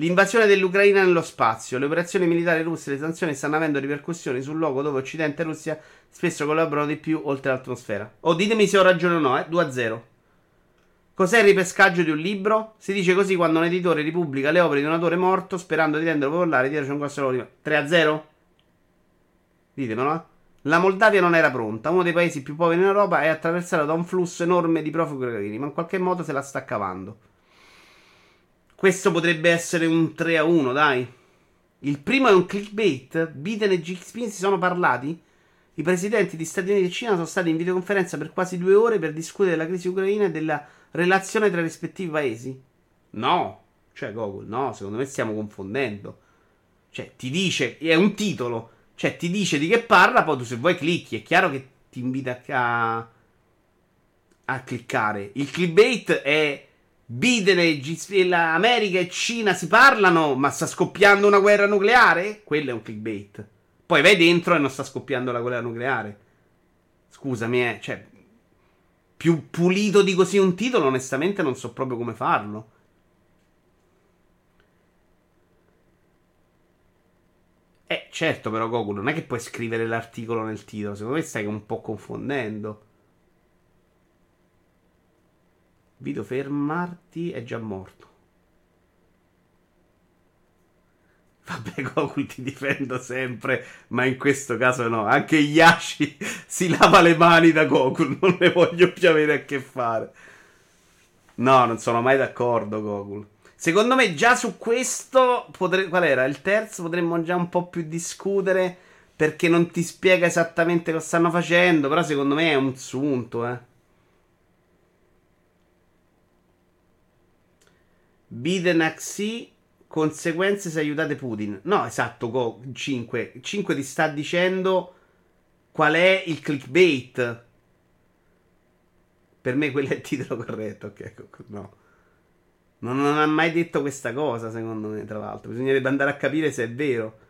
L'invasione dell'Ucraina nello spazio. Le operazioni militari russe e le sanzioni stanno avendo ripercussioni sul luogo dove Occidente e Russia spesso collaborano di più oltre l'atmosfera. Oh, ditemi se ho ragione o no, eh. 2-0. Cos'è il ripescaggio di un libro? Si dice così quando un editore ripubblica le opere di un autore morto sperando di renderlo popolare dietro c'è un grosso lavoro. 3 a 0? Ditemelo, eh? La Moldavia non era pronta, uno dei paesi più poveri in Europa è attraversato da un flusso enorme di profughi ucraini, ma in qualche modo se la sta cavando. Questo potrebbe essere un 3 a 1, dai. Il primo è un clickbait. Biden e Xi si sono parlati. I presidenti di Stati Uniti e Cina sono stati in videoconferenza per quasi due ore per discutere della crisi ucraina e della relazione tra i rispettivi paesi? No. Cioè, Google, no, secondo me stiamo confondendo. Cioè, ti dice, è un titolo, cioè ti dice di che parla, poi tu se vuoi clicchi, è chiaro che ti invita a, a cliccare. Il clickbait è Biden America e Cina si parlano, ma sta scoppiando una guerra nucleare? Quello è un clickbait. Poi vai dentro e non sta scoppiando la guerra nucleare. Scusami, eh, cioè, più pulito di così un titolo, onestamente non so proprio come farlo. Eh, certo, però Goku, non è che puoi scrivere l'articolo nel titolo. Secondo me stai un po' confondendo. Vito fermarti è già morto. Vabbè, Goku ti difendo sempre, ma in questo caso no. Anche Yashi si lava le mani da Goku, non ne voglio più avere a che fare. No, non sono mai d'accordo, Goku. Secondo me già su questo, potre... qual era? Il terzo potremmo già un po' più discutere perché non ti spiega esattamente cosa stanno facendo, però secondo me è un sunto, eh. Biden Axi conseguenze se aiutate Putin. No, esatto, Go 5. 5 ti sta dicendo qual è il clickbait. Per me quello è il titolo corretto, ok, no. Non, non ha mai detto questa cosa, secondo me, tra l'altro. Bisognerebbe andare a capire se è vero.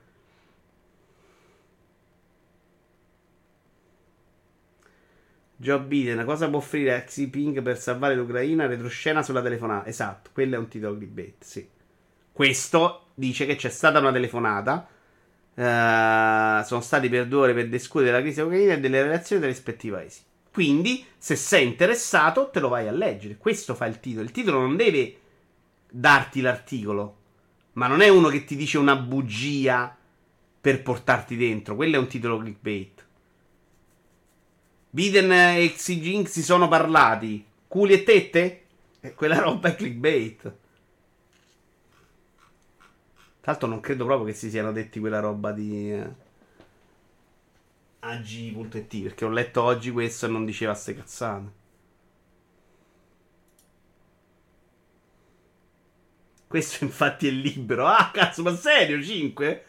Joe Biden, cosa può offrire Xi Jinping per salvare l'Ucraina? Retroscena sulla telefonata. Esatto, quello è un titolo clickbait, sì. Questo dice che c'è stata una telefonata. Uh, sono stati per due ore per discutere della crisi ucraina e delle relazioni dei rispettivi paesi. Quindi, se sei interessato, te lo vai a leggere. Questo fa il titolo. Il titolo non deve darti l'articolo, ma non è uno che ti dice una bugia per portarti dentro. Quello è un titolo clickbait. Biden e Xi Jinping si sono parlati. Culi e tette? E quella roba è clickbait. Tra l'altro non credo proprio che si siano detti quella roba di eh, ag.it perché ho letto oggi questo e non diceva ste cazzate. Questo infatti è libero. Ah, cazzo, ma serio? 5?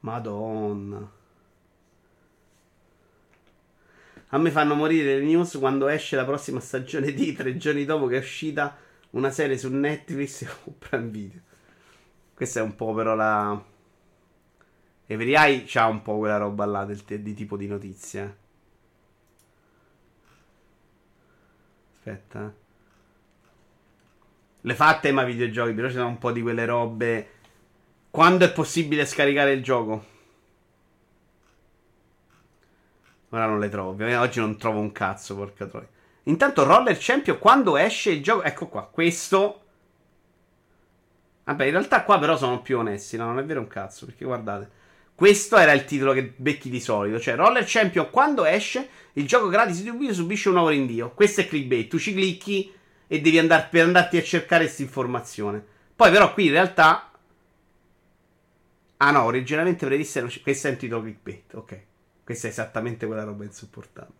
Madonna. A me fanno morire le news quando esce la prossima stagione di tre giorni dopo che è uscita una serie su Netflix o Prime Video. Questa è un po' però la... Every Eye c'ha un po' quella roba là del te- di tipo di notizia. Aspetta. Eh. Le fatte ma videogiochi, però sono un po' di quelle robe. Quando è possibile scaricare il gioco? Ora non le trovo. Ovviamente oggi non trovo un cazzo, porca troia. Intanto Roller Champion quando esce il gioco... Ecco qua, questo... Vabbè, in realtà qua però sono più onesti, no? Non è vero un cazzo, perché guardate. Questo era il titolo che becchi di solito. Cioè, Roller Champion quando esce, il gioco gratis di Wii subisce un nuovo rinvio. Questo è clickbait. Tu ci clicchi e devi andare per andarti a cercare questa informazione. Poi però qui in realtà... Ah no, originalmente prevista... Questo è un titolo clickbait, ok. Questa è esattamente quella roba insopportabile.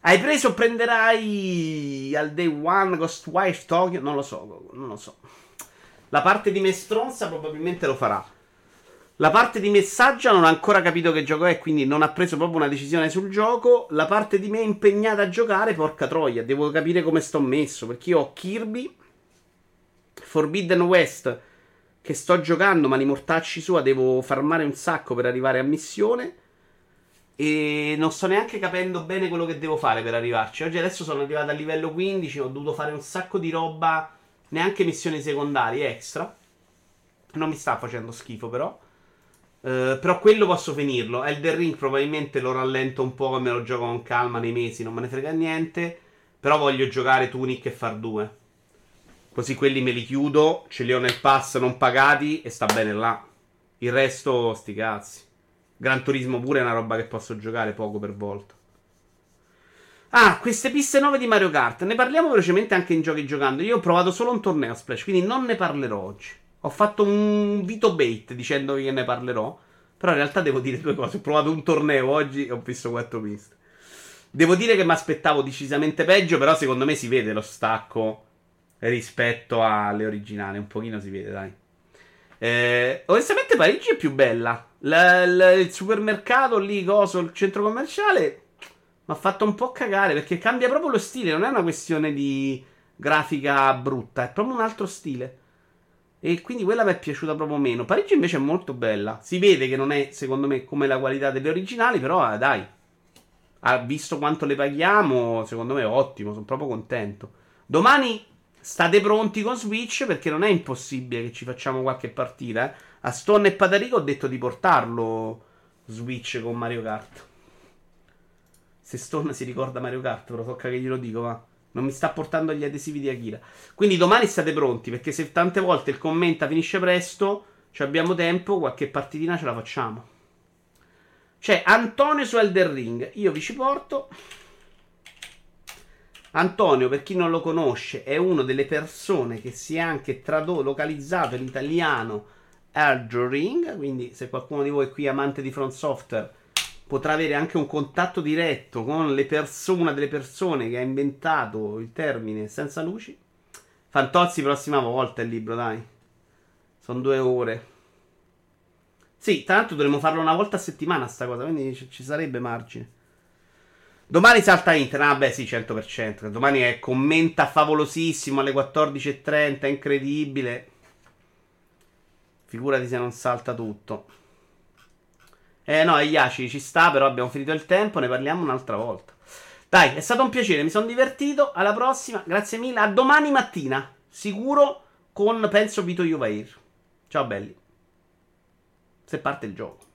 Hai preso o prenderai al day one Ghostwire Tokyo? Non lo so, non lo so. La parte di me stronza probabilmente lo farà. La parte di messaggio non ha ancora capito che gioco è, quindi non ha preso proprio una decisione sul gioco. La parte di me impegnata a giocare, porca troia, devo capire come sto messo. Perché io ho Kirby, Forbidden West che sto giocando, ma li mortacci sua, devo farmare un sacco per arrivare a missione. E non sto neanche capendo bene quello che devo fare per arrivarci. Oggi adesso sono arrivato a livello 15, ho dovuto fare un sacco di roba, neanche missioni secondarie extra. Non mi sta facendo schifo però. Uh, però quello posso finirlo. Elder Ring probabilmente lo rallento un po' e me lo gioco con calma nei mesi, non me ne frega niente. Però voglio giocare Tunic e far due. Così quelli me li chiudo, ce li ho nel pass non pagati e sta bene là. Il resto, sti cazzi. Gran Turismo pure è una roba che posso giocare poco per volta. Ah, queste piste nuove di Mario Kart. Ne parliamo velocemente anche in giochi giocando. Io ho provato solo un torneo Splash, quindi non ne parlerò oggi. Ho fatto un Vito bait dicendovi che ne parlerò. Però in realtà devo dire due cose. Ho provato un torneo oggi e ho visto quattro piste. Devo dire che mi aspettavo decisamente peggio, però secondo me si vede lo stacco rispetto alle originali. Un pochino si vede, dai. Eh, onestamente Parigi è più bella. La, la, il supermercato lì, coso, il centro commerciale mi ha fatto un po' cagare perché cambia proprio lo stile. Non è una questione di grafica brutta, è proprio un altro stile. E quindi quella mi è piaciuta proprio meno. Parigi invece è molto bella. Si vede che non è, secondo me, come la qualità delle originali, però eh, dai. Ha visto quanto le paghiamo, secondo me è ottimo, sono proprio contento. Domani State pronti con Switch perché non è impossibile che ci facciamo qualche partita. Eh. A Stone e Patarico ho detto di portarlo Switch con Mario Kart. Se Stone si ricorda Mario Kart, però tocca che glielo dico, va. Non mi sta portando gli adesivi di Akira. Quindi domani state pronti perché se tante volte il commenta finisce presto, ci abbiamo tempo, qualche partitina ce la facciamo. C'è Antonio su Elder Ring. Io vi ci porto. Antonio, per chi non lo conosce, è una delle persone che si è anche tradotto, localizzato in italiano Ring, quindi se qualcuno di voi è qui amante di Front Software potrà avere anche un contatto diretto con le persone, una delle persone che ha inventato il termine senza luci. Fantozzi prossima volta il libro, dai. Sono due ore. Sì, tra l'altro dovremmo farlo una volta a settimana sta cosa, quindi ci sarebbe margine. Domani salta Inter. Ah, beh, sì, 100%. Domani è commenta favolosissimo alle 14.30. È incredibile. Figurati se non salta tutto. Eh no, Yashi ci sta, però abbiamo finito il tempo, ne parliamo un'altra volta. Dai, è stato un piacere, mi sono divertito. Alla prossima, grazie mille. A domani mattina, sicuro con penso Vito Juvair. Ciao belli. Se parte il gioco.